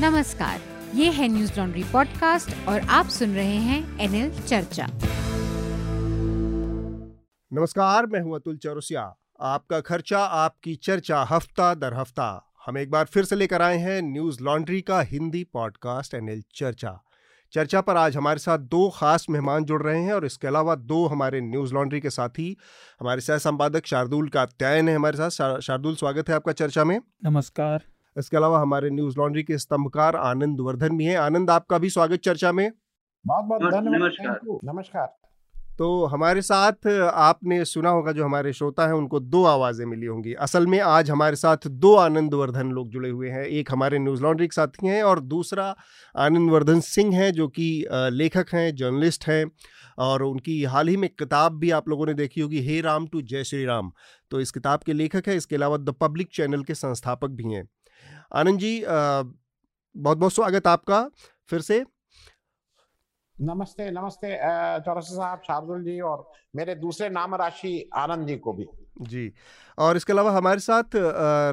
नमस्कार ये है न्यूज़ लॉन्ड्री पॉडकास्ट और आप सुन रहे हैं एनएल चर्चा। नमस्कार मैं हूँ अतुल चौरसिया। आपका खर्चा आपकी चर्चा हफ़्ता दर हफ़्ता। हम एक बार फिर से लेकर आए हैं न्यूज़ लॉन्ड्री का हिंदी पॉडकास्ट एनएल चर्चा। चर्चा पर आज हमारे साथ दो खास मेहमान जुड़ रहे हैं और इसके अलावा दो हमारे न्यूज़ लॉन्ड्री के साथी। हमारे सह संपादक शार्दुल का त्यायन है हमारे साथ। शार्दुल स्वागत है आपका चर्चा में। नमस्कार। इसके अलावा हमारे न्यूज़ लॉन्ड्री के स्तंभकार आनंद वर्धन भी हैं। आनंद आपका भी स्वागत चर्चा में। बहुत बहुत धन्यवाद। नमस्कार नमस्कार। तो हमारे साथ आपने सुना होगा जो हमारे श्रोता हैं उनको दो आवाज़ें मिली होंगी। असल में आज हमारे साथ दो आनंद वर्धन लोग जुड़े हुए हैं। एक हमारे न्यूज़ लॉन्ड्री के साथी हैं और दूसरा आनंद वर्धन सिंह हैं जो कि लेखक हैं जर्नलिस्ट हैं और उनकी हाल ही में किताब भी आप लोगों ने देखी होगी हे राम टू जय श्री राम। तो इस किताब के लेखक हैं। इसके अलावा द पब्लिक चैनल के संस्थापक भी हैं। आनंद जी बहुत बहुत स्वागत आपका फिर से। नमस्ते नमस्ते चौरसा साहब शार्दुल जी और मेरे दूसरे नाम राशि आनंद जी को भी। जी और इसके अलावा हमारे साथ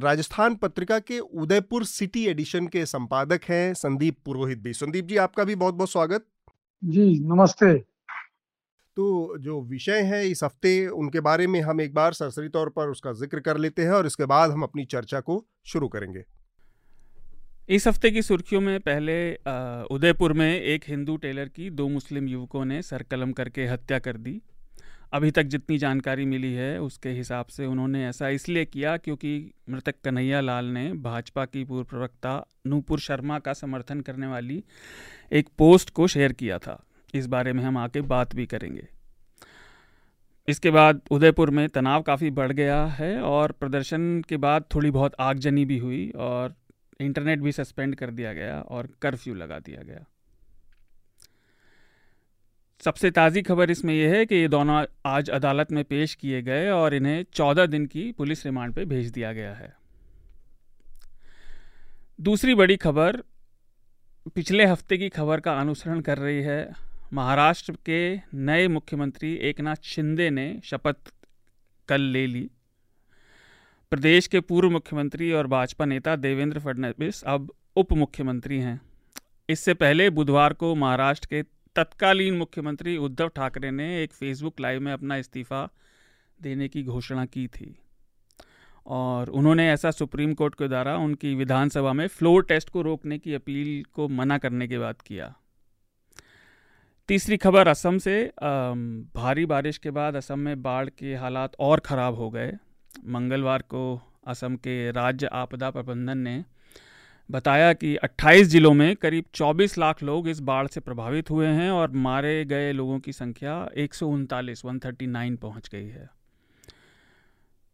राजस्थान पत्रिका के उदयपुर सिटी एडिशन के संपादक हैं संदीप पुरोहित भी। संदीप जी आपका भी बहुत बहुत स्वागत। जी नमस्ते। तो जो विषय है इस हफ़्ते उनके बारे में हम एक बार सरसरी तौर पर उसका ज़िक्र कर लेते हैं और इसके बाद हम अपनी चर्चा को शुरू करेंगे। इस हफ़्ते की सुर्खियों में पहले उदयपुर में एक हिंदू टेलर की दो मुस्लिम युवकों ने सरकलम करके हत्या कर दी। अभी तक जितनी जानकारी मिली है, उसके हिसाब से उन्होंने ऐसा इसलिए किया क्योंकि मृतक कन्हैया लाल ने भाजपा की पूर्व प्रवक्ता नूपुर शर्मा का समर्थन करने वाली एक पोस्ट को शेयर किया था। इस बारे में हम आके बात भी करेंगे। इसके बाद उदयपुर में तनाव काफ़ी बढ़ गया है और प्रदर्शन के बाद थोड़ी बहुत आगजनी भी हुई और इंटरनेट भी सस्पेंड कर दिया गया और कर्फ्यू लगा दिया गया। सबसे ताज़ी खबर इसमें यह है कि ये दोनों आज अदालत में पेश किए गए और इन्हें चौदह दिन की पुलिस रिमांड पर भेज दिया गया है। दूसरी बड़ी खबर, पिछले हफ़्ते की खबर का अनुसरण कर रही है। महाराष्ट्र के नए मुख्यमंत्री एकनाथ शिंदे ने शपथ कल ले ली। प्रदेश के पूर्व मुख्यमंत्री और भाजपा नेता देवेंद्र फडणवीस अब उप मुख्यमंत्री हैं। इससे पहले बुधवार को महाराष्ट्र के तत्कालीन मुख्यमंत्री उद्धव ठाकरे ने एक फेसबुक लाइव में अपना इस्तीफा देने की घोषणा की थी और उन्होंने ऐसा सुप्रीम कोर्ट के द्वारा उनकी विधानसभा में फ्लोर टेस्ट को रोकने की अपील को मना करने के बाद किया। तीसरी खबर, असम से भारी बारिश के बाद असम में बाढ़ के हालात और ख़राब हो गए। मंगलवार को असम के राज्य आपदा प्रबंधन ने बताया कि 28 जिलों में करीब 24 लाख लोग इस बाढ़ से प्रभावित हुए हैं और मारे गए लोगों की संख्या एक सौ पहुँच गई है।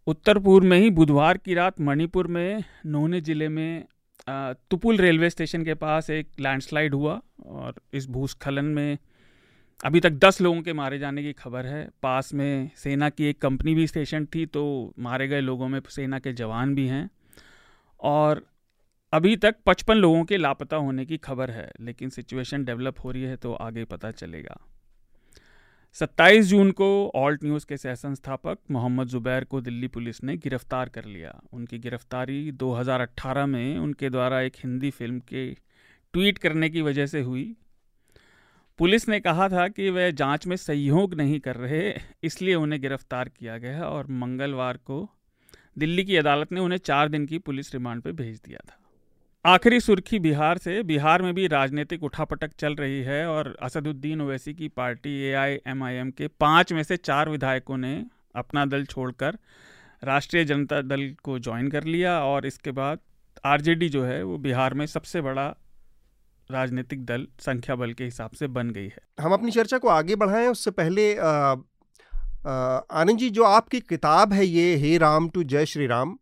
उत्तर पूर्व में ही बुधवार की रात मणिपुर में नोने ज़िले में तुपुल रेलवे स्टेशन के पास एक लैंडस्लाइड हुआ और इस भूस्खलन में अभी तक दस लोगों के मारे जाने की खबर है। पास में सेना की एक कंपनी भी स्टेशन थी तो मारे गए लोगों में सेना के जवान भी हैं। और अभी तक पचपन लोगों के लापता होने की खबर है, लेकिन सिचुएशन डेवलप हो रही है तो आगे पता चलेगा। 27 जून को ऑल्ट न्यूज़ के सह संस्थापक मोहम्मद ज़ुबैर को दिल्ली पुलिस ने गिरफ़्तार कर लिया। उनकी गिरफ्तारी 2018 में उनके द्वारा एक हिंदी फ़िल्म के ट्वीट करने की वजह से हुई। पुलिस ने कहा था कि वे जाँच में सहयोग नहीं कर रहे, इसलिए उन्हें गिरफ़्तार किया गया और मंगलवार को दिल्ली की अदालत ने उन्हें चार दिन की पुलिस रिमांड पर भेज दिया था। आखिरी सुर्खी बिहार से, बिहार में भी राजनीतिक उठापटक चल रही है और असदुद्दीन ओवैसी की पार्टी एआईएमआईएम के पाँच में से चार विधायकों ने अपना दल छोड़कर राष्ट्रीय जनता दल को ज्वाइन कर लिया और इसके बाद आरजेडी जो है, वो बिहार में सबसे बड़ा राजनीतिक दल संख्या बल के हिसाब से बन गई है। हम अपनी चर्चा को आगे बढ़ाएँ उससे पहले आनंद जी जो आपकी किताब है ये हे राम टू जय श्री राम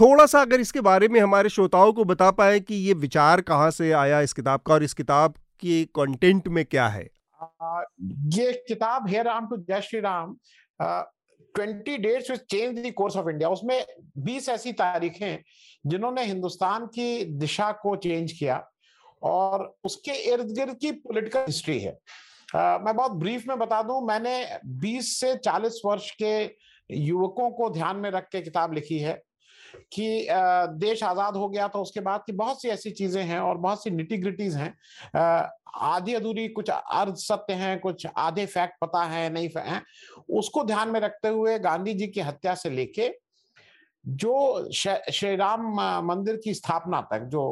थोड़ा सा अगर इसके बारे में हमारे श्रोताओं को बता पाए कि ये विचार कहाँ से आया इस किताब का और इस किताब के कंटेंट में क्या है? ये किताब हे Ram to Jai Shri Ram twenty dates which change the course of India उसमें बीस ऐसी तारीखें जिन्होंने हिंदुस्तान की दिशा को चेंज किया। और उसके इर्द गिर्द की पॉलिटिकल हिस्ट्री है। uh, मैं बहुत ब्रीफ में बता दूँ मैंने 20 से 40 वर्ष के युवकों को ध्यान में रख के किताब लिखी है कि देश आज़ाद हो गया था उसके बाद की बहुत सी ऐसी चीज़ें हैं और बहुत सी निटिग्रिटीज हैं। आधी अधूरी कुछ अर्ध सत्य हैं कुछ आधे फैक्ट पता है नहीं है। उसको ध्यान में रखते हुए गांधी जी की हत्या से लेके जो श्री राम मंदिर की स्थापना तक जो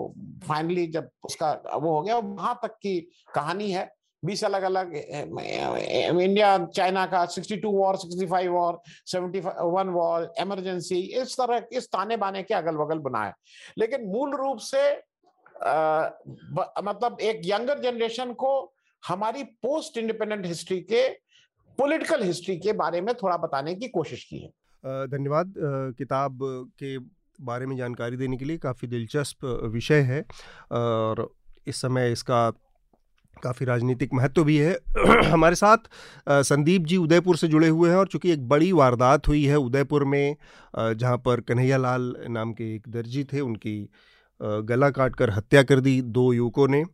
फाइनली जब उसका वो हो गया वहाँ तक की कहानी है। बीस अलग अलग इंडिया चाइना का 62 वॉर 65 वॉर 71 वॉर इमरजेंसी इस तरह इस ताने बाने के अगल बगल बनाए। लेकिन मूल रूप से आ, मतलब एक यंगर जनरेशन को हमारी पोस्ट इंडिपेंडेंट हिस्ट्री के पॉलिटिकल हिस्ट्री के बारे में थोड़ा बताने की कोशिश की है। धन्यवाद किताब के बारे में जानकारी देने के लिए। काफ़ी दिलचस्प विषय है और इस समय इसका काफ़ी राजनीतिक महत्व भी है। हमारे साथ संदीप जी उदयपुर से जुड़े हुए हैं और चूँकि एक बड़ी वारदात हुई है उदयपुर में जहाँ पर कन्हैया लाल नाम के एक दर्जी थे, उनकी गला काट कर हत्या कर दी दो युवकों ने।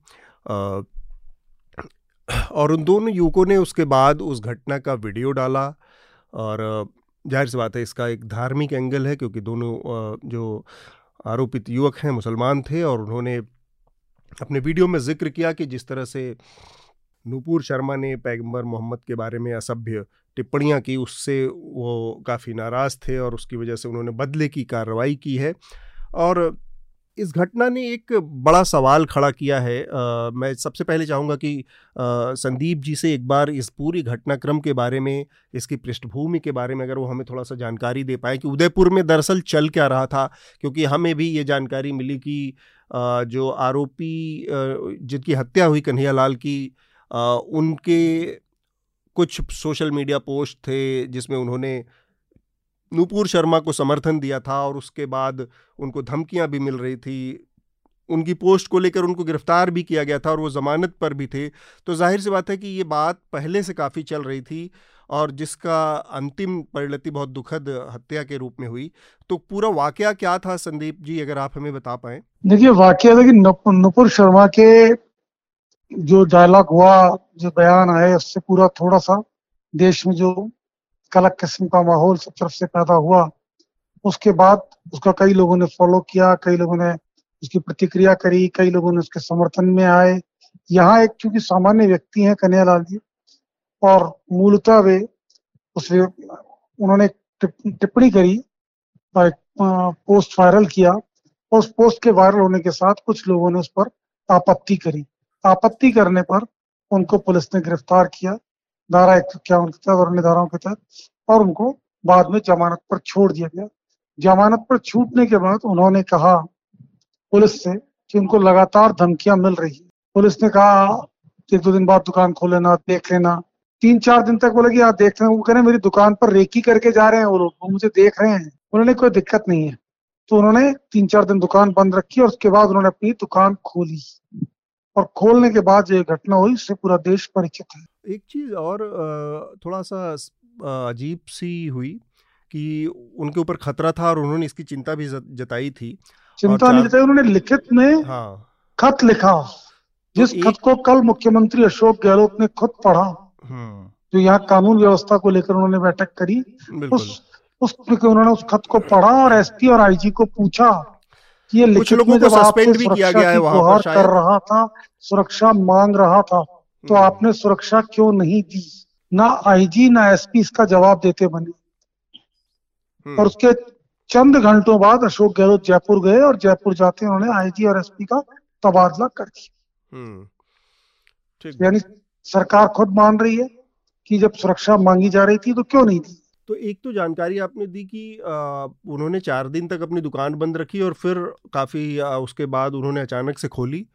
और उन दोनों युवकों ने उसके बाद उस घटना का वीडियो डाला और ज़ाहिर सी बात है, इसका एक धार्मिक एंगल है, क्योंकि दोनों जो आरोपित युवक हैं, मुसलमान थे और उन्होंने अपने वीडियो में ज़िक्र किया कि जिस तरह से नूपुर शर्मा ने पैगंबर मोहम्मद के बारे में असभ्य टिप्पणियाँ की, उससे वो काफ़ी नाराज़ थे और उसकी वजह से उन्होंने बदले की कार्रवाई की है। और इस घटना ने एक बड़ा सवाल खड़ा किया है। आ, मैं सबसे पहले चाहूँगा कि आ, संदीप जी से एक बार इस पूरी घटनाक्रम के बारे में इसकी पृष्ठभूमि के बारे में अगर वो हमें थोड़ा सा जानकारी दे पाए कि उदयपुर में दरअसल चल क्या रहा था क्योंकि हमें भी ये जानकारी मिली कि आ, जो आरोपी जिनकी हत्या हुई कन्हैया लाल की उनके कुछ सोशल मीडिया पोस्ट थे जिसमें उन्होंने नूपुर शर्मा को समर्थन दिया था और उसके बाद उनको धमकियाँ भी मिल रही थी। उनकी पोस्ट को लेकर उनको गिरफ़्तार भी किया गया था और वो ज़मानत पर भी थे। तो ज़ाहिर सी बात है कि ये बात पहले से काफ़ी चल रही थी और जिसका अंतिम परिणति बहुत दुखद हत्या के रूप में हुई। तो पूरा वाकया क्या था संदीप जी, अगर आप हमें बता पाए? देखिए, वाकया था कि नुपुर शर्मा के जो डायलॉग हुआ, जो बयान आए उससे पूरा थोड़ा सा देश में जो अलग किस्म का माहौल सब तरफ़ से पैदा हुआ। उसके बाद उसका कई लोगों ने फॉलो किया, कई लोगों ने उसकी प्रतिक्रिया करी, कई लोगों ने उसके समर्थन में आए। यहाँ एक क्योंकि सामान्य व्यक्ति हैं कन्हैयालाल जी, और मूलतः वे उस, उन्होंने टिप्पणी करी, और एक पोस्ट वायरल किया। और उस पोस्ट के वायरल होने के साथ कुछ लोगों ने उस पर आपत्ति करी। आपत्ति करने पर उनको पुलिस ने गिरफ़्तार किया। धारा एक सौ इक्यावन के तहत और अन्य धाराओं के तहत और उनको बाद में जमानत पर छोड़ दिया गया। जमानत पर छूटने के बाद उन्होंने कहा पुलिस से कि उनको लगातार धमकियाँ मिल रही है। पुलिस ने कहा, एक दो दिन बाद दुकान खोल लेना, देख लेना। तीन चार दिन तक बोले कि आप देख रहे हैं वो कह रहे हैं, मेरी दुकान पर रेकी करके जा रहे हैं वो लोग, वो मुझे देख रहे हैं। उन्होंने कोई दिक्कत नहीं है। तो उन्होंने तीन चार दिन दुकान बंद रखी और उसके बाद उन्होंने अपनी दुकान खोली। और खोलने के बाद जो घटना हुई इससे पूरा देश परिचित है। एक चीज़ और थोड़ा सा अजीब सी हुई कि उनके ऊपर खतरा था और उन्होंने इसकी चिंता भी जताई थी। चिंता नहीं जताई उन्होंने लिखित में हाँ। खत लिखा। तो जिस तो खत को कल मुख्यमंत्री अशोक गहलोत ने खुद पढ़ा हम्म। जो यहाँ कानून व्यवस्था को लेकर उन्होंने बैठक करी उस उस उन्होंने उस खत को पढ़ा और एसपी और आईजी को पूछा कि ये लिखित में जब आपसे सुरक्षा की गुहार कर रहा था सुरक्षा मांग रहा था तो हम्म। आपने सुरक्षा क्यों नहीं दी ना आईजी ना एसपी इसका जवाब देते बने हम्म। और उसके चंद घंटों बाद अशोक गहलोत जयपुर गए और जयपुर जाते उन्होंने आईजी और एसपी का तबादला कर दिया हम्म। यानी सरकार खुद मान रही है कि जब सुरक्षा मांगी जा रही थी तो क्यों नहीं दी तो एक तो जानकारी आपने दी कि उन्होंने चार दिन तक अपनी दुकान बंद रखी और फिर काफ़ी उसके बाद उन्होंने अचानक से खोली।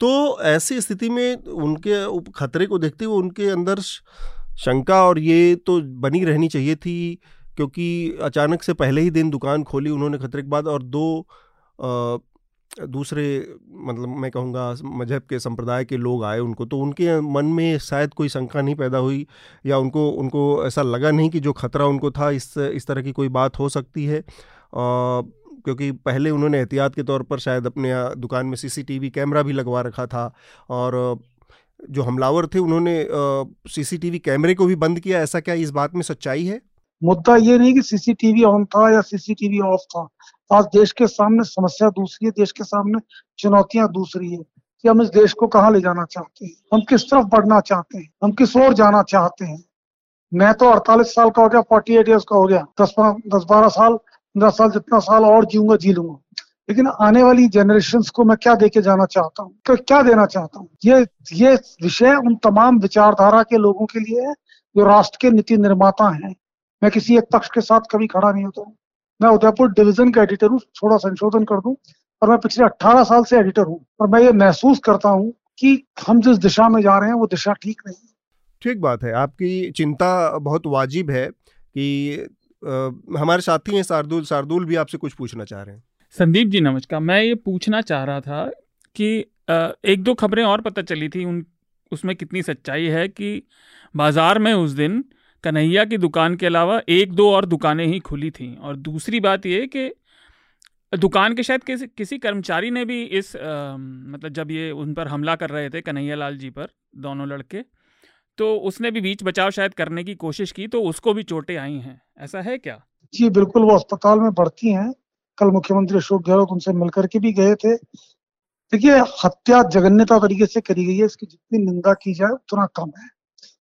तो ऐसी स्थिति में उनके खतरे को देखते हुए उनके अंदर शंका और ये तो बनी रहनी चाहिए थी, क्योंकि अचानक से पहले ही दिन दुकान खोली उन्होंने खतरे के बाद और दो दूसरे मतलब मैं कहूँगा मज़हब के संप्रदाय के लोग आए उनको तो उनके मन में शायद कोई शंका नहीं पैदा हुई या उनको उनको ऐसा लगा नहीं कि जो खतरा उनको था इस इस तरह की कोई बात हो सकती है। आ, क्योंकि पहले उन्होंने एहतियात के तौर पर शायद अपने दुकान में सीसीटीवी कैमरा भी लगवा रखा था और जो हमलावर थे उन्होंने सीसीटीवी कैमरे को भी बंद किया। ऐसा क्या इस बात में सच्चाई है? मुद्दा ये नहीं कि सीसीटीवी ऑन था या सीसीटीवी ऑफ़ था। आज देश के सामने समस्या दूसरी है, देश के सामने चुनौतियाँ दूसरी है कि हम इस देश को कहाँ ले जाना चाहते हैं, हम किस तरफ़ बढ़ना चाहते हैं, हम किस ओर जाना चाहते हैं। मैं तो 48 साल का हो गया 48 इयर्स का हो गया, दस दस बारह साल, पंद्रह साल, जितना साल और जीऊँगा, जी लूँगा। लेकिन आने वाली जनरेशन को मैं क्या देके जाना चाहता हूँ क्या देना चाहता हूँ? ये ये विषय उन तमाम विचारधारा के लोगों के लिए है, जो राष्ट्र के नीति निर्माता हैं। मैं किसी एक पक्ष के साथ कभी खड़ा नहीं होता हूँ। मैं उदयपुर डिवीज़न का एडिटर हूँ थोड़ा संशोधन कर दूँ और मैं पिछले 18 साल से एडिटर हूँ और मैं ये महसूस करता हूँ कि हम जिस दिशा में जा रहे हैं वो दिशा ठीक नहीं है। ठीक बात है। आपकी चिंता बहुत वाजिब है कि आ, हमारे साथी हैं शार्दुल। शार्दुल भी आपसे कुछ पूछना चाह रहे हैं। संदीप जी नमस्कार। मैं ये पूछना चाह रहा था कि एक दो खबरें और पता चली थी उन उसमें कितनी सच्चाई है कि बाज़ार में उस दिन कन्हैया की दुकान के अलावा एक दो और दुकानें ही खुली थी। और दूसरी बात ये कि दुकान के शायद किसी किसी कर्मचारी ने भी इस आ, मतलब जब ये उन पर हमला कर रहे थे कन्हैया लाल जी पर दोनों लड़के तो उसने भी बीच बचाव शायद करने की कोशिश की तो उसको भी चोटें आई हैं। ऐसा है क्या? जी बिल्कुल वो अस्पताल में भर्ती हैं। कल मुख्यमंत्री अशोक गहलोत उनसे मिलकर के भी गए थे। देखिए हत्या जगन्यता तरीके से करी गई है इसकी जितनी निंदा की जाए उतना कम है।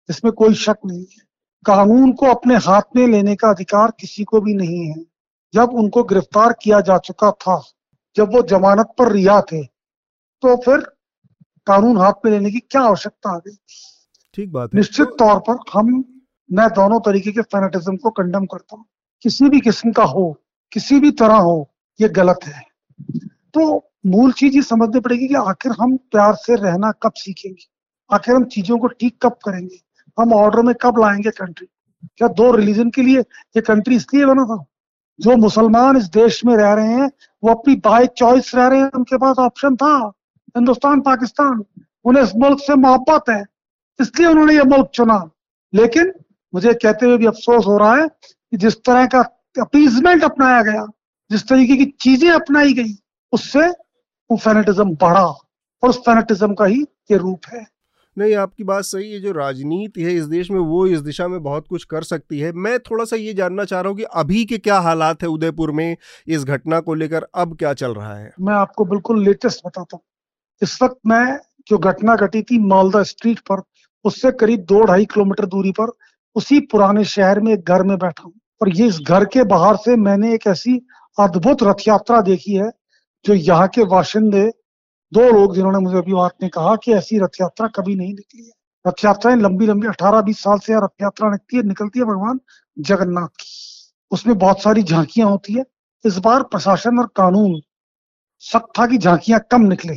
इसमें कोई शक नहीं है। कानून को अपने हाथ में लेने का अधिकार किसी को भी नहीं है। जब उनको गिरफ़्तार किया जा चुका था जब वो जमानत पर रिहा थे तो फिर कानून हाथ में लेने की क्या आवश्यकता आ गई? ठीक बात है। निश्चित तौर पर हम मैं दोनों तरीके के फैनेटिज्म को कंडम करता हूँ। किसी भी किस्म का हो किसी भी तरह हो ये गलत है। तो मूल चीज़ ये समझनी पड़ेगी कि आखिर हम प्यार से रहना कब सीखेंगे? आखिर हम चीज़ों को ठीक कब करेंगे? हम ऑर्डर में कब लाएँगे कंट्री क्या दो रिलीजन के लिए ये कंट्री इसलिए बना था? जो मुसलमान इस देश में रह रहे हैं, वो अपनी बाय चॉइस रह रहे हैं, उनके पास ऑप्शन था। हिंदुस्तान, पाकिस्तान, उन्हें इस मुल्क से मोहब्बत है। इसलिए उन्होंने ये मुल्क चुना। लेकिन मुझे कहते हुए भी अफसोस हो रहा है कि जिस तरह का अपीजमेंट अपनाया गया, जिस तरीके की चीज़ें अपनाई गई, उससे वो फेनेटिज्म बढ़ा और उस फेनेटिज्म का ही ये रूप है। नहीं, आपकी बात सही है, जो राजनीति है इस देश में, वो इस दिशा में बहुत कुछ कर सकती है। मैं थोड़ा सा ये जानना चाह रहा हूँ कि अभी के क्या हालात है उदयपुर में इस घटना को लेकर, अब क्या चल रहा है? मैं आपको बिल्कुल लेटेस्ट बताता हूँ। इस वक्त मैं, जो घटना घटी थी मालदा स्ट्रीट पर, उससे करीब दो ढाई किलोमीटर दूरी पर, उसी पुराने शहर में एक घर में बैठा हूँ। और ये इस घर के बाहर से मैंने एक ऐसी अद्भुत रथ यात्रा देखी है, जो यहाँ के बाशिंदे दो लोग जिन्होंने मुझे अभी बात ने कहा कि ऐसी रथ यात्रा कभी नहीं निकली है। रथ यात्राएँ लंबी लंबी, अठारह, बीस साल से रथ यात्रा निकलती है निकलती है भगवान जगन्नाथ की। उसमें बहुत सारी झांकियाँ होती है। इस बार प्रशासन और कानून सख्त था कि झांकियाँ कम निकले।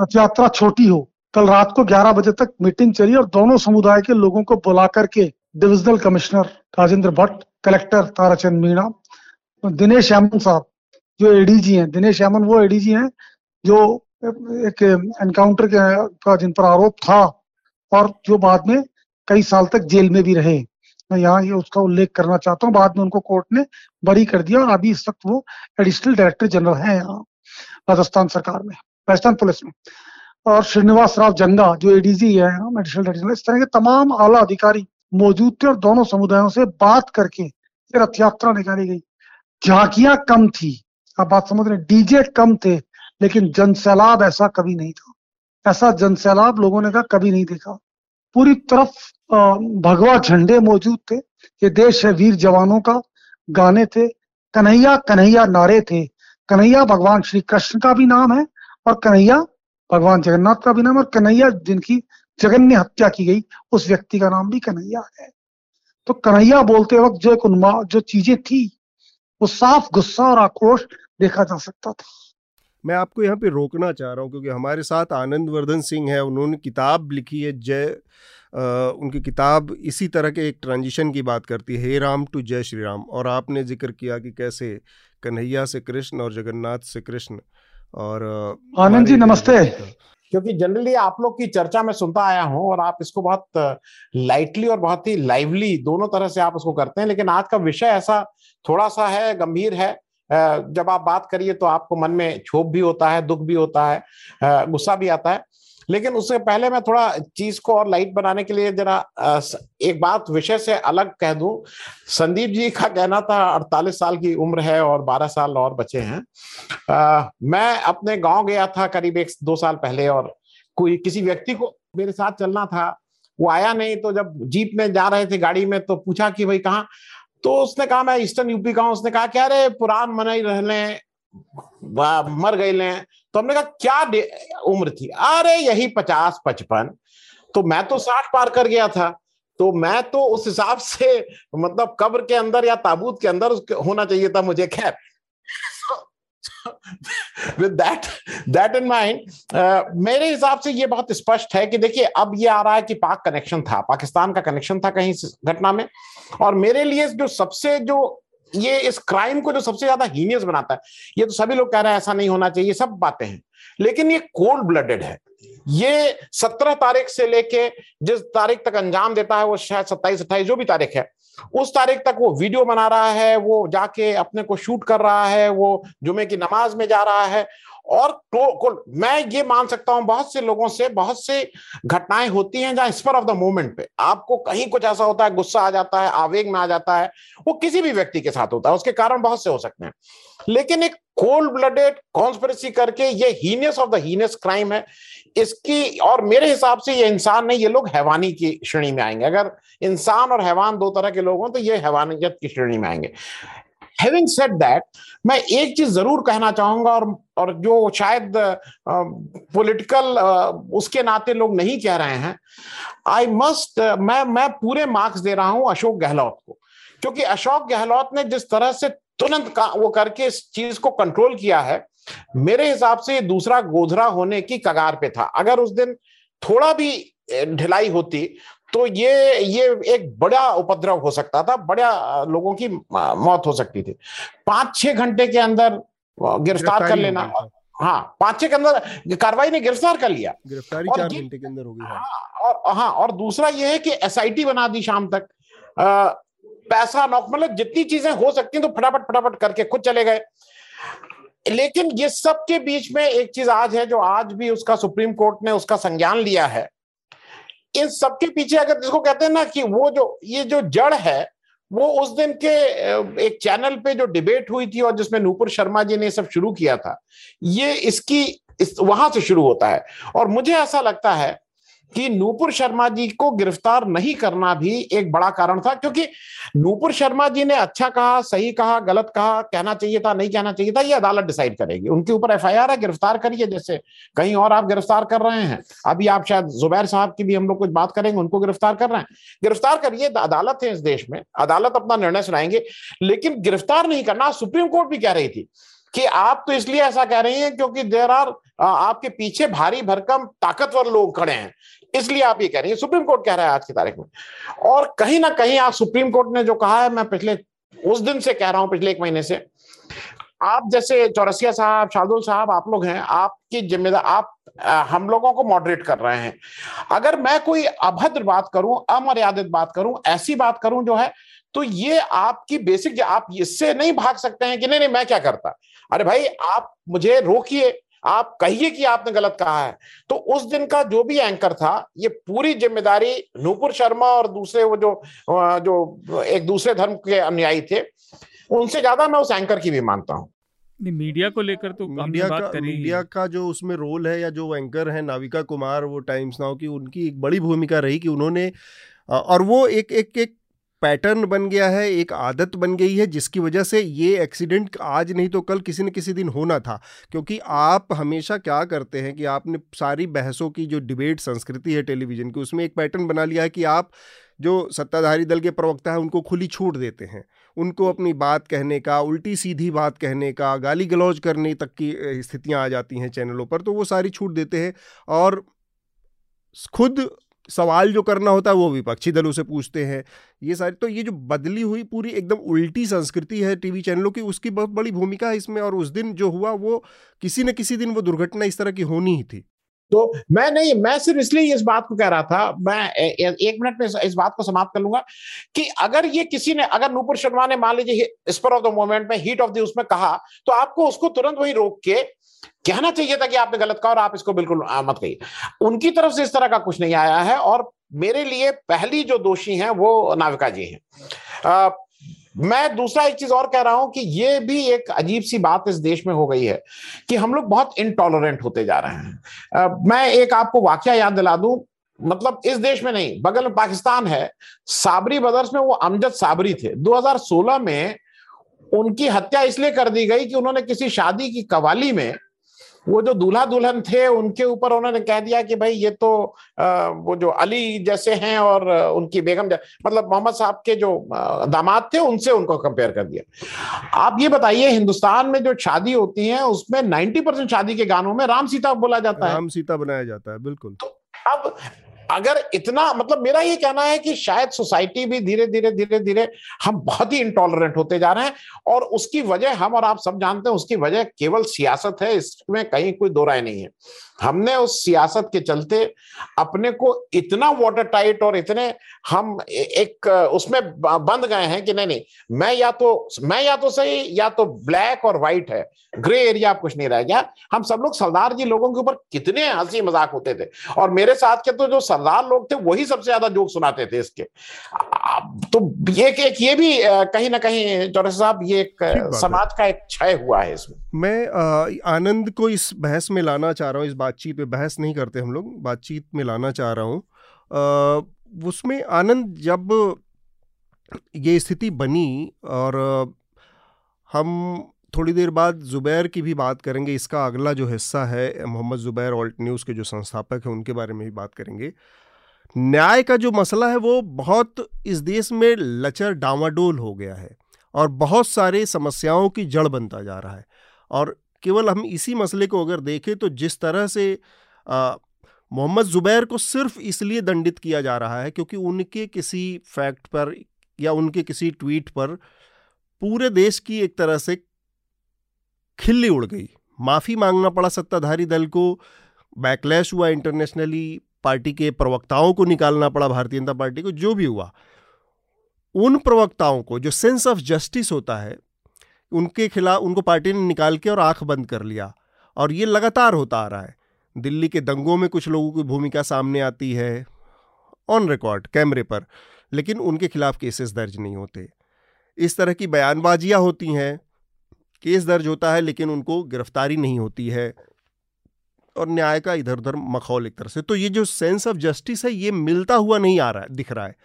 रथ यात्रा छोटी हो, कल रात को 11 बजे तक मीटिंग चली और दोनों समुदाय के लोगों को बुला करके divisional commissioner Rajendra Bhatt, collector Tarachand Meena, Dinesh Yaman साहब, जो एडीजी हैं, दिनेश यामन वो एडीजी हैं जो एक एनकाउंटर का जिन पर आरोप था और जो बाद में कई साल तक जेल में भी रहे। मैं यहाँ ये उसका उल्लेख करना चाहता हूँ। बाद में उनको कोर्ट ने बरी कर दिया और अभी इस वक्त वो एडिशनल डायरेक्टर जनरल है यहाँ, राजस्थान सरकार में, राजस्थान पुलिस में। और श्रीनिवास राव जंगा, जो एडीजी है एडिशनल डायरेक्टर इस तरह के तमाम आला अधिकारी मौजूद थे और दोनों समुदायों से बात करके रथ यात्रा निकाली गई। झांकियाँ कम थी। आप बात समझ रहे डीजे कम थे। लेकिन जनसैलाब ऐसा कभी नहीं था। ऐसा जनसैलाब लोगों ने कहा कभी नहीं देखा। पूरी तरफ़ भगवा झंडे मौजूद थे ये देश है वीर जवानों का। गाने थे, कन्हैया कन्हैया नारे थे। कन्हैया भगवान श्री कृष्ण का भी नाम है और कन्हैया भगवान जगन्नाथ का भी नाम और कन्हैया जिनकी जगन्य हत्या की गई, उस व्यक्ति का नाम भी कन्हैया है। तो कन्हैया बोलते वक्त जो एक उन्मा, जो चीज़ें थी, वो साफ़ गुस्सा और आक्रोश देखा जा सकता था। मैं आपको यहाँ पे रोकना चाह रहा हूँ क्योंकि हमारे साथ आनंद वर्धन सिंह है उन्होंने किताब लिखी है जय उनकी किताब इसी तरह के एक ट्रांजिशन की बात करती है हे राम टू जय श्री राम और आपने ज़िक्र किया कि कैसे कन्हैया से कृष्ण और जगन्नाथ से कृष्ण और आनंद जी नमस्ते। क्योंकि जनरली आप लोग की चर्चा में सुनता आया हूँ और आप इसको बहुत लाइटली और बहुत ही लाइवली दोनों तरह से आप उसको करते हैं लेकिन आज का विषय ऐसा थोड़ा सा है गंभीर है जब आप बात करिए तो आपको मन में क्षोभ भी होता है दुख भी होता है गुस्सा भी आता है। लेकिन उससे पहले मैं थोड़ा चीज़ को और लाइट बनाने के लिए जरा एक बात विषय से अलग कह दूँ। संदीप जी का कहना था अड़तालीस साल की उम्र है और बारह साल और बचे हैं। आ, मैं अपने गाँव गया था करीब एक दो साल पहले और कोई किसी व्यक्ति को मेरे साथ चलना था। वो आया नहीं तो जब जीप में जा रहे थे गाड़ी में तो पूछा कि भाई कहाँ? तो उसने कहा, मैं ईस्टर्न यूपी का उसने कहा क्या रे पुरान मनाई रहने मर गए ले। तो हमने कहा, क्या उम्र थी? अरे, यही पचास पचपन तो मैं तो साठ पार कर गया था। तो मैं तो उस हिसाब से मतलब कब्र के अंदर या ताबूत के अंदर होना चाहिए था मुझे, खैर। With that that in mind मेरे हिसाब से ये बहुत स्पष्ट है कि देखिए, अब ये आ रहा है कि पाक कनेक्शन था, पाकिस्तान का कनेक्शन था कहीं घटना में। और मेरे लिए जो सबसे जो ये इस क्राइम को जो सबसे ज़्यादा हीनियस बनाता है, ये तो सभी लोग कह रहे हैं, ऐसा नहीं होना चाहिए सब बातें हैं। लेकिन ये कोल्ड ब्लडेड है। ये सत्रह तारीख से लेके जिस तारीख तक अंजाम देता है, वो शायद सत्ताईस अट्ठाईस, जो भी तारीख है उस तारीख तक वो वीडियो बना रहा है, वो जाके अपने को शूट कर रहा है, वो जुमे की नमाज़ में जा रहा है। और तो, मैं ये मान सकता हूँ बहुत से लोगों से बहुत से घटनाएँ होती हैं जहाँ स्पर ऑफ़ द मोमेंट पे आपको कहीं कुछ ऐसा होता है गुस्सा आ जाता है आवेग में आ जाता है वो किसी भी व्यक्ति के साथ होता है उसके कारण बहुत से हो सकते हैं। लेकिन एक कोल्ड ब्लडेड कॉन्स्परेसी करके ये heinous of the heinous crime है इसकी और मेरे हिसाब से ये इंसान नहीं ये लोग हैवानी की श्रेणी में आएँगे। अगर इंसान और हैवान दो तरह के लोग हों तो ये हैवानियत की श्रेणी में आएँगे। हैविंग सेड दैट मैं एक चीज़ ज़रूर कहना चाहूँगा और और जो शायद पॉलिटिकल उसके नाते लोग नहीं कह रहे हैं। आई मस्ट मैं मैं पूरे मार्क्स दे रहा हूँ अशोक गहलोत को। क्योंकि अशोक गहलोत ने जिस तरह से तुरंत वो करके इस चीज़ को कंट्रोल किया है, मेरे हिसाब से दूसरा गोधरा होने की कगार पे था। अगर उस दिन थोड़ा भी ढिलाई होती तो ये ये एक बड़ा उपद्रव हो सकता था बड़ा लोगों की मौत हो सकती थी। पाँच छह घंटे के अंदर गिरफ़्तार कर लेना। हाँ पाँच छह के अंदर कार्रवाई ने गिरफ़्तार कर लिया। गिरफ्तारी चार घंटे के अंदर होगी हाँ। और हाँ और दूसरा ये है कि एसआईटी बना दी शाम तक। आ, पैसा नौक मतलब जितनी चीज़ें हो सकती हैं तो फटाफट फटाफट करके खुद चले गए। लेकिन ये सब के बीच में एक चीज़ आज है जो आज भी उसका सुप्रीम कोर्ट ने उसका संज्ञान लिया है। इन सबके पीछे अगर जिसको कहते हैं ना कि वो जो, ये जो जड़ है, वो उस दिन के एक चैनल पे जो डिबेट हुई थी और जिसमें नूपुर शर्मा जी ने सब शुरू किया था, ये इसकी, इस, वहाँ से शुरू होता है। और मुझे ऐसा लगता है कि नूपुर शर्मा जी को गिरफ़्तार नहीं करना भी एक बड़ा कारण था, क्योंकि नूपुर शर्मा जी ने अच्छा कहा, सही कहा, गलत कहा, कहना चाहिए था, नहीं कहना चाहिए था, ये अदालत डिसाइड करेगी। उनके ऊपर एफआईआर है, गिरफ़्तार करिए, जैसे कहीं और आप गिरफ़्तार कर रहे हैं। अभी आप शायद जुबैर साहब की भी हम लोग कुछ बात करेंगे, उनको गिरफ़्तार कर रहे हैं। गिरफ़्तार करिए अदालत है इस देश में, अदालत अपना निर्णय सुनाएँगे, लेकिन गिरफ़्तार नहीं करना, सुप्रीम कोर्ट भी कह रही थी कि आप तो इसलिए ऐसा कह रही हैं क्योंकि देर आर आपके पीछे भारी भरकम ताकतवर लोग खड़े हैं। इसलिए आप ये कह रही हैं, सुप्रीम कोर्ट कह रहा है आज की तारीख में। और कहीं ना कहीं आज सुप्रीम कोर्ट ने जो कहा है, मैं पिछले, उस दिन से कह रहा हूँ, पिछले एक महीने से, आप जैसे चौरसिया साहब, शार्दुल साहब, आप लोग हैं, आपकी जिम्मेदार आप हम लोगों को मॉडरेट कर रहे हैं। अगर मैं कोई अभद्र बात करूँ, अमर्यादित बात करूँ, ऐसी बात करूँ जो है तो ये आपकी बेसिक आप इससे नहीं भाग सकते हैं कि नहीं नहीं, मैं क्या करता? अरे भाई, आप मुझे रोकिए आप कहिए कि आपने गलत कहा है। तो उस दिन का जो भी एंकर था ये पूरी ज़िम्मेदारी नूपुर शर्मा और दूसरे वो जो जो एक दूसरे धर्म के अनुयायी थे उनसे ज़्यादा मैं उस एंकर की भी मानता हूँ। मीडिया को लेकर तो मीडिया का मीडिया का जो उसमें रोल है या जो एंकर है नाविका कुमार वो टाइम्स नाउ की उनकी एक बड़ी भूमिका रही कि उन्होंने और वो एक एक एक पैटर्न बन गया है एक आदत बन गई है जिसकी वजह से ये एक्सीडेंट आज नहीं तो कल किसी न किसी दिन होना था। क्योंकि आप हमेशा क्या करते हैं कि आपने सारी बहसों की जो डिबेट संस्कृति है टेलीविज़न की उसमें एक पैटर्न बना लिया है कि आप जो सत्ताधारी दल के प्रवक्ता हैं उनको खुली छूट देते हैं। उनको अपनी बात कहने का उल्टी सीधी बात कहने का गाली गलौज करने तक की स्थितियाँ आ जाती हैं चैनलों पर तो वो सारी छूट देते हैं। और खुद सवाल जो करना होता है, वो विपक्षी दलों से पूछते हैं। ये सारी तो ये जो बदली हुई पूरी एकदम उल्टी संस्कृति है टीवी चैनलों की, उसकी बहुत बड़ी भूमिका है इसमें, और उस दिन जो हुआ, वो किसी न किसी दिन वो दुर्घटना इस तरह की होनी ही थी। तो मैं नहीं, मैं सिर्फ़ इसलिए इस बात को कह रहा था, मैं एक मिनट में इस बात को समाप्त कर लूँगा कि अगर ये किसी ने, अगर नूपुर शर्मा ने मान लीजिए स्पर ऑफ़ द मोमेंट में, हीट ऑफ़ द, उसमें कहा तो आपको उसको तुरंत वही रोक के कहना चाहिए था कि आपने गलत कहा और आप इसको बिल्कुल मत कहिए। उनकी तरफ़ से इस तरह का कुछ नहीं आया है और मेरे लिए पहली जो दोषी हैं वो नाविका जी हैं। मैं दूसरा एक चीज़ और कह रहा हूँ कि ये भी एक अजीब सी बात इस देश में हो गई है कि हम लोग बहुत इंटॉलरेंट होते जा रहे हैं। आ, मैं एक आपको वाक्य याद दिला दूँ मतलब इस देश में नहीं बगल में पाकिस्तान है साबरी ब्रदर्स में वो अमजद साबरी थे। 2016 में उनकी हत्या इसलिए कर दी गई कि उन्होंने किसी शादी की कवाली में वो जो दूल्हा दुल्हन थे उनके ऊपर उन्होंने कह दिया कि भाई ये तो आ, वो जो अली जैसे हैं और उनकी बेगम मतलब मोहम्मद साहब के जो दामाद थे उनसे उनको कंपेयर कर दिया। आप ये बताइए हिंदुस्तान में जो शादी होती है उसमें नाइन्टी परसेंट शादी के गानों में राम सीता बोला जाता है। राम सीता बनाया जाता है बिल्कुल। तो अब अगर इतना मतलब मेरा ये कहना है कि शायद सोसाइटी भी धीरे धीरे धीरे धीरे हम बहुत ही इंटॉलरेंट होते जा रहे हैं और उसकी वजह हम और आप सब जानते हैं, उसकी वजह केवल सियासत है, इसमें कहीं कोई दो राय नहीं है। हमने उस सियासत के चलते अपने को इतना वाटर टाइट और इतने हम एक, उसमें बंद गए हैं कि नहीं नहीं, मैं या तो मैं या तो सही, या तो ब्लैक और व्हाइट है। ग्रे एरिया कुछ नहीं रह गया। हम सब लोग सरदार जी लोगों के ऊपर कितने हँसी मज़ाक होते थे। और मेरे साथ के तो जो सरदार लोग थे वही सबसे ज़्यादा जोक सुनाते थे इसके। तो ये एक ये भी कहीं ना कहीं चौरस साहब ये एक समाज का एक क्षय हुआ है इसमें। मैं आनंद को इस बहस में लाना चाह रहा हूँ इस बातचीत में बहस नहीं करते हम लोग बातचीत में लाना चाह रहा हूँ। उसमें आनंद जब ये स्थिति बनी और हम थोड़ी देर बाद ज़ुबैर की भी बात करेंगे। इसका अगला जो हिस्सा है, मोहम्मद ज़ुबैर, ऑल्ट न्यूज़ के जो संस्थापक हैं, उनके बारे में भी बात करेंगे। न्याय का जो मसला है, वो बहुत इस देश में लचर डावाडोल हो गया है और बहुत सारे समस्याओं की जड़ बनता जा रहा है। और केवल हम इसी मसले को अगर देखें तो जिस तरह से मोहम्मद ज़ुबैर को सिर्फ़ इसलिए दंडित किया जा रहा है क्योंकि उनके किसी फैक्ट पर या उनके किसी ट्वीट पर पूरे देश की एक तरह से खिल्ली उड़ गई। माफ़ी मांगना पड़ा सत्ताधारी दल को। बैकलैश हुआ इंटरनेशनली, पार्टी के प्रवक्ताओं को निकालना पड़ा, भारतीय जनता पार्टी को, जो भी हुआ। उन प्रवक्ताओं को जो सेंस ऑफ़ जस्टिस होता है, उनके खिलाफ, उनको पार्टी ने निकाल के और आँख बंद कर लिया। और ये लगातार होता आ रहा है। दिल्ली के दंगों में कुछ लोगों की भूमिका सामने आती है ऑन रिकॉर्ड कैमरे पर, लेकिन उनके खिलाफ केसेस दर्ज नहीं होते। इस तरह की बयानबाजियाँ होती हैं केस दर्ज होता है, लेकिन उनको गिरफ्तारी नहीं होती है। और न्याय का इधर उधर मखौल एक तरह से। तो ये जो सेंस ऑफ़ जस्टिस है, ये मिलता हुआ नहीं आ रहा है, दिख रहा है।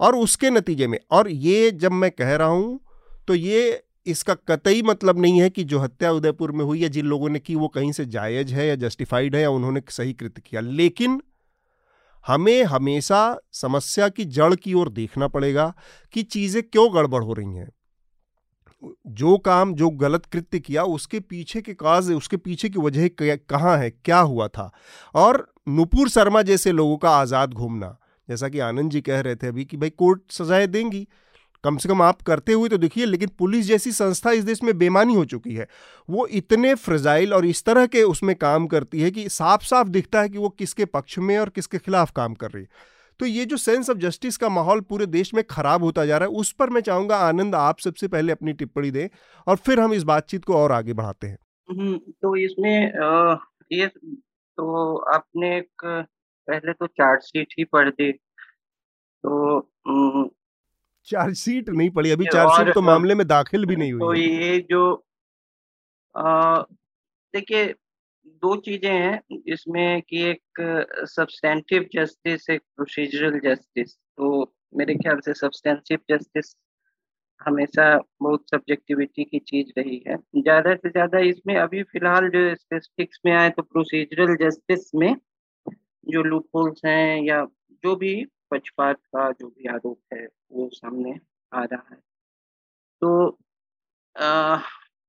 और उसके नतीजे में, और ये जब मैं कह रहा हूँ तो ये इसका कतई मतलब नहीं है कि जो हत्या उदयपुर में हुई है, जिन लोगों ने की, वो कहीं से जायज़ है या जस्टिफाइड है या उन्होंने सही कृत्य किया। लेकिन हमें हमेशा समस्या की जड़ की ओर देखना पड़ेगा कि चीज़ें क्यों गड़बड़ हो रही हैं। जो काम, जो गलत कृत्य किया, उसके पीछे के काज, उसके पीछे की वजह कहाँ है, क्या हुआ था? और नुपुर शर्मा जैसे लोगों का आज़ाद घूमना, जैसा कि आनंद जी कह रहे थे अभी कि भाई कोर्ट सजाएँ देंगी। कम से कम आप करते हुए तो देखिए, लेकिन पुलिस जैसी संस्था इस देश में बेमानी हो चुकी है। वो इतने फ्रजाइल और इस तरह के उसमें काम करती है कि साफ़ साफ़ दिखता है कि वो किसके पक्ष में और किसके खिलाफ काम कर रही है। तो ये जो सेंस ऑफ़ जस्टिस का माहौल पूरे देश में खराब होता जा रहा है उस पर मैं चाहूँगा आनंद आप सबसे पहले अपनी टिप्पणी दें और फिर हम इस बातचीत को और आगे बढ़ाते हैं। हम्म, तो इसमें ये तो आपने एक पहले तो चार्जशीट ही पढ़ दी। तो चार्जशीट नहीं पड़ी अभी चार्जशीट तो मामले में दाखिल भी नहीं हुई तो ये जो देखिए दो चीज़ें हैं इसमें कि एक सब्सटेंटिव जस्टिस एक प्रोसीजरल जस्टिस तो मेरे ख्याल से सब्सटेंटिव जस्टिस हमेशा बहुत सब्जेक्टिविटी की चीज़ रही है। ज़्यादा से ज़्यादा इसमें अभी फ़िलहाल जो स्पेसिफिक्स में आए तो प्रोसीजरल जस्टिस में जो लूप होल्स हैं या जो भी पक्षपात का जो भी आरोप है वो सामने आ रहा है। तो आ,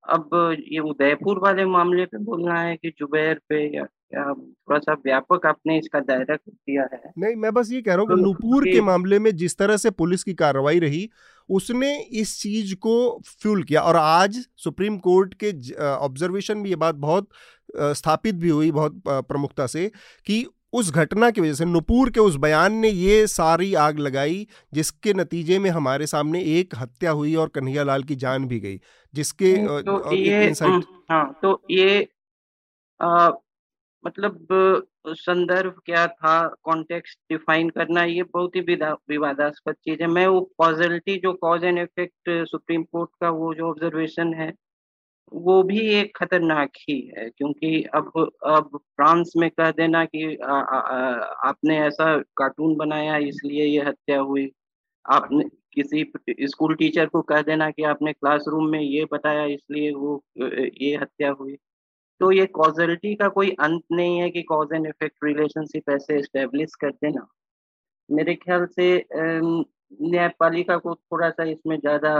अब ये उदयपुर वाले मामले पे बोलना है कि जुबैर पे या थोड़ा सा व्यापक आपने इसका दायरा कर दिया है। नहीं मैं बस ये कह रहा हूँ तो नूपुर के मामले में जिस तरह से पुलिस की कार्रवाई रही उसने इस चीज़ को फ्यूल किया और आज सुप्रीम कोर्ट के ऑब्जर्वेशन में ये बात बहुत स्थापित भी हुई बहुत प्रमुखता से कि उस घटना की वजह से नुपुर के उस बयान ने ये सारी आग लगाई जिसके नतीजे में हमारे सामने एक हत्या हुई और कन्हैया लाल की जान भी गई जिसके तो ये हाँ तो ये आ, मतलब संदर्भ क्या था कॉन्टेक्स्ट डिफाइन करना ये बहुत ही विवादास्पद चीज़ है। मैं वो कॉजलिटी जो cause and effect Supreme Court का वो जो ऑब्जर्वेशन है वो भी एक खतरनाक ही है क्योंकि अब अब फ्रांस में कह देना कि आ, आ, आ, आपने ऐसा कार्टून बनाया इसलिए ये हत्या हुई। आपने किसी स्कूल टीचर को कह देना कि आपने क्लासरूम में ये बताया इसलिए वो ये हत्या हुई। तो ये कॉजलिटी का कोई अंत नहीं है कि कॉज एंड इफ़ेक्ट रिलेशनशिप ऐसे एस्टेब्लिश कर देना। मेरे ख्याल से न्यायपालिका को थोड़ा सा इसमें ज़्यादा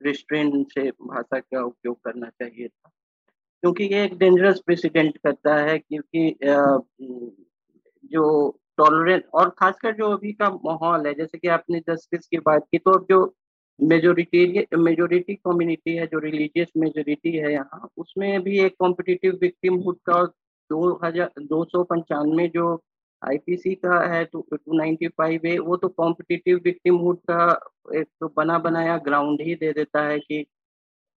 रिस्ट्रेन से भाषा का उपयोग करना चाहिए था। क्योंकि ये एक डेंजरस प्रेसिडेंट करता है क्योंकि जो टॉलरेंस और खासकर जो अभी का माहौल है, जैसे कि आपने जस्टिस की बात की तो अब जो मेजोरिटी मेजोरिटी कम्युनिटी है, जो रिलीजियस मेजोरिटी है यहाँ, उसमें भी एक कॉम्पिटिटिव विक्टिमहुड का दो हज़ार, दो सौ पंचानवे जो आईपीसी का है टू नाइनटी फाइव है, वो तो कॉम्पिटिटिव विक्टिमहुड का एक तो बना बनाया ग्राउंड ही दे देता है कि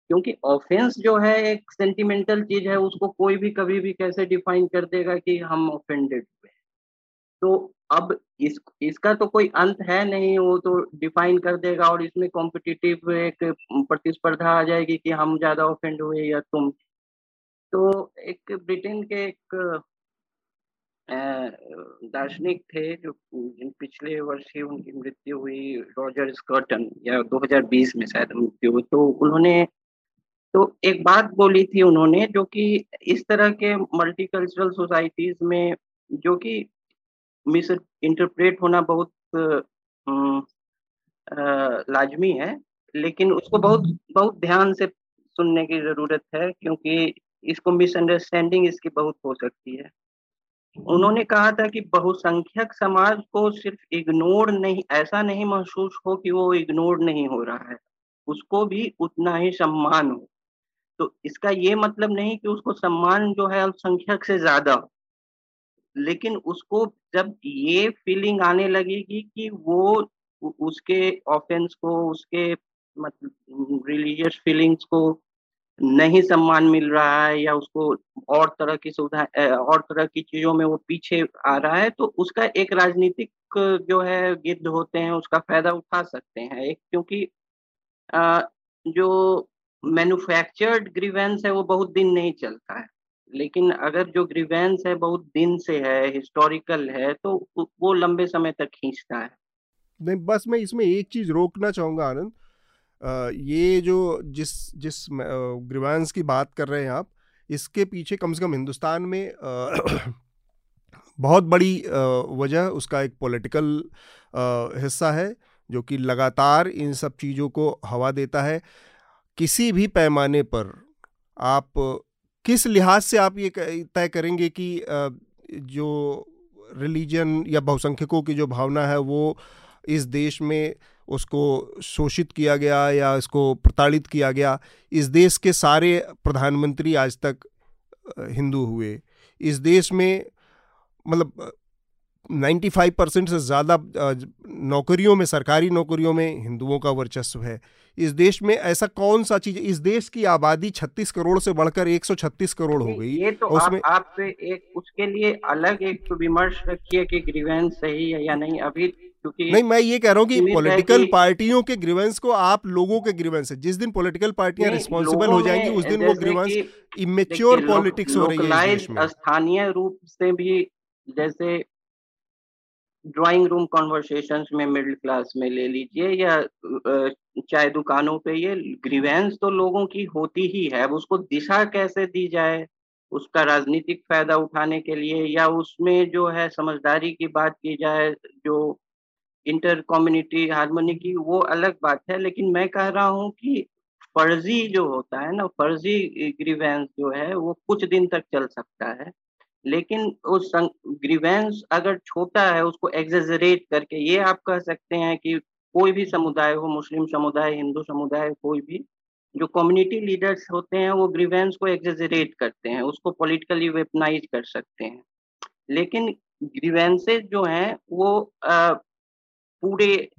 क्योंकि ऑफेंस जो है, एक सेंटिमेंटल चीज़ है, उसको कोई भी कभी भी कैसे डिफाइन कर देगा कि हम ऑफेंडेड हुए तो अब इस, इसका तो कोई अंत है नहीं, वो तो डिफाइन कर देगा और इसमें कॉम्पिटिटिव एक प्रतिस्पर्धा आ जाएगी कि हम ज़्यादा ऑफेंड हुए या तुम। तो एक ब्रिटेन के एक दार्शनिक थे जो जिन पिछले वर्ष ही उनकी मृत्यु हुई, रॉजर स्कर्टन या 2020 में शायद मृत्यु हुई तो उन्होंने तो एक बात बोली थी उन्होंने जो कि इस तरह के मल्टीकल्चरल सोसाइटीज में जो कि मिस इंटरप्रेट होना बहुत लाजमी है, लेकिन उसको बहुत बहुत ध्यान से सुनने की ज़रूरत है क्योंकि इसको मिसअंडरस्टैंडिंग इसकी बहुत हो सकती है। उन्होंने कहा था कि बहुसंख्यक समाज को सिर्फ़ इग्नोर नहीं, ऐसा नहीं महसूस हो कि वो इग्नोर नहीं हो रहा है। उसको भी उतना ही सम्मान हो। तो इसका ये मतलब नहीं कि उसको सम्मान जो है अल्पसंख्यक से ज़्यादा हो। लेकिन उसको जब ये फीलिंग आने लगेगी कि वो उसके ऑफेंस को, उसके मतलब रिलीजियस फीलिंग्स को नहीं सम्मान मिल रहा है या उसको और तरह की सुविधा और तरह की चीज़ों में वो पीछे आ रहा है तो उसका एक राजनीतिक जो है गिद्ध होते हैं, उसका फ़ायदा उठा सकते हैं। एक, क्योंकि जो मैन्युफैक्चर्ड ग्रीवेंस है वो बहुत दिन नहीं चलता है। लेकिन अगर जो ग्रीवेंस है बहुत दिन से है हिस्टोरिकल है तो वो लंबे समय तक खींचता है। नहीं, बस मैं इसमें एक चीज़ रोकना चाहूँगा आनंद ये जो जिस जिस ग्रीवांस की बात कर रहे हैं आप, इसके पीछे कम से कम हिंदुस्तान में बहुत बड़ी वजह उसका एक पॉलिटिकल हिस्सा है, जो कि लगातार इन सब चीज़ों को हवा देता है। किसी भी पैमाने पर आप किस लिहाज से आप ये तय करेंगे कि जो रिलीजन या बहुसंख्यकों की जो भावना है, वो इस देश में उसको शोषित किया गया या इसको प्रताड़ित किया गया। इस देश के सारे प्रधानमंत्री आज तक हिंदू हुए। इस देश में मतलब 95 परसेंट से ज़्यादा नौकरियों में सरकारी नौकरियों में हिंदुओं का वर्चस्व है। इस देश में ऐसा कौन सा चीज़ इस देश की आबादी 36 करोड़ से बढ़कर 136 करोड़ हो गई। ये तो उसमें आप, आप एक उसके लिए अलग एक विमर्श रखिए कि ग्रीवेंस सही है या नहीं। अभी नहीं मैं ये कह रहा हूँ कि पॉलिटिकल पार्टियों के ग्रीवेंस को आप लोगों के ग्रीवेंस है जिस दिन पॉलिटिकल पार्टियाँ रिस्पॉन्सिबल हो जाएँगी उस दिन वो ग्रीवेंस इमेच्योर पॉलिटिक्स हो रही है स्थानीय रूप से भी जैसे ड्राइंग रूम कॉन्वर्सेशन में मिडिल क्लास में ले लीजिए या चाय दुकानों पे ये ग्रीवेंस तो लोगों की होती ही है। अब उसको दिशा कैसे दी जाए उसका राजनीतिक फ़ायदा उठाने के लिए या उसमें जो है समझदारी की बात की जाए जो इंटर कम्युनिटी हारमोनी की वो अलग बात है लेकिन मैं कह रहा हूँ कि फर्जी जो होता है ना फर्जी ग्रीवेंस जो है वो कुछ दिन तक चल सकता है। लेकिन उस ग्रीवेंस अगर छोटा है उसको एग्जेजरेट करके ये आप कह सकते हैं कि कोई भी समुदाय हो मुस्लिम समुदाय हिंदू समुदाय कोई भी जो कम्युनिटी लीडर्स होते हैं वो ग्रीवेंस को एग्जेजरेट करते हैं उसको पॉलिटिकली वेपनाइज कर सकते हैं। लेकिन ग्रीवेंसेज जो हैं वो आ, पूरे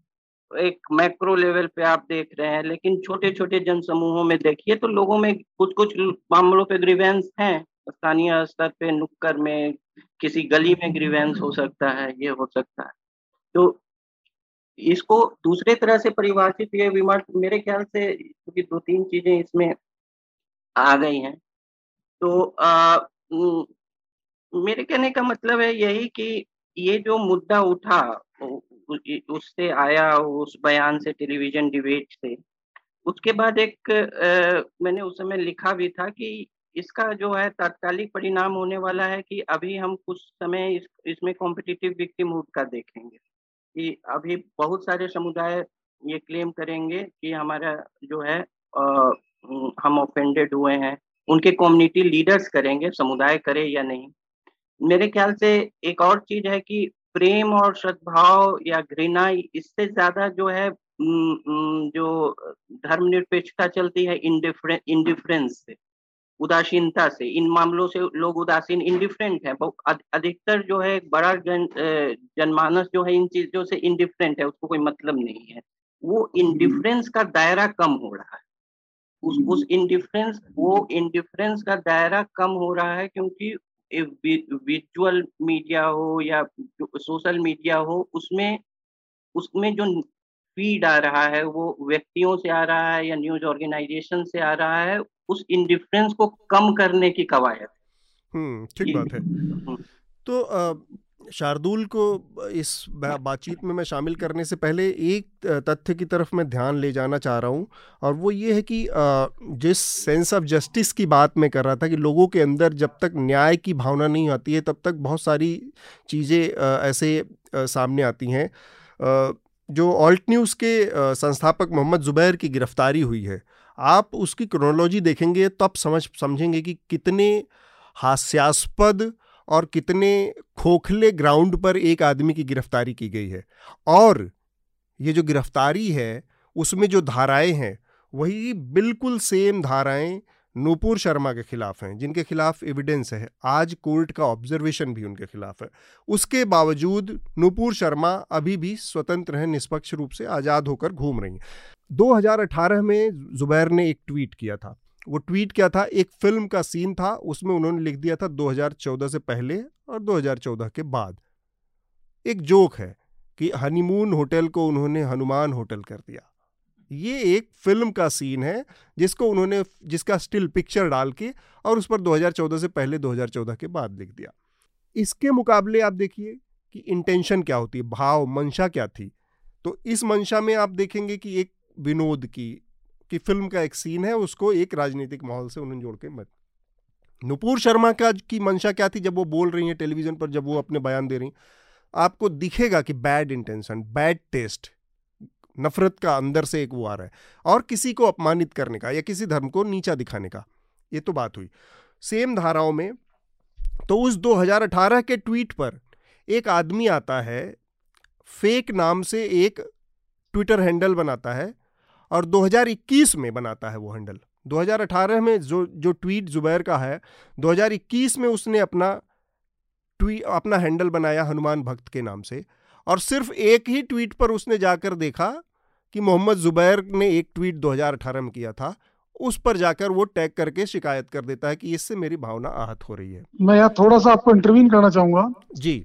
एक मैक्रो लेवल पे आप देख रहे हैं लेकिन छोटे छोटे जन समूहों में देखिए तो लोगों में कुछ कुछ मामलों पे ग्रीवेंस हैं। स्थानीय स्तर पे नुक्कर में किसी गली में ग्रीवेंस हो सकता है ये हो सकता है। तो इसको दूसरे तरह से परिभाषित ये विमर्श मेरे ख्याल से क्योंकि दो तीन चीज़ें इसमें आ गई हैं। तो आ, मेरे कहने का मतलब है यही कि ये जो मुद्दा उठा उससे आया उस बयान से टेलीविज़न डिबेट से। उसके बाद एक आ, मैंने उस समय लिखा भी था कि इसका जो है तात्कालिक परिणाम होने वाला है कि अभी हम कुछ समय इस, इसमें कॉम्पिटिटिव विक्टिमहुड का देखेंगे। कि अभी बहुत सारे समुदाय ये क्लेम करेंगे कि हमारा जो है आ, हम ऑफेंडेड हुए हैं। उनके कम्युनिटी लीडर्स करेंगे समुदाय करे या नहीं। मेरे ख्याल से एक और चीज़ है कि प्रेम और सद्भाव या घृणा इससे ज़्यादा जो है जो धर्मनिरपेक्षता चलती है इंडिफरेंस से उदासीनता से। इन मामलों से लोग उदासीन इंडिफरेंट है। अधिकतर जो है बड़ा जन जनमानस जो है इन चीज़ों से इंडिफरेंट है उसको कोई मतलब नहीं है। वो इंडिफरेंस का दायरा कम हो रहा है। उस उस इंडिफरेंस वो इंडिफरेंस का दायरा कम हो रहा है क्योंकि विजुअल मीडिया हो या सोशल मीडिया हो उसमें उसमें जो फ़ीड आ रहा है वो व्यक्तियों से आ रहा है या न्यूज़ ऑर्गेनाइजेशन से आ रहा है उस इंडिफरेंस को कम करने की कवायद। हम्म ठीक बात है। तो तो शार्दुल को इस बातचीत में मैं शामिल करने से पहले एक तथ्य की तरफ़ मैं ध्यान ले जाना चाह रहा हूँ और वो ये है कि जिस सेंस ऑफ़ जस्टिस की बात मैं कर रहा था कि लोगों के अंदर जब तक न्याय की भावना नहीं आती है तब तक बहुत सारी चीज़ें ऐसे सामने आती हैं। जो ऑल्ट न्यूज़ के संस्थापक मोहम्मद ज़ुबैर की गिरफ्तारी हुई है आप उसकी क्रोनोलॉजी देखेंगे तब समझ समझेंगे कि कितने हास्यास्पद और कितने खोखले ग्राउंड पर एक आदमी की गिरफ्तारी की गई है। और ये जो गिरफ्तारी है, उसमें जो धाराएँ हैं, वही बिल्कुल सेम धाराएँ नूपुर शर्मा के खिलाफ हैं, जिनके खिलाफ एविडेंस है। आज कोर्ट का ऑब्जर्वेशन भी उनके खिलाफ है। उसके बावजूद नूपुर शर्मा अभी भी स्वतंत्र हैं, निष्पक्ष रूप से आज़ाद होकर घूम रही हैं। 2018 में जुबैर ने एक ट्वीट किया था। वो ट्वीट क्या था, एक फ़िल्म का सीन था, उसमें उन्होंने लिख दिया था 2014 से पहले और 2014 के बाद। एक जोक है कि हनीमून होटल को उन्होंने हनुमान होटल कर दिया। ये एक फ़िल्म का सीन है, जिसको उन्होंने, जिसका स्टिल पिक्चर डाल के और उस पर 2014 से पहले 2014 के बाद लिख दिया। इसके मुकाबले आप देखिए कि इंटेंशन क्या होती है, भाव, मंशा क्या थी। तो इस मंशा में आप देखेंगे कि एक विनोद की कि फ़िल्म का एक सीन है, उसको एक राजनीतिक माहौल से उन्होंने जोड़ के मत। नुपुर शर्मा का की मंशा क्या थी? जब वो बोल रही हैं टेलीविज़न पर, जब वो अपने बयान दे रही आपको दिखेगा कि बैड इंटेंशन बैड टेस्ट नफरत का अंदर से एक वो आ रहा है। और किसी को अपमानित करने का या किसी धर्म को नीचा दिखाने का, ये तो बात हुई। सेम धाराओं में तो उस 2018 के ट्वीट पर एक आदमी आता है फेक नाम से एक ट्विटर हैंडल बनाता है और 2021 में बनाता है वो हैंडल। 2018 में जो जो ट्वीट जुबैर का है 2021 में उसने अपना ट्वीट अपना हैंडल बनाया हनुमान भक्त के नाम से। और सिर्फ़ एक ही ट्वीट पर उसने जाकर देखा कि मोहम्मद जुबैर ने एक ट्वीट 2018 में किया था उस पर जाकर वो टैग करके शिकायत कर देता है कि इससे मेरी भावना आहत हो रही है। मैं यहाँ थोड़ा सा आपको इंटरव्यू करना चाहूँगा जी।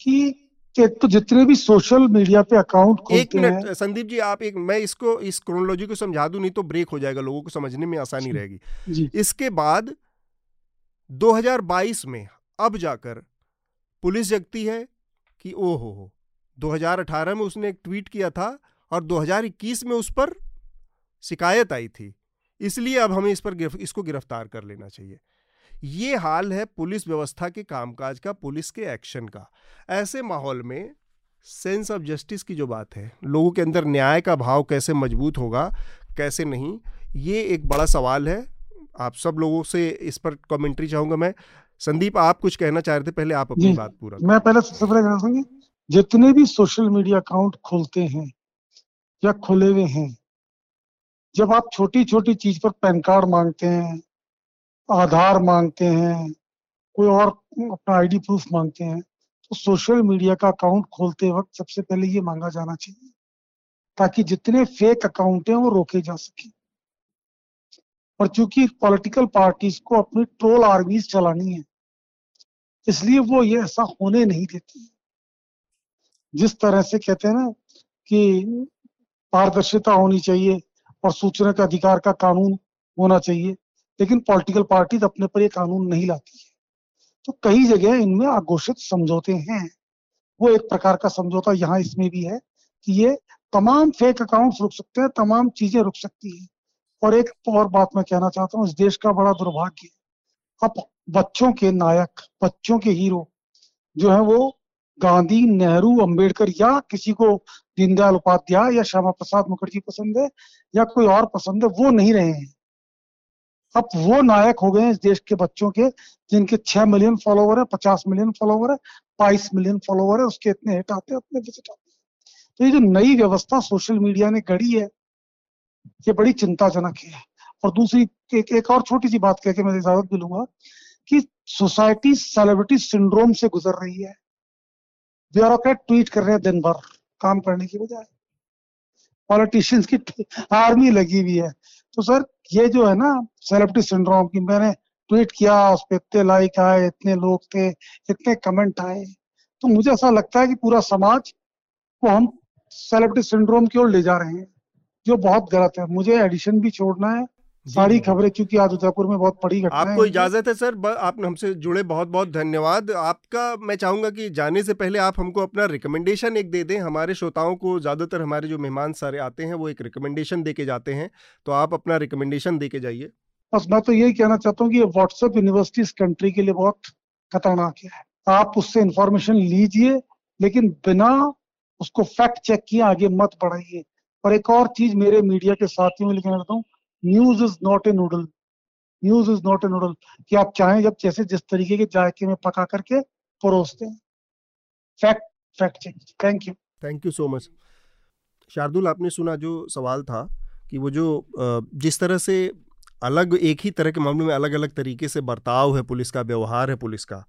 कि तो जितने भी सोशल मीडिया पे अकाउंट एक मिनट संदीप जी आप एक मैं इसको इस क्रोनोलॉजी को समझा दूँ नहीं तो ब्रेक हो जाएगा लोगों को समझने में आसानी रहेगी। इसके बाद 2022 में अब जाकर पुलिस जगती है कि ओ हो हो 2018 में उसने एक ट्वीट किया था और 2021 में उस पर शिकायत आई थी। इसलिए अब हमें इस पर गिरफ, इसको गिरफ़्तार कर लेना चाहिए। ये हाल है पुलिस व्यवस्था के कामकाज का पुलिस के एक्शन का। ऐसे माहौल में सेंस ऑफ़ जस्टिस की जो बात है लोगों के अंदर न्याय का भाव कैसे मज़बूत होगा कैसे नहीं ये एक बड़ा सवाल है। आप सब लोगों से इस पर कमेंट्री चाहूँगा मैं। संदीप आप कुछ कहना चाह रहे थे पहले आप अपनी बात पूरा मैं पहले सबसे पहले कहना चाहूँगी जितने भी सोशल मीडिया अकाउंट खोलते हैं या खुले हुए हैं जब आप छोटी छोटी चीज़ पर पैन कार्ड मांगते हैं आधार मांगते हैं, कोई और अपना आईडी प्रूफ मांगते हैं तो सोशल मीडिया का अकाउंट खोलते वक्त सबसे पहले ये मांगा जाना चाहिए, ताकि जितने फेक अकाउंट हैं वो रोके जा सके। और चूँकि पॉलिटिकल पार्टीज़ को अपनी ट्रोल आर्मीज चलानी है, इसलिए वो ये ऐसा होने नहीं देती। जिस तरह से कहते हैं ना कि पारदर्शिता होनी चाहिए और सूचना के अधिकार का कानून होना चाहिए लेकिन पॉलिटिकल पार्टीज़ अपने पर ये कानून नहीं लाती है। तो कई जगह इनमें आघोषित समझौते हैं। वो एक प्रकार का समझौता यहाँ इसमें भी है कि ये तमाम फेक अकाउंट्स रुक सकते हैं, तमाम चीज़ें रुक सकती हैं। और एक और बात मैं कहना चाहता हूँ, इस देश का बड़ा दुर्भाग्य अब बच्चों के नायक, बच्चों के हीरो जो है वो गांधी, नेहरू, अंबेडकर या किसी को दीनदयाल उपाध्याय या श्यामा प्रसाद मुखर्जी पसंद है या कोई और पसंद है, वो नहीं रहे हैं। अब वो नायक हो गए हैं इस देश के बच्चों के जिनके छह मिलियन फॉलोवर है पचास मिलियन फॉलोवर है बाईस मिलियन फॉलोवर है उसके इतने हिट आते हैं अपने विज़िट आते हैं। तो ये जो नई व्यवस्था सोशल मीडिया ने गढ़ी है ये बड़ी चिंताजनक है। और दूसरी एक, एक और छोटी सी बात कह के मैं इजाज़त भी लूँगा कि सोसाइटी सेलिब्रिटी सिंड्रोम से गुजर रही है। ब्यूरोक्रेट ट्वीट कर रहे हैं दिन भर काम करने की बजाय। पॉलिटिशियंस की आर्मी लगी हुई है। तो सर, ये जो है ना सेलिब्रिटी सिंड्रोम की मैंने ट्वीट किया, उस पर इतने लाइक आए, इतने लोग थे, इतने कमेंट आए। तो मुझे ऐसा लगता है कि पूरा समाज को हम सेलेब्रिटी सिंड्रोम की ओर ले जा रहे हैं, जो बहुत गलत है। मुझे एडिशन भी छोड़ना है सारी खबरें क्योंकि आज उदयपुर में बहुत बड़ी घटना आपको इजाज़त है सर? आपने हमसे जुड़े बहुत बहुत धन्यवाद। आपका मैं चाहूँगा कि जाने से पहले आप हमको अपना रिकमेंडेशन एक दे दें। हमारे श्रोताओं को ज़्यादातर हमारे जो मेहमान सारे आते हैं वो एक रिकमेंडेशन दे के जाते हैं। तो आप अपना रिकमेंडेशन दे के जाइए। बस मैं तो यही कहना चाहता हूँ कि व्हाट्सएप यूनिवर्सिटी इस कंट्री के लिए बहुत खतरनाक है। आप उससे इंफॉर्मेशन लीजिए लेकिन बिना उसको फैक्ट चेक किए आगे मत बढ़ाइए। और एक और चीज़ मेरे मीडिया के साथियों में लिखना चाहता हूँ news is not a noodle news is not a noodle कि आप चाहें जब जैसे जिस तरीके के जायके में पका करके परोसते हैं। Fact fact check thank you thank you so much Shardul, आपने सुना जो सवाल था कि वो जो जिस तरह से अलग एक ही तरह के मामले में अलग अलग तरीके से बर्ताव है पुलिस का, व्यवहार है पुलिस का,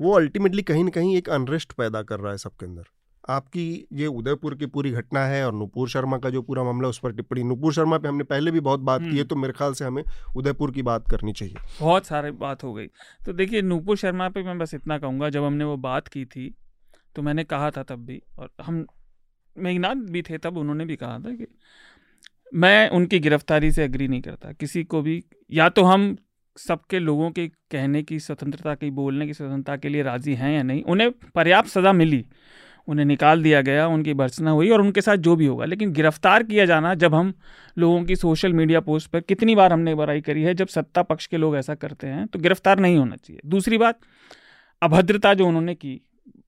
वो अल्टीमेटली कहीं ना कहीं एक अनरेस्ट पैदा कर रहा है सबके अंदर। आपकी ये उदयपुर की पूरी घटना है और नुपुर शर्मा का जो पूरा मामला उस पर टिप्पणी। नुपुर शर्मा पे हमने पहले भी बहुत बात की है हम्म। तो मेरे ख्याल से हमें उदयपुर की बात करनी चाहिए। बहुत सारी बात हो गई। तो देखिए नुपुर शर्मा पे मैं बस इतना कहूँगा जब हमने वो बात की थी तो मैंने कहा था तब भी और हम मेघनाथ भी थे तब उन्होंने भी कहा था कि मैं उनकी गिरफ्तारी से अग्री नहीं करता। किसी को भी या तो हम सबके लोगों के कहने की स्वतंत्रता की बोलने की स्वतंत्रता के लिए राज़ी हैं या नहीं उन्हें पर्याप्त सज़ा मिली। उन्हें निकाल दिया गया उनकी भर्सना हुई और उनके साथ जो भी होगा। लेकिन गिरफ़्तार किया जाना जब हम लोगों की सोशल मीडिया पोस्ट पर कितनी बार हमने बड़ाई करी है जब सत्ता पक्ष के लोग ऐसा करते हैं तो गिरफ़्तार नहीं होना चाहिए। दूसरी बात अभद्रता जो उन्होंने की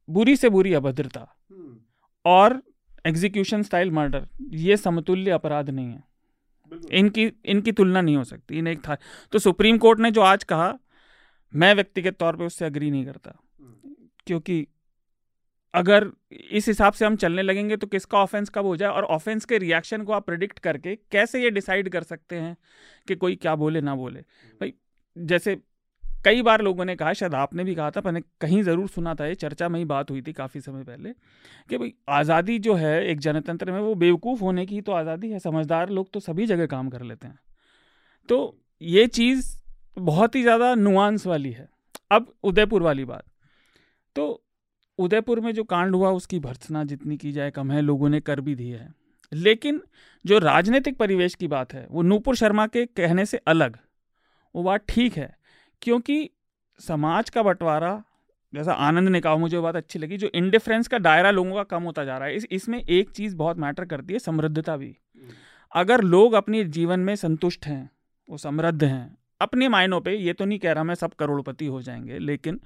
बुरी से बुरी अभद्रता हम्म। और एग्जीक्यूशन स्टाइल मर्डर ये समतुल्य अपराध नहीं है। इनकी इनकी तुलना नहीं हो सकती इन्हें एक था। तो सुप्रीम कोर्ट ने जो आज कहा मैं व्यक्तिगत तौर पे उससे अग्री नहीं करता हम्म। क्योंकि अगर इस हिसाब से हम चलने लगेंगे तो किसका ऑफेंस कब हो जाए? और ऑफेंस के रिएक्शन को आप प्रिडिक्ट करके कैसे ये डिसाइड कर सकते हैं कि कोई क्या बोले ना बोले? भाई जैसे कई बार लोगों ने कहा शायद आपने भी कहा था मैंने कहीं ज़रूर सुना था ये चर्चा में ही बात हुई थी काफ़ी समय पहले कि भाई आज़ादी जो है एक जनतंत्र में वो बेवकूफ़ होने की तो आज़ादी है समझदार लोग तो सभी जगह काम कर लेते हैं। तो ये चीज़ बहुत ही ज़्यादा नुआंस वाली है। अब उदयपुर वाली बात। तो उदयपुर में जो कांड हुआ, उसकी भर्सना जितनी की जाए कम है, लोगों ने कर भी दी है। लेकिन जो राजनीतिक परिवेश की बात है, वो नूपुर शर्मा के कहने से अलग, वो बात ठीक है, क्योंकि समाज का बंटवारा, जैसा आनंद ने कहा मुझे बात अच्छी लगी, जो इंडिफरेंस का दायरा लोगों का कम होता जा रहा है, इस, इसमें एक चीज़ बहुत मैटर करती है, समृद्धता भी। अगर लोग अपने जीवन में संतुष्ट हैं, वो समृद्ध हैं, अपने मायनों पे, ये तो नहीं कह रहा मैं सब करोड़पति हो जाएँगे, लेकिन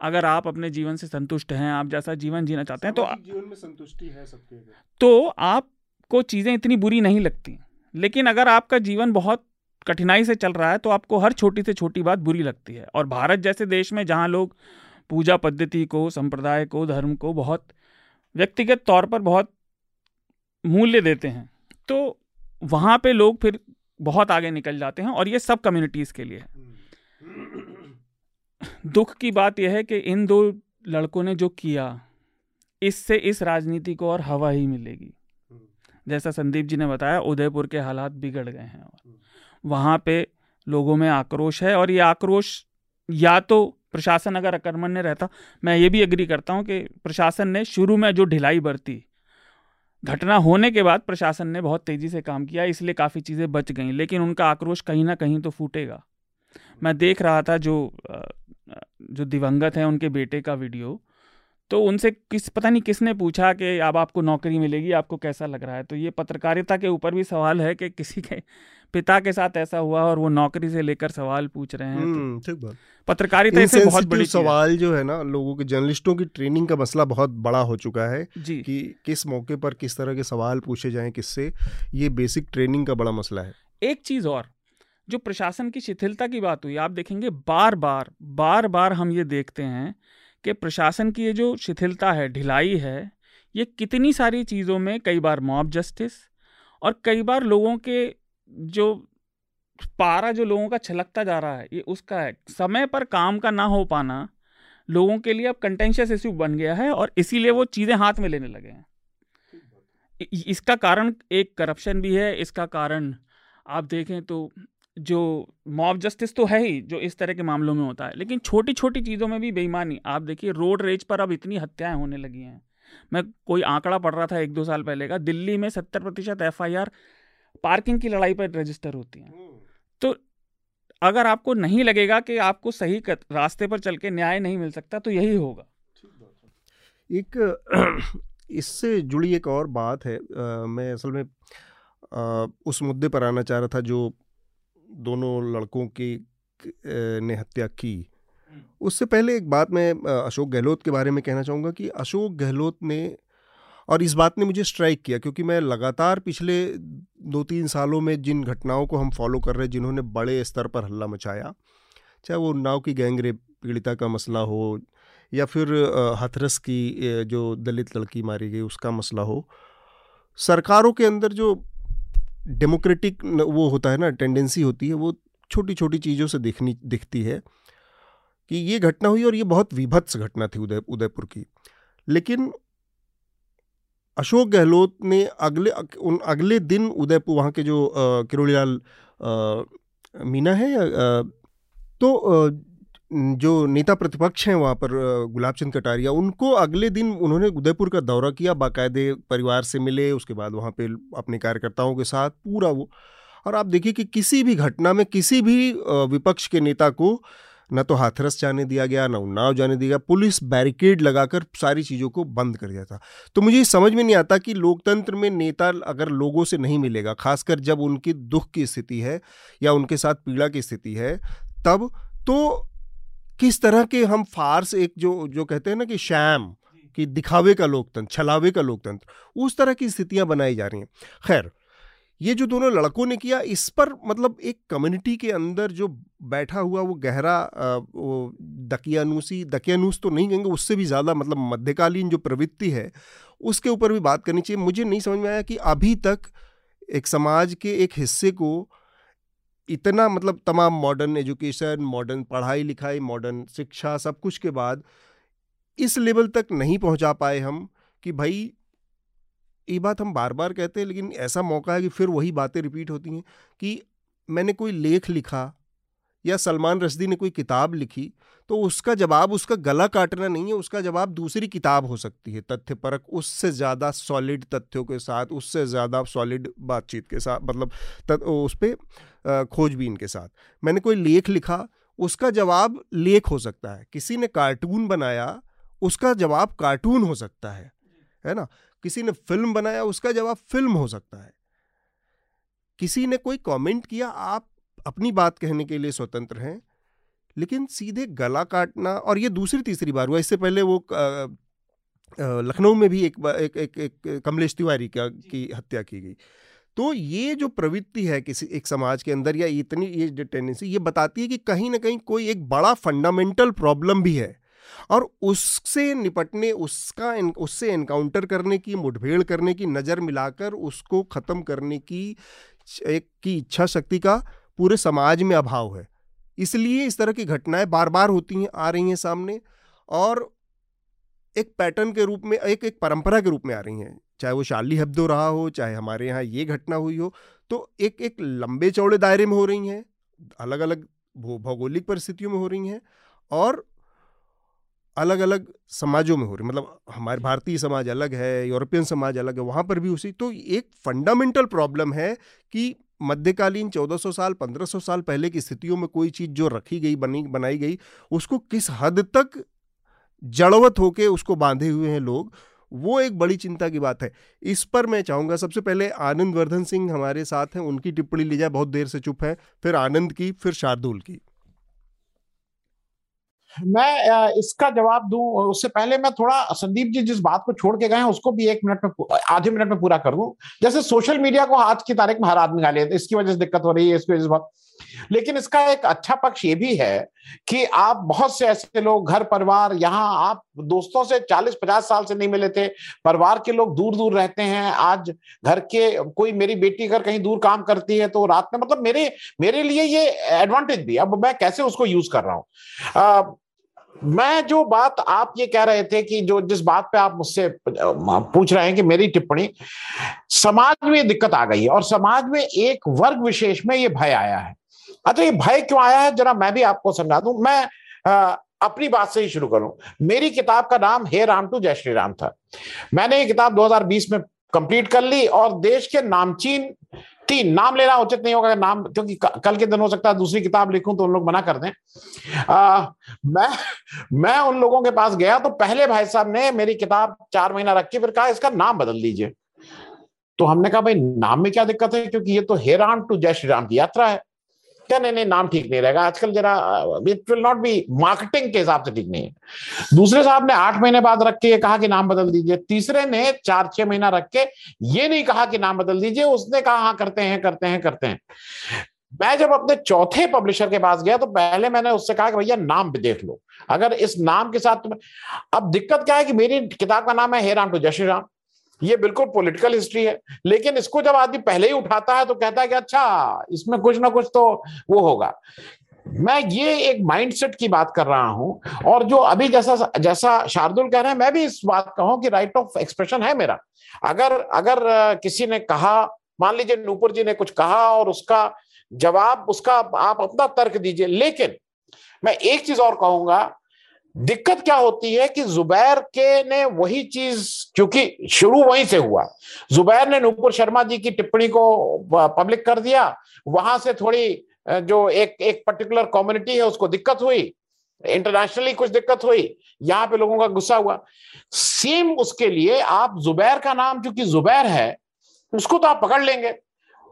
अगर आप अपने जीवन से संतुष्ट हैं आप जैसा जीवन जीना चाहते हैं तो जीवन में संतुष्टि है सबके तो आपको चीज़ें इतनी बुरी नहीं लगती। लेकिन अगर आपका जीवन बहुत कठिनाई से चल रहा है तो आपको हर छोटी से छोटी बात बुरी लगती है। और भारत जैसे देश में जहाँ लोग पूजा पद्धति को संप्रदाय को धर्म को बहुत व्यक्तिगत तौर पर बहुत मूल्य देते हैं तो वहाँ पे लोग फिर बहुत आगे निकल जाते हैं और ये सब कम्युनिटीज़ के लिए है। दुख की बात यह है कि इन दो लड़कों ने जो किया, इससे इस राजनीति को और हवा ही मिलेगी। जैसा संदीप जी ने बताया, उदयपुर के हालात बिगड़ गए हैं और वहाँ पे लोगों में आक्रोश है और ये आक्रोश या तो प्रशासन अगर अकर्मण्य रहता, मैं ये भी एग्री करता हूँ कि प्रशासन ने शुरू में जो ढिलाई बरती, घटना होने के बाद प्रशासन ने बहुत तेज़ी से काम किया, इसलिए काफ़ी चीज़ें बच गई, लेकिन उनका आक्रोश कहीं ना कहीं तो फूटेगा। मैं देख रहा था जो जो दिवंगत हैं उनके बेटे का वीडियो तो उनसे किस पता नहीं किसने पूछा कि अब आपको नौकरी मिलेगी आपको कैसा लग रहा है? तो ये पत्रकारिता के ऊपर भी सवाल है कि किसी के पिता के साथ ऐसा हुआ और वो नौकरी से लेकर सवाल पूछ रहे हैं तो हम्म, ठीक बात। पत्रकारिता इससे बहुत बड़ी सवाल जो है ना लोगों के जर्नलिस्टों की ट्रेनिंग का मसला बहुत बड़ा हो चुका है जी। कि किस मौके पर किस तरह के सवाल पूछे जाएँ किससे ये बेसिक ट्रेनिंग का बड़ा मसला है। एक चीज़ और जो प्रशासन की शिथिलता की बात हुई, आप देखेंगे बार बार बार बार हम ये देखते हैं कि प्रशासन की ये जो शिथिलता है, ढिलाई है, ये कितनी सारी चीज़ों में कई बार मॉब जस्टिस और कई बार लोगों के जो पारा, जो लोगों का छलकता जा रहा है, ये उसका है। समय पर काम का ना हो पाना लोगों के लिए अब कंटेंशियस इश्यू बन गया है और इसीलिए वो चीज़ें हाथ में लेने लगे हैं। इसका कारण एक करप्शन भी है, इसका कारण आप देखें तो जो मॉब जस्टिस तो है ही जो इस तरह के मामलों में होता है। लेकिन छोटी छोटी चीज़ों में भी बेईमानी। आप देखिए रोड रेज पर अब इतनी हत्याएँ होने लगी हैं। मैं कोई आंकड़ा पढ़ रहा था एक दो साल पहले का दिल्ली में सत्तर प्रतिशत एफआईआर पार्किंग की लड़ाई पर रजिस्टर होती हैं। तो अगर आपको नहीं लगेगा कि आपको सही रास्ते पर चल के न्याय नहीं मिल सकता तो यही होगा। एक इससे जुड़ी एक और बात है। आ, मैं असल में आ, उस मुद्दे पर आना चाह रहा था जो दोनों लड़कों की ने हत्या की। उससे पहले एक बात मैं अशोक गहलोत के बारे में कहना चाहूँगा कि अशोक गहलोत ने और इस बात ने मुझे स्ट्राइक किया क्योंकि मैं लगातार पिछले दो तीन सालों में जिन घटनाओं को हम फॉलो कर रहे हैं जिन्होंने बड़े स्तर पर हल्ला मचाया चाहे वो उन्नाव की गैंगरेप पीड़िता का मसला हो या फिर हथरस की जो दलित लड़की मारी गई उसका मसला हो सरकारों के अंदर जो डेमोक्रेटिक वो होता है ना टेंडेंसी होती है वो छोटी छोटी चीज़ों से दिखनी दिखती है कि ये घटना हुई और ये बहुत विभत्स घटना थी उदय उदयपुर की। लेकिन अशोक गहलोत ने अगले उन अगले दिन उदयपुर वहाँ के जो किरोड़ीलाल मीना है आ, तो जो नेता प्रतिपक्ष हैं वहाँ पर गुलाब चंद कटारिया, उनको अगले दिन उन्होंने उदयपुर का दौरा किया, बाकायदे परिवार से मिले, उसके बाद वहाँ पे अपने कार्यकर्ताओं के साथ पूरा वो। और आप देखिए कि किसी भी घटना में किसी भी विपक्ष के नेता को न तो हाथरस जाने दिया गया, ना उन्नाव जाने दिया गया, पुलिस बैरिकेड लगाकर सारी चीज़ों को बंद कर दिया था। तो मुझे समझ में नहीं आता कि लोकतंत्र में नेता अगर लोगों से नहीं मिलेगा, खासकर जब उनकी दुख की स्थिति है या उनके साथ पीड़ा की स्थिति है, तब तो किस तरह के हम फार्स एक जो जो कहते हैं ना कि शैम कि दिखावे का लोकतंत्र छलावे का लोकतंत्र उस तरह की स्थितियाँ बनाई जा रही हैं। खैर ये जो दोनों लड़कों ने किया इस पर मतलब एक कम्युनिटी के अंदर जो बैठा हुआ वो गहरा वो दकियानूसी दकियानूस तो नहीं कहेंगे उससे भी ज़्यादा मतलब मध्यकालीन जो प्रवृत्ति है उसके ऊपर भी बात करनी चाहिए। मुझे नहीं समझ में आया कि अभी तक एक समाज के एक हिस्से को इतना मतलब तमाम मॉडर्न एजुकेशन मॉडर्न पढ़ाई लिखाई मॉडर्न शिक्षा सब कुछ के बाद इस लेवल तक नहीं पहुँचा पाए हम कि भाई, ये बात हम बार बार कहते हैं, लेकिन ऐसा मौका है कि फिर वही बातें रिपीट होती हैं कि मैंने कोई लेख लिखा या सलमान रश्दी ने कोई किताब लिखी तो उसका जवाब, उसका गला काटना नहीं है, उसका जवाब दूसरी किताब हो सकती है तथ्य परक उससे ज़्यादा सॉलिड तथ्यों के साथ, उससे ज़्यादा सॉलिड बातचीत के साथ मतलब उस पर खोजबीन के साथ। मैंने कोई लेख लिखा, उसका जवाब लेख हो सकता है, किसी ने कार्टून बनाया, उसका जवाब कार्टून हो सकता है है ना? किसी ने फ़िल्म बनाया, उसका जवाब फ़िल्म हो सकता है। किसी ने कोई कमेंट किया, आप अपनी बात कहने के लिए स्वतंत्र हैं लेकिन सीधे गला काटना और ये दूसरी तीसरी बार हुआ इससे पहले वो लखनऊ में भी एक एक एक, एक कमलेश तिवारी का की हत्या की गई। तो ये जो प्रवृत्ति है किसी एक समाज के अंदर या इतनी ये जो टेंडेंसी ये बताती है कि कहीं ना कहीं कोई एक बड़ा फंडामेंटल प्रॉब्लम भी है और उससे निपटने उसका उससे एनकाउंटर करने की मुठभेड़ करने की नज़र मिलाकर उसको ख़त्म करने की एक की इच्छा शक्ति का पूरे समाज में अभाव है। इसलिए इस तरह की घटनाएँ बार बार होती हैं, आ रही हैं सामने और एक पैटर्न के रूप में, एक एक परंपरा के रूप में आ रही हैं। चाहे वो शाली हब्दो रहा हो, चाहे हमारे यहाँ ये घटना हुई हो तो एक एक लंबे चौड़े दायरे में हो रही हैं अलग अलग भौगोलिक परिस्थितियों में हो रही हैं और अलग अलग समाजों में हो रही मतलब हमारे भारतीय समाज अलग है, यूरोपियन समाज अलग है, वहाँ पर भी उसी तो एक फंडामेंटल प्रॉब्लम है कि मध्यकालीन 1400 साल 1500 साल पहले की स्थितियों में कोई चीज़ जो रखी गई, बनी, बनाई गई, उसको किस हद तक जड़वत होके उसको बांधे हुए हैं लोग, वो एक बड़ी चिंता की बात है। इस पर मैं चाहूँगा सबसे पहले आनंद वर्धन सिंह हमारे साथ हैं, उनकी टिप्पणी ली जाए, बहुत देर से चुप है, फिर आनंद की, फिर शार्दुल की। मैं इसका जवाब दूँ, उससे पहले मैं थोड़ा, संदीप जी जिस बात को छोड़ के गए हैं, उसको भी एक मिनट में आधे मिनट में पूरा कर दूँ। जैसे सोशल मीडिया को आज की तारीख में हर आदमी गाली इसकी वजह से दिक्कत हो रही है, इसकी वजह से लेकिन इसका एक अच्छा पक्ष ये भी है कि आप बहुत से ऐसे लोग, घर परिवार, यहाँ आप दोस्तों से 40-50 साल से नहीं मिले थे, परिवार के लोग दूर दूर रहते हैं। आज घर के कोई मेरी बेटी अगर कहीं दूर काम करती है तो रात में मतलब मेरे मेरे लिए ये एडवांटेज भी अब मैं कैसे उसको यूज़ कर रहा हूँ? मैं जो बात आप ये कह रहे थे कि जो जिस बात पे आप मुझसे पूछ रहे हैं कि मेरी टिप्पणी, समाज में दिक्कत आ गई है और समाज में एक वर्ग विशेष में ये भय आया है। अच्छा ये भय क्यों आया है? जरा मैं भी आपको समझा दूँ। मैं आ, अपनी बात से ही शुरू करूँ। मेरी किताब का नाम हे राम टू जय श्री राम था। मैंने ये किताब 2020 में कंप्लीट कर ली और देश के नामचीन तीन नाम लेना उचित नहीं होगा नाम क्योंकि कल के दिन हो सकता है दूसरी किताब लिखूं तो उन लोग मना कर दें। आ, मैं मैं उन लोगों के पास गया तो पहले भाई साहब ने मेरी किताब चार महीना रख फिर कहा इसका नाम बदल दीजिए। तो हमने कहा भाई नाम में क्या दिक्कत है? क्योंकि ये तो हे राम टू जय श्री राम की यात्रा है। क्या नहीं नहीं, नाम ठीक नहीं रहेगा। आजकल जरा it will not be marketing के हिसाब से ठीक नहीं है। दूसरे साहब ने आठ महीने बाद रख के कहा कि नाम बदल दीजिए। तीसरे ने चार, छह महीना रख के ये नहीं कहा कि नाम बदल दीजिए। उसने कहा हाँ करते हैं करते हैं करते हैं। मैं जब अपने चौथे पब्लिशर के पास गया तो पहले मैंने उससे कहा कि भैया, नाम भी देख लो। अगर इस नाम के साथ तुम्हें अब दिक्कत क्या है कि मेरी किताब का नाम है हे राम टू जय श्री राम ये बिल्कुल पॉलिटिकल हिस्ट्री है। लेकिन इसको जब आदमी पहले ही उठाता है तो कहता है कि अच्छा इसमें कुछ ना कुछ तो वो होगा। मैं ये एक माइंडसेट की बात कर रहा हूँ और जो अभी जैसा जैसा शार्दुल कह रहे हैं, मैं भी इस बात का हूँ कि राइट ऑफ़ एक्सप्रेशन है मेरा। अगर अगर किसी ने कहा, मान लीजिए नूपुर जी ने कुछ कहा और उसका जवाब, उसका आप अपना तर्क दीजिए, लेकिन मैं एक चीज़ और कहूँगा दिक्कत क्या होती है कि जुबैर के ने वही चीज़, क्योंकि शुरू वहीं से हुआ। जुबैर ने नूपुर शर्मा जी की टिप्पणी को पब्लिक कर दिया। वहाँ से थोड़ी जो एक एक पर्टिकुलर कम्युनिटी है, उसको दिक्कत हुई। इंटरनेशनली कुछ दिक्कत हुई। यहाँ पे लोगों का गुस्सा हुआ। सेम उसके लिए आप जुबैर का नाम चूँकि जुबैर है, उसको तो आप पकड़ लेंगे।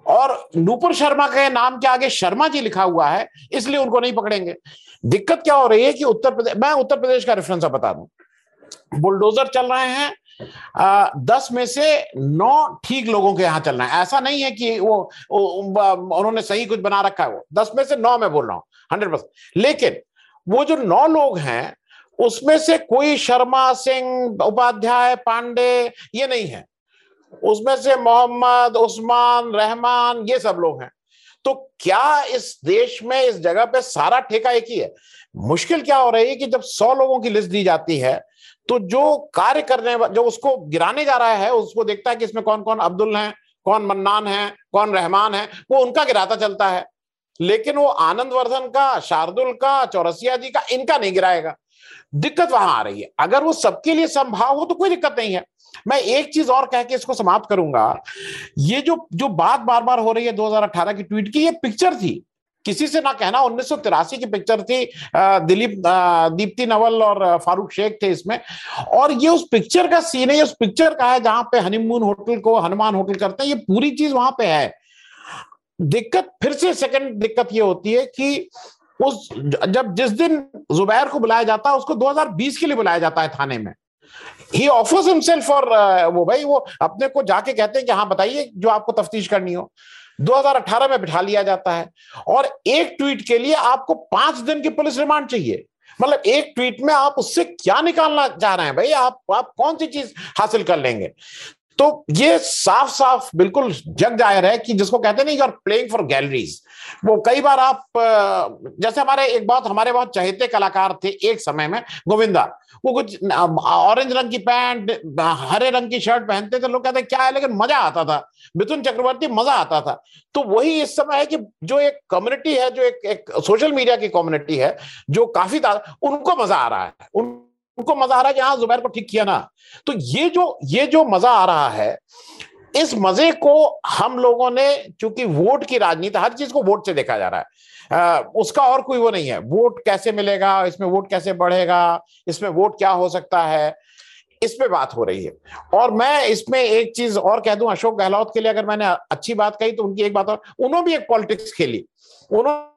और नूपुर शर्मा के नाम के आगे शर्मा जी लिखा हुआ है, इसलिए उनको नहीं पकड़ेंगे। दिक्कत क्या हो रही है कि उत्तर प्रदेश मैं उत्तर प्रदेश का रेफरेंस बता दूँ। बुलडोजर चल रहे हैं आ, दस में से नौ ठीक लोगों के यहाँ चल रहे हैं। ऐसा नहीं है कि वो, उन्होंने सही कुछ बना रखा है वो। दस में से नौ में बोल रहा हूँ हंड्रेड परसेंट लेकिन वो जो नौ लोग हैं उसमें से कोई शर्मा सिंह उपाध्याय पांडे ये नहीं है। उसमें से मोहम्मद उस्मान रहमान ये सब लोग हैं। तो क्या इस देश में, इस जगह पे सारा ठेका एक ही है? मुश्किल क्या हो रही है कि जब सौ लोगों की लिस्ट दी जाती है तो जो कार्य करने जो उसको गिराने जा रहा है, उसको देखता है कि इसमें कौन कौन अब्दुल हैं, कौन मन्नान है, कौन रहमान है, वो उनका गिराता चलता है। लेकिन वो आनंद वर्धन का, शार्दुल का, चौरसिया जी का, इनका नहीं गिराएगा। दिक्कत वहाँ आ रही है। अगर वो सबके लिए संभाव हो तो कोई दिक्कत नहीं है। मैं एक चीज़ और कह के इसको समाप्त करूँगा। ये जो जो बात बार बार हो रही है 2018 की ट्वीट की, ये पिक्चर थी। किसी से ना कहना, उन्नीस की पिक्चर थी दिलीप दीप्ति नवल और फारूक शेख थे इसमें। और ये उस पिक्चर का सीन है उस पिक्चर का है जहाँ पे हनीमून होटल को हनुमान होटल करते हैं, ये पूरी चीज़ वहाँ पे है। दिक्कत, फिर से सेकंड दिक्कत ये होती है कि उस, जब जिस दिन जुबैर को बुलाया जाता है, उसको 2020 के लिए बुलाया जाता है थाने में। ही ऑफर्स हिमसेल्फ फॉर वो भाई वो अपने को जाके कहते हैं कि हाँ बताइए जो आपको तफ्तीश करनी हो। 2018 में बिठा लिया जाता है। और एक ट्वीट के लिए आपको पाँच दिन की पुलिस रिमांड चाहिए। मतलब एक ट्वीट में आप उससे क्या निकालना चाह रहे हैं भाई? आप आप कौन सी चीज़ हासिल कर लेंगे? तो ये साफ़ साफ़ बिल्कुल जग ज़ाहिर है कि जिसको कहते नहीं you are playing for galleries वो कई बार आप जैसे हमारे एक बहुत हमारे बहुत चहेते कलाकार थे एक समय में गोविंदा। वो कुछ ऑरेंज रंग की पैंट हरे रंग की शर्ट पहनते थे लोग कहते क्या है? लेकिन मज़ा आता था। मिथुन चक्रवर्ती मज़ा आता था। तो वही इस समय है कि जो एक कम्युनिटी है जो एक, एक सोशल मीडिया की कम्युनिटी है जो काफ़ी उनको मज़ा आ रहा है। उन उनको मज़ा आ रहा है कि हाँ जुबैर को ठीक किया ना। तो ये जो ये जो मज़ा आ रहा है इस मज़े को हम लोगों ने चूँकि वोट की राजनीति हर चीज़ को वोट से देखा जा रहा है। आ, उसका और कोई वो नहीं है। वोट कैसे मिलेगा इसमें वोट कैसे बढ़ेगा इसमें वोट क्या हो सकता है इस पे बात हो रही है। और मैं इसमें एक चीज़ और कह दूँ अशोक गहलोत के लिए अगर मैंने अच्छी बात कही तो उनकी एक बात और उन्होंने भी एक पॉलिटिक्स खेली। उन्होंने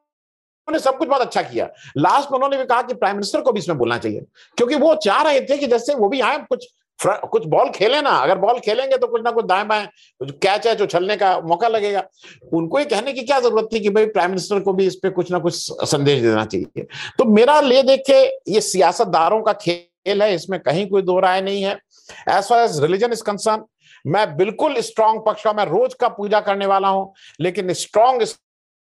उन्होंने सब कुछ बहुत अच्छा किया। लास्ट में उन्होंने भी कहा कि प्राइम मिनिस्टर को भी इसमें बोलना चाहिए, क्योंकि वो चाह रहे थे कि जैसे वो भी आए, कुछ कुछ बॉल खेले ना। अगर बॉल खेलेंगे तो कुछ ना कुछ दाएँ बाएँ कैच है जो छलने का मौका लगेगा। उनको ये कहने की क्या ज़रूरत थी कि भाई प्राइम मिनिस्टर को भी इस पे कुछ ना कुछ संदेश देना चाहिए। तो मेरा ले देख के ये सियासतदारों का खेल है, इसमें कहीं कोई दो राय नहीं है। As far as religion is concern मैं बिल्कुल स्ट्रांग पक्ष का, मैं रोज का पूजा करने वाला हूँ, लेकिन स्ट्रांग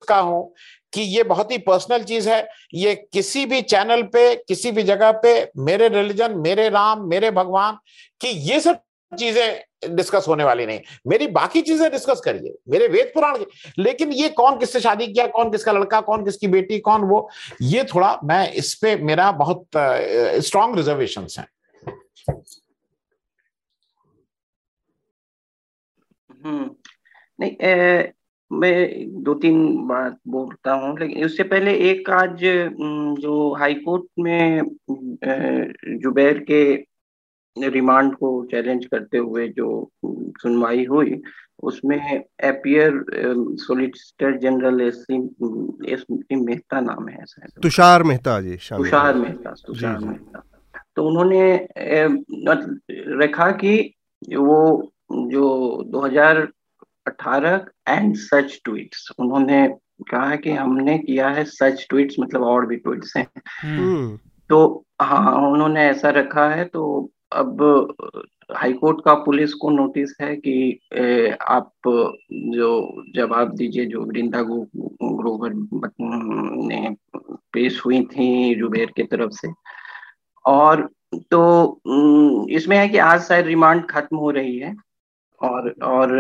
का हूँ कि ये बहुत ही पर्सनल चीज़ है। ये किसी भी चैनल पे, किसी भी जगह पे, मेरे रिलीजन मेरे राम, मेरे भगवान, कि ये सब चीज़ें डिस्कस होने वाली नहीं। मेरी बाकी चीज़ें डिस्कस करिए, मेरे वेद पुराण लेकिन ये कौन किससे शादी किया, कौन किसका लड़का, कौन किसकी बेटी, कौन वो, ये थोड़ा मैं इस पे मेरा बहुत स्ट्रांग रिजर्वेशन है। नहीं मैं दो तीन बात बोलता हूँ लेकिन उससे पहले एक आज जो हाई कोर्ट में जुबैर के रिमांड को चैलेंज करते हुए जो सुनवाई हुई उसमें appear solicitor general S C Mehta नाम है तुषार मेहता जी तुषार मेहता तुषार मेहता। तो उन्होंने रखा कि वो जो 2000 अठारह एंड सच ट्वीट्स उन्होंने कहा कि हमने किया है सच ट्वीट्स मतलब और भी ट्वीट्स हैं। हम्म। तो हाँ उन्होंने ऐसा रखा है तो अब हाईकोर्ट का पुलिस को नोटिस है कि ए, आप जो जवाब दीजिए जो वृंदा ग्रोवर ने पेश हुई थी जुबेर की तरफ़ से। और तो इसमें है कि आज शायद रिमांड खत्म हो रही है। और और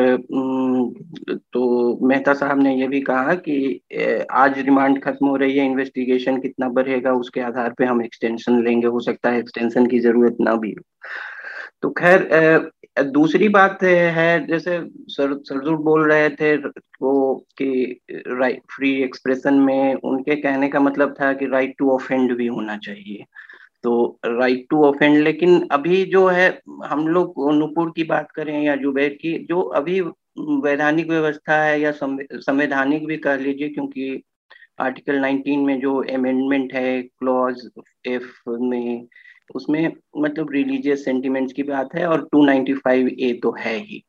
तो मेहता साहब ने यह भी कहा कि आज रिमांड खत्म हो रही है इन्वेस्टिगेशन कितना बढ़ेगा, उसके आधार पे हम एक्सटेंशन लेंगे, हो सकता है एक्सटेंशन की ज़रूरत ना भी हो। तो खैर दूसरी बात है जैसे सर, सरजूर बोल रहे थे वो कि राइट फ्री एक्सप्रेशन में उनके कहने का मतलब था कि राइट टू ऑफेंड भी होना चाहिए। तो राइट टू ऑफेंड लेकिन अभी जो है, हम लोग नूपुर की बात करें या जुबैर की, जो अभी वैधानिक व्यवस्था है या संवैधानिक भी कह लीजिए, क्योंकि आर्टिकल 19 में जो अमेंडमेंट है क्लॉज एफ़ में, उसमें मतलब रिलीजियस सेंटिमेंट्स की बात है और 295 ए तो है ही।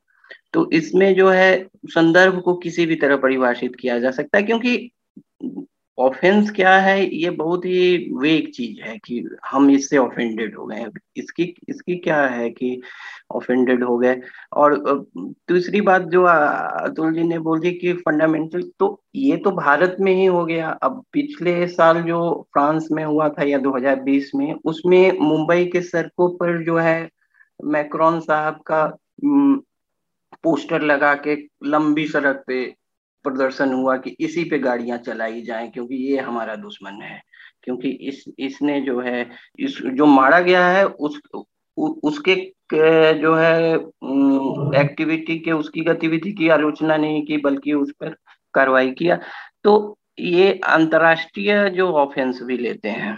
तो इसमें जो है, संदर्भ को किसी भी तरह परिभाषित किया जा सकता है, क्योंकि ऑफेंस क्या है, ये बहुत ही वेग चीज़ है कि हम इससे ऑफेंडेड हो गए इसकी इसकी क्या है कि ऑफेंडेड हो गए? और दूसरी बात जो अतुल जी ने बोली कि फंडामेंटल तो ये तो भारत में ही हो गया। अब पिछले साल जो फ्रांस में हुआ था या 2020 में, उसमें मुंबई के सड़कों पर जो है, मैक्रॉन साहब का पोस्टर लगा के लंबी सड़क पे प्रदर्शन हुआ कि इसी पे गाड़ियाँ चलाई जाएँ क्योंकि ये हमारा दुश्मन है। क्योंकि इस इसने जो है इस जो मारा गया है उस उ, उसके जो है एक्टिविटी के उसकी गतिविधि की आलोचना नहीं की बल्कि उस पर कार्रवाई किया। तो ये अंतरराष्ट्रीय जो ऑफेंस भी लेते हैं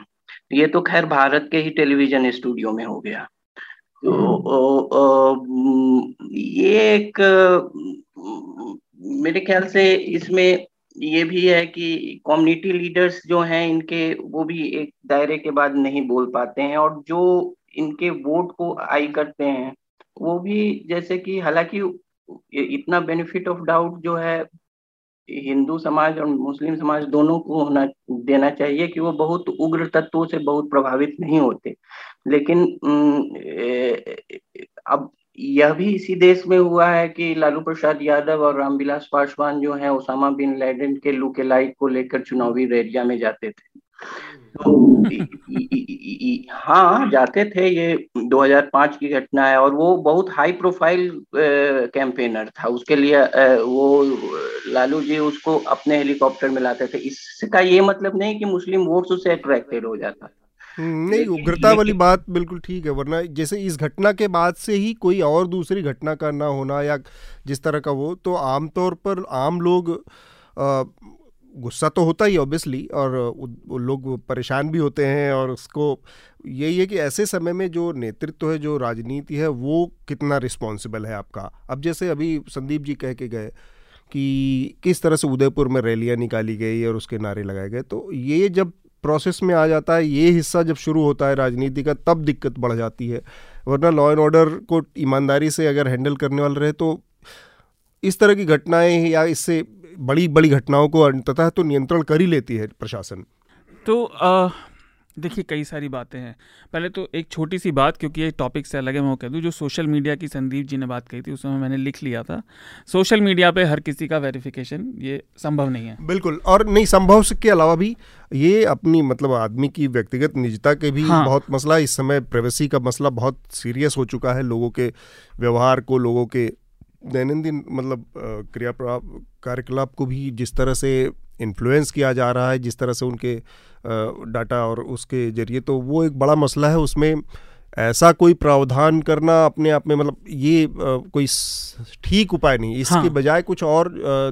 ये तो खैर भारत के ही टेलीविज़न स्टूडियो में हो गया। तो ये एक मेरे ख्याल से इसमें ये भी है कि कम्युनिटी लीडर्स जो हैं, इनके वो भी एक दायरे के बाद नहीं बोल पाते हैं और जो इनके वोट को आई करते हैं, वो भी जैसे कि हालाँकि इतना बेनिफिट ऑफ़ डाउट जो है, हिंदू समाज और मुस्लिम समाज दोनों को होना, देना चाहिए कि वो बहुत उग्र तत्वों से बहुत प्रभावित नहीं होते। लेकिन अब यह भी इसी देश में हुआ है कि लालू प्रसाद यादव और रामविलास पासवान जो हैं ओसामा बिन लैडेन के लुके लाइक को लेकर चुनावी रैलिया में जाते थे। तो हाँ जाते थे ये 2005 की घटना है और वो बहुत हाई प्रोफ़ाइल कैंपेनर था। उसके लिए वो लालू जी उसको अपने हेलीकॉप्टर में लाते थे। इसका ये मतलब नहीं कि मुस्लिम वोट्स उससे अट्रैक्टेड हो जाता। हम्म, नहीं उग्रता वाली बात बिल्कुल ठीक है वरना जैसे इस घटना के बाद से ही कोई और दूसरी घटना का ना होना या जिस तरह का वो तो आमतौर पर आम लोग गुस्सा तो होता ही ऑब्वियसली और वो लोग परेशान भी होते हैं और उसको यही है कि ऐसे समय में जो नेतृत्व है जो राजनीति है वो कितना रिस्पॉन्सिबल है आपका? अब जैसे अभी संदीप जी कह के गए कि किस तरह से उदयपुर में रैलियाँ निकाली गई और उसके नारे लगाए गए तो ये जब प्रोसेस में आ जाता है, ये हिस्सा जब शुरू होता है राजनीति का, तब दिक्कत बढ़ जाती है। वरना लॉ एंड ऑर्डर को ईमानदारी से अगर हैंडल करने वाले रहे तो इस तरह की घटनाएँ या इससे बड़ी बड़ी घटनाओं को अंततः तो नियंत्रण कर ही लेती है प्रशासन। तो देखिए कई सारी बातें हैं। पहले तो एक छोटी सी बात क्योंकि ये टॉपिक से अलग है मैं कह दूँ जो सोशल मीडिया की संदीप जी ने बात कही थी उसमें मैंने लिख लिया था। सोशल मीडिया पे हर किसी का वेरिफिकेशन ये संभव नहीं है। बिल्कुल और नहीं संभव के अलावा भी ये अपनी मतलब आदमी की व्यक्तिगत निजता के भी हाँ। बहुत मसला इस समय प्राइवेसी का मसला बहुत सीरियस हो चुका है लोगों के व्यवहार को लोगों के दैनंदिन मतलब क्रिया कार्यकलाप को भी जिस तरह से इन्फ्लुएंस किया जा रहा है जिस तरह से उनके डाटा और उसके ज़रिए तो वो एक बड़ा मसला है उसमें। ऐसा कोई प्रावधान करना अपने आप में मतलब ये कोई ठीक उपाय नहीं। इसके हाँ। बजाय कुछ और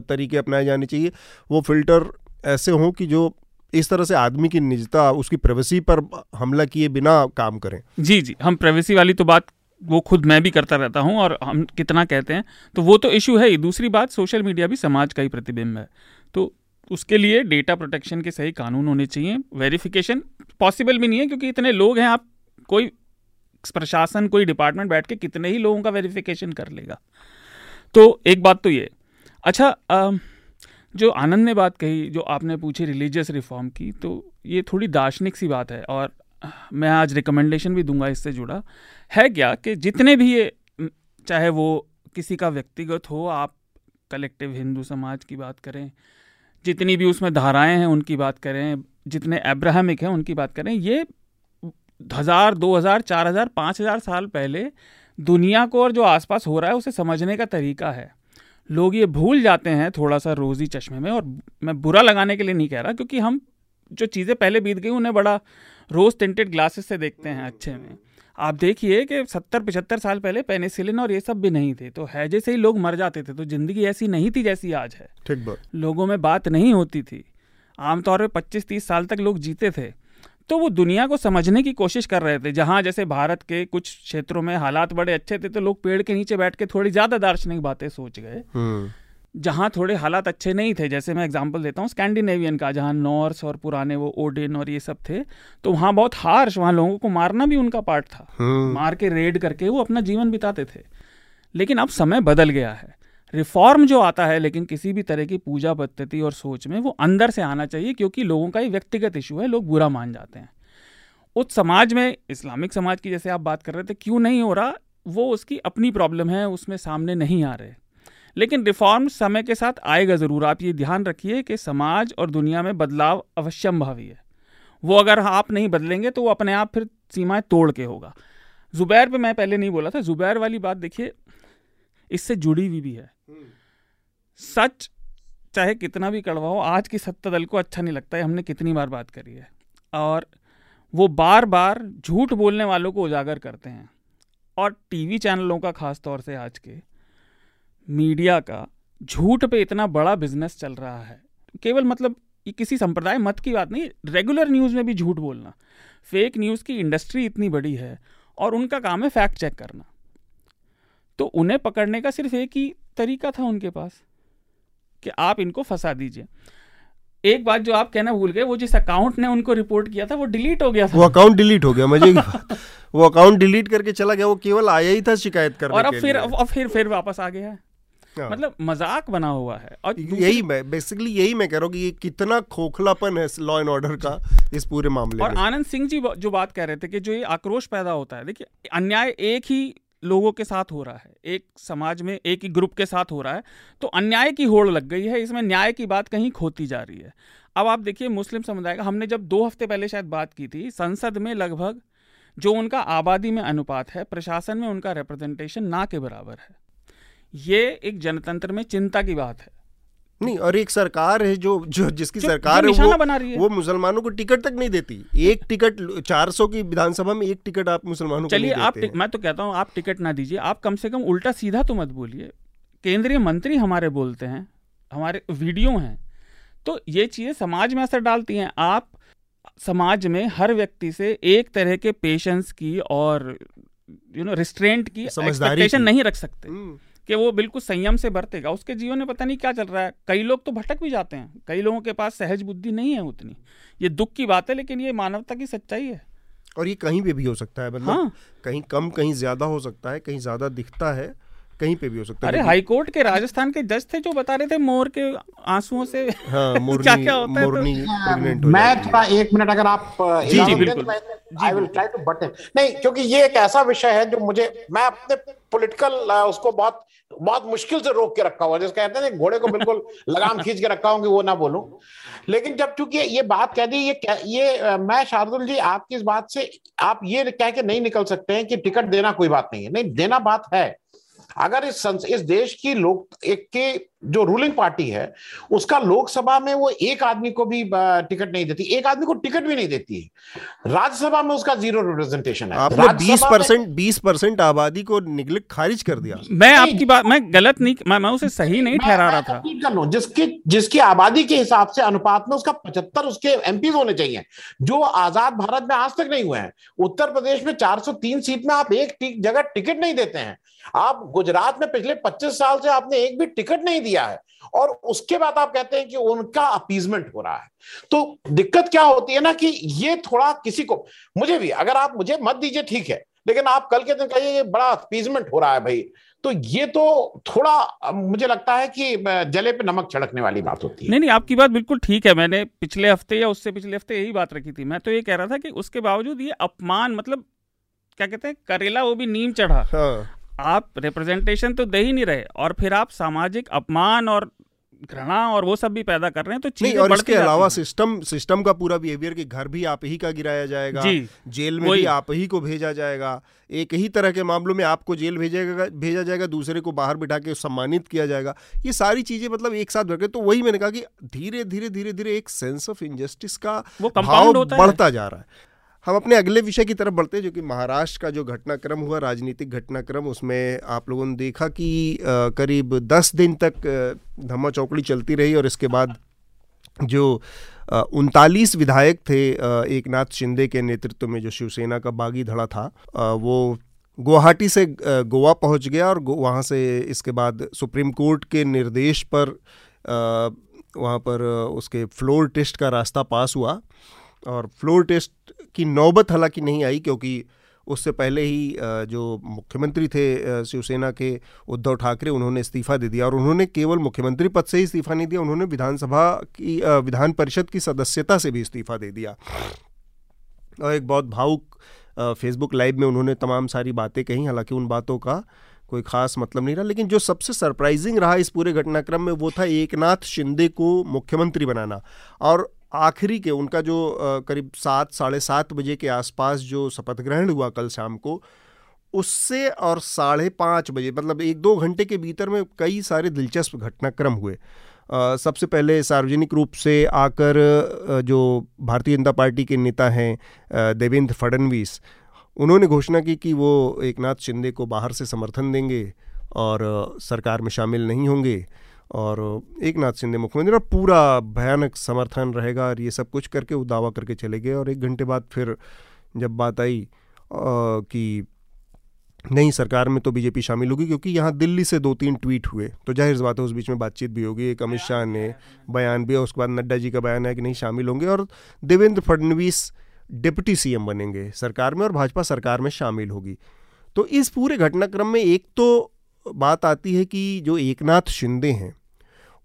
तरीके अपनाए जाने चाहिए। वो फ़िल्टर ऐसे हों कि जो इस तरह से आदमी की निजता उसकी प्राइवेसी पर हमला किए बिना काम करें। जी जी। हम प्राइवेसी वाली तो बात वो खुद मैं भी करता रहता हूँ और हम कितना कहते हैं तो वो तो इशू है ही। दूसरी बात सोशल मीडिया भी समाज का ही प्रतिबिंब है। तो उसके लिए डेटा प्रोटेक्शन के सही कानून होने चाहिए। वेरिफिकेशन पॉसिबल भी नहीं है क्योंकि इतने लोग हैं आप कोई प्रशासन कोई डिपार्टमेंट बैठ के कितने ही लोगों का वेरिफिकेशन कर लेगा। तो एक बात तो ये। अच्छा आ, जो आनंद ने बात कही जो आपने पूछी रिलीजियस रिफॉर्म की तो ये थोड़ी दार्शनिक सी बात है और मैं आज रिकमेंडेशन भी दूँगा इससे जुड़ा। है क्या कि जितने भी ये चाहे वो किसी का व्यक्तिगत हो आप कलेक्टिव हिंदू समाज की बात करें जितनी भी उसमें धाराएँ हैं, उनकी बात करें, जितने एब्राहमिक हैं, उनकी बात करें, ये हज़ार, दो हज़ार, चार हज़ार, पाँच हज़ार साल पहले दुनिया को और जो आसपास हो रहा है, उसे समझने का तरीका है। लोग ये भूल जाते हैं थोड़ा सा रोज़ी चश्मे में और मैं बुरा लगाने के लिए नहीं कह रहा, क्योंकि हम जो चीज़ें पहले बीत गई, उन्हें बड़ा रोज़ टेंटेड ग्लासेस से देखते हैं अच्छे में। आप देखिए कि सत्तर पचहत्तर साल पहले पेनिसिलिन और ये सब भी नहीं थे तो है जैसे ही लोग मर जाते थे तो ज़िंदगी ऐसी नहीं थी जैसी आज है। ठीक बात। लोगों में बात नहीं होती थी। आमतौर पर पच्चीस तीस साल तक लोग जीते थे। तो वो दुनिया को समझने की कोशिश कर रहे थे जहाँ जैसे भारत के कुछ क्षेत्रों में हालात बड़े अच्छे थे तो लोग पेड़ के नीचे बैठ के थोड़ी ज़्यादा दार्शनिक बातें सोच गए। हम्म। जहाँ थोड़े हालात अच्छे नहीं थे जैसे मैं एग्जांपल देता हूँ स्कैंडिनेवियन का जहाँ नॉर्स और पुराने वो ओडिन और ये सब थे तो वहाँ बहुत हार्श वहाँ लोगों को मारना भी उनका पार्ट था। हम्म। मार के रेड करके वो अपना जीवन बिताते थे। लेकिन अब समय बदल गया है। रिफॉर्म जो आता है लेकिन किसी भी तरह की पूजा पद्धति और सोच में वो अंदर से आना चाहिए क्योंकि लोगों का ही व्यक्तिगत इशू है लोग बुरा मान जाते हैं। उस समाज में इस्लामिक समाज की जैसे आप बात कर रहे थे क्यों नहीं हो रहा? वो उसकी अपनी प्रॉब्लम है उसमें सामने नहीं आ रहे। लेकिन रिफॉर्म समय के साथ आएगा ज़रूर। आप ये ध्यान रखिए कि समाज और दुनिया में बदलाव अवश्यंभावी है। वो अगर आप नहीं बदलेंगे तो वो अपने आप फिर सीमाएँ तोड़ के होगा। जुबैर पे मैं पहले नहीं बोला था जुबैर वाली बात देखिए इससे जुड़ी हुई भी है। सच चाहे कितना भी कड़वा हो आज की सत्ता दल को अच्छा नहीं लगता है हमने कितनी बार बात करी है। और वो बार बार झूठ बोलने वालों को उजागर करते हैं। और टीवी चैनलों का खास तौर से आज के मीडिया का झूठ पे इतना बड़ा बिज़नेस चल रहा है। केवल मतलब ये किसी संप्रदाय मत की बात नहीं रेगुलर न्यूज़ में भी झूठ बोलना। फेक न्यूज़ की इंडस्ट्री इतनी बड़ी है और उनका काम है फैक्ट चेक करना। तो उन्हें पकड़ने का सिर्फ़ एक ही तरीका था उनके पास कि आप इनको फंसा दीजिए। एक बात जो आप कहना भूल गए वो जिस अकाउंट ने उनको रिपोर्ट किया था वो डिलीट हो गया था। वो अकाउंट डिलीट हो गया मुझे वो अकाउंट डिलीट करके चला गया वो केवल आया ही था शिकायत करने और अब फिर अब फिर फिर वापस आ गया है हाँ। मतलब मज़ाक बना हुआ है। और यही मैं बेसिकली यही मैं कह रहा हूँ कि ये कितना खोखलापन है लॉ एंड ऑर्डर का इस पूरे मामले और आनंद सिंह जी जो बात कह रहे थे कि जो ये आक्रोश पैदा होता है देखिए अन्याय एक ही लोगों के साथ हो रहा है एक समाज में एक ही ग्रुप के साथ हो रहा है तो अन्याय की होड़ लग गई है इसमें न्याय की बात कहीं खोती जा रही है। अब आप देखिए मुस्लिम समुदाय का हमने जब दो हफ़्ते पहले शायद बात की थी संसद में लगभग जो उनका आबादी में अनुपात है प्रशासन में उनका रिप्रेजेंटेशन ना के बराबर है। ये एक जनतंत्र में चिंता की बात है। नहीं और एक सरकार है जो जो जिसकी जो- सरकार जो है वो बना रही है। वो मुसलमानों को टिकट तक नहीं देती। एक टिकट 400 की विधानसभा में एक टिकट आप मुसलमानों को चलिए आप मैं तो कहता हूँ आप टिकट ना दीजिए आप कम से कम उल्टा सीधा तो मत बोलिए। केंद्रीय मंत्री हमारे बोलते हैं हमारे वीडियो हैं तो ये चीज़ें समाज में असर डालती हैं। आप समाज में हर व्यक्ति से एक तरह के पेशेंस की और यू नो रिस्ट्रेंट की समझदारी एक्सपेक्टेशन नहीं रख सकते। हम्म, कि वो बिल्कुल संयम से बरतेगा। उसके जीवन में पता नहीं क्या चल रहा है। कई लोग तो भटक भी जाते हैं। कई लोगों के पास सहज बुद्धि नहीं है उतनी। ये दुख की बात है लेकिन ये मानवता की सच्चाई है। और ये कहीं पे भी हो सकता है मतलब हाँ। कहीं कम कहीं ज़्यादा हो सकता है कहीं ज़्यादा दिखता है। कहीं पे भी हो सकता है अरे हाई कोर्ट के राजस्थान के जज थे जो बता रहे थे मोर के आंसुओं से हाँ मुरनी क्या क्या होता है तो- मुरनी हो मैं थोड़ा एक मिनट अगर आप जी, जी, बिल्कुल। I will try to but नहीं क्योंकि ये एक ऐसा विषय है जो मुझे मैं अपने पॉलिटिकल उसको बहुत बहुत मुश्किल से रोक के रखा हुआ है। जिसको कहते हैं घोड़े को बिल्कुल लगाम खींच के रखा हूँ कि वो ना बोलूँ। लेकिन जब चूँकि ये बात कह दी ये कह- ये मैं शार्दुल जी आपकी इस बात से आप ये कह के नहीं निकल सकते हैं कि टिकट देना कोई बात नहीं है। नहीं देना बात है। अगर इस संस, इस देश की लोक एक की जो रूलिंग पार्टी है उसका लोकसभा में वो एक आदमी को भी टिकट नहीं देती एक आदमी को टिकट भी नहीं देती है। राज्यसभा में उसका ज़ीरो रिप्रेजेंटेशन है। आपने 20 परसेंट बीस परसेंट आबादी को निगलेक्ट खारिज कर दिया। मैं आपकी बात मैं गलत नहीं मैं मैं उसे सही नहीं ठहरा रहा था। कर लूँ जिसकी जिसकी आबादी के हिसाब से अनुपात में उसका पचहत्तर उसके एमपी होने चाहिए। जो आज़ाद भारत में आज तक नहीं हुए हैं उत्तर प्रदेश में 403 सीट में आप एक जगह टिकट नहीं देते हैं। आप गुजरात में पिछले 25 साल से आपने एक भी टिकट नहीं दिया। है। और उसके बाद आप कहते हैं कि उनका अपीजमेंट हो रहा है। तो दिक्कत क्या होती है ना कि ये थोड़ा किसी को मुझे भी अगर आप मुझे मत दीजिए ठीक है। लेकिन आप कल के दिन कहिए ये बड़ा अपीजमेंट हो रहा है भाई। तो ये तो थोड़ा मुझे लगता है कि जले पे नमक छिड़कने वाली बात होती है। नहीं नहीं आपकी बात बिल्कुल ठीक है। मैंने पिछले हफ़्ते या उससे पिछले हफ़्ते यही बात रखी थी। मैं तो ये कह रहा था कि उसके बावजूद ये अपमान मतलब क्या कहते हैं करेला वो भी नीम चढ़ा। हाँ। आप रिप्रेजेंटेशन तो दे ही नहीं रहे और फिर आप सामाजिक अपमान और घृणा और वो सब भी पैदा कर रहे हैं तो चीज़ें और इसके अलावा सिस्टम सिस्टम का पूरा बिहेवियर कि घर भी आप ही का गिराया जाएगा जी जेल में भी आप ही को भेजा जाएगा एक ही तरह के मामलों में आपको जेल भेजेगा भेजा जाएगा दूसरे को बाहर बिठा के सम्मानित किया जाएगा ये सारी चीज़ें मतलब एक साथ बढ़ तो वही मैंने कहा कि धीरे धीरे धीरे धीरे एक सेंस ऑफ़ इनजस्टिस का वो भाव बढ़ता जा रहा है। हम अपने अगले विषय की तरफ़ बढ़ते हैं, जो कि महाराष्ट्र का जो घटनाक्रम हुआ, राजनीतिक घटनाक्रम, उसमें आप लोगों ने देखा कि करीब दस दिन तक धम्मा चौकड़ी चलती रही और इसके बाद जो उनतालीस विधायक थे एक नाथ शिंदे के नेतृत्व में जो शिवसेना का बागी धड़ा था वो गुवाहाटी से गोवा पहुँच गया और वहाँ से इसके बाद सुप्रीम कोर्ट के निर्देश पर वहाँ पर उसके फ्लोर टेस्ट का रास्ता पास हुआ। और फ्लोर टेस्ट की नौबत हालाँकि नहीं आई क्योंकि उससे पहले ही जो मुख्यमंत्री थे शिवसेना के उद्धव ठाकरे, उन्होंने इस्तीफा दे दिया और उन्होंने केवल मुख्यमंत्री पद से ही इस्तीफा नहीं दिया, उन्होंने विधानसभा की विधान परिषद की सदस्यता से भी इस्तीफा दे दिया। और एक बहुत भावुक फेसबुक लाइव में उन्होंने तमाम सारी बातें कही, हालाँकि उन बातों का कोई खास मतलब नहीं रहा, लेकिन जो सबसे सरप्राइजिंग रहा इस पूरे घटनाक्रम में वो था एकनाथ शिंदे को मुख्यमंत्री बनाना। और आखिरी के, उनका जो करीब सात, साढ़े सात बजे के आसपास जो शपथ ग्रहण हुआ कल शाम को, उससे और साढ़े पाँच बजे मतलब एक दो घंटे के भीतर में कई सारे दिलचस्प घटनाक्रम हुए। सबसे पहले सार्वजनिक रूप से आकर जो भारतीय जनता पार्टी के नेता हैं देवेंद्र फडणवीस, उन्होंने घोषणा की कि वो एकनाथ शिंदे को बाहर से समर्थन देंगे और सरकार में शामिल नहीं होंगे। और एक नाथ शिंदे मुख्यमंत्री, और पूरा भयानक समर्थन रहेगा और ये सब कुछ करके, वो दावा करके चले गए। और एक घंटे बाद फिर जब बात आई कि नहीं सरकार में तो बीजेपी शामिल होगी, क्योंकि यहाँ दिल्ली से दो तीन ट्वीट हुए। तो ज़ाहिर बात है, उस बीच में बातचीत भी होगी। एक अमित शाह ने बयान भी और उसके बाद नड्डा जी का बयान है कि नहीं, शामिल होंगे। और देवेंद्र फडणवीस डिप्टी सीएम बनेंगे सरकार में, और भाजपा सरकार में शामिल होगी। तो इस पूरे घटनाक्रम में एक तो बात आती है कि जो एकनाथ शिंदे हैं,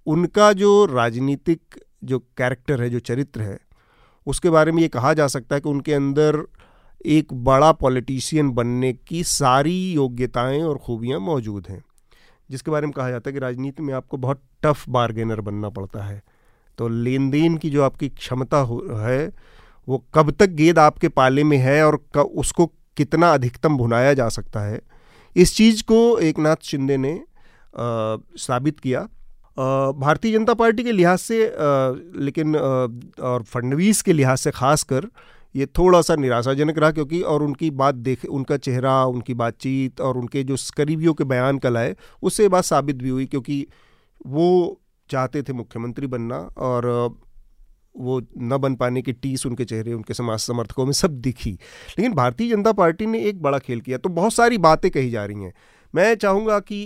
उनका जो राजनीतिक जो कैरेक्टर है, जो चरित्र है, उसके बारे में ये कहा जा सकता है कि उनके अंदर एक बड़ा पॉलिटिशियन बनने की सारी योग्यताएँ और खूबियाँ मौजूद हैं, जिसके बारे में कहा जाता है कि राजनीति में आपको बहुत टफ बार्गेनर बनना पड़ता है। तो लेन देन की जो आपकी क्षमता है वो कब तक गेंद आपके पाले में है और उसको कितना अधिकतम भुनाया जा सकता है इस चीज़ को एक नाथ शिंदे ने आ, साबित किया। भारतीय जनता पार्टी के लिहाज से आ, लेकिन आ, और फडनवीस के लिहाज से खासकर ये थोड़ा सा निराशाजनक रहा क्योंकि और उनकी बात देख उनका चेहरा उनकी बातचीत और उनके जो करीबियों के बयान कल आए उससे बात साबित भी हुई क्योंकि वो चाहते थे मुख्यमंत्री बनना और वो न बन पाने की टीस उनके चेहरे, उनके समाज समर्थकों में सब दिखी। लेकिन भारतीय जनता पार्टी ने एक बड़ा खेल किया तो बहुत सारी बातें कही जा रही हैं। मैं चाहूँगा कि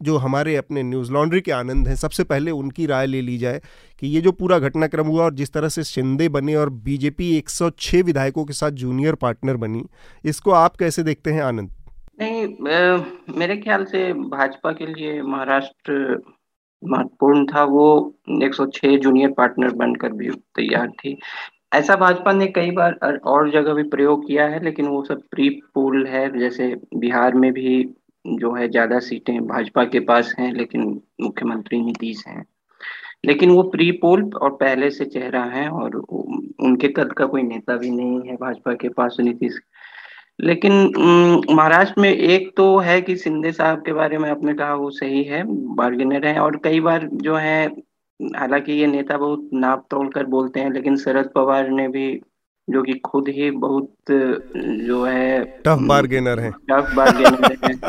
जो हमारे अपने न्यूज़ लॉन्ड्री के आनंद हैं, सबसे पहले उनकी राय ले ली जाए कि ये जो पूरा घटनाक्रम हुआ और जिस तरह से शिंदे बने और बीजेपी 106 विधायकों के साथ जूनियर पार्टनर बनी, इसको आप कैसे देखते हैं, आनंद? नहीं मेरे ख्याल से भाजपा के लिए महाराष्ट्र महत्वपूर्ण था, वो 106 जूनियर पार्टनर बनकर भी तैयार थी। ऐसा भाजपा ने कई बार और जगह भी प्रयोग किया है, लेकिन वो सब प्री पोल है, जैसे बिहार में भी जो है ज़्यादा सीटें भाजपा के पास हैं, लेकिन मुख्यमंत्री नीतीश हैं। लेकिन वो प्री पोल और पहले से चेहरा है और उनके कद का कोई नेता भी नहीं है भाजपा के पास, नीतीश लेकिन महाराष्ट्र में एक तो है कि सिंधे साहब के बारे में आपने कहा वो सही है बार्गेनर है और कई बार जो है हालाँकि ये नेता बहुत नाप तोड़ कर बोलते हैं लेकिन शरद पवार ने भी जो कि खुद ही बहुत जो है टफ बार्गेनर है। टफ बार्गेनर है।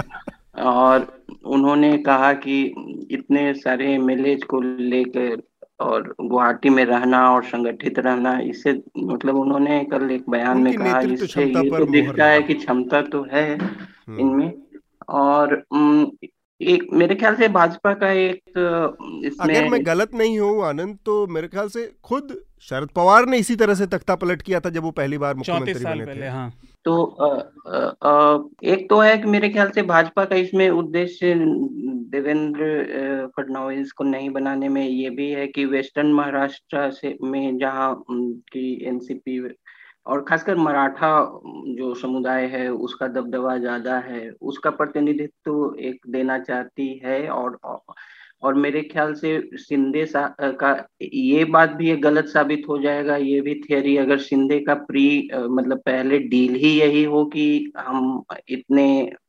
और उन्होंने कहा कि इतने सारे एम को लेकर और गुवाहाटी में रहना और संगठित रहना इससे मतलब उन्होंने कल एक बयान में कहा इससे ये तो दिखता है कि क्षमता तो है हम्म। इनमें और एक मेरे ख्याल से भाजपा का एक इसमें अगर मैं गलत नहीं हूँ आनंद तो मेरे ख्याल से खुद शरद पवार ने इसी तरह से तख्ता पलट किया था जब वो पहली बार मुख्यमंत्री बने थे हाँ। तो आ, आ, एक तो है कि मेरे ख्याल से भाजपा का इसमें उद्देश्य देवेंद्र फडणवीस को नहीं बनाने में ये भी है कि वेस्टर्न महाराष्ट्र से में जहाँ की एनसीपी और खासकर मराठा जो समुदाय है उसका दबदबा ज़्यादा है उसका प्रतिनिधित्व एक देना चाहती है और और मेरे ख्याल से सिंधे का ये बात भी गलत साबित हो जाएगा। ये भी थियरी अगर सिंधे का प्री मतलब पहले डील ही यही हो कि हम इतने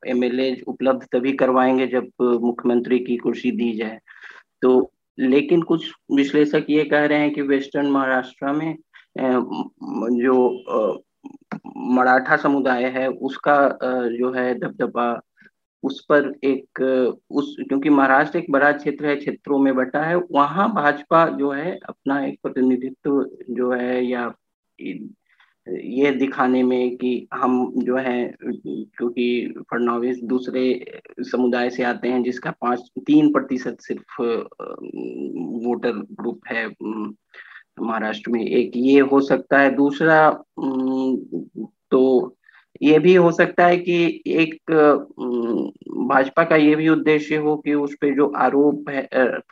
एमएलए उपलब्ध तभी करवाएँगे जब मुख्यमंत्री की कुर्सी दी जाए। तो लेकिन कुछ विश्लेषक ये कह रहे हैं कि वेस्टर्न महाराष्ट्र में जो मराठा समुदाय है, उसका जो है दबदबा उस पर एक, उस, क्योंकि महाराष्ट्र एक बड़ा क्षेत्र है, क्षेत्रों में बटा है, वहाँ भाजपा जो है, अपना एक प्रतिनिधित्व जो है या ये दिखाने में कि हम जो है, क्योंकि फडनवीस दूसरे समुदाय से आते हैं, जिसका पाँच, तीन प्रतिशत सिर्फ़ वोटर ग्रुप है महाराष्ट्र में। एक ये हो सकता है। दूसरा तो ये भी हो सकता है कि एक भाजपा का ये भी उद्देश्य हो कि उस पर जो आरोप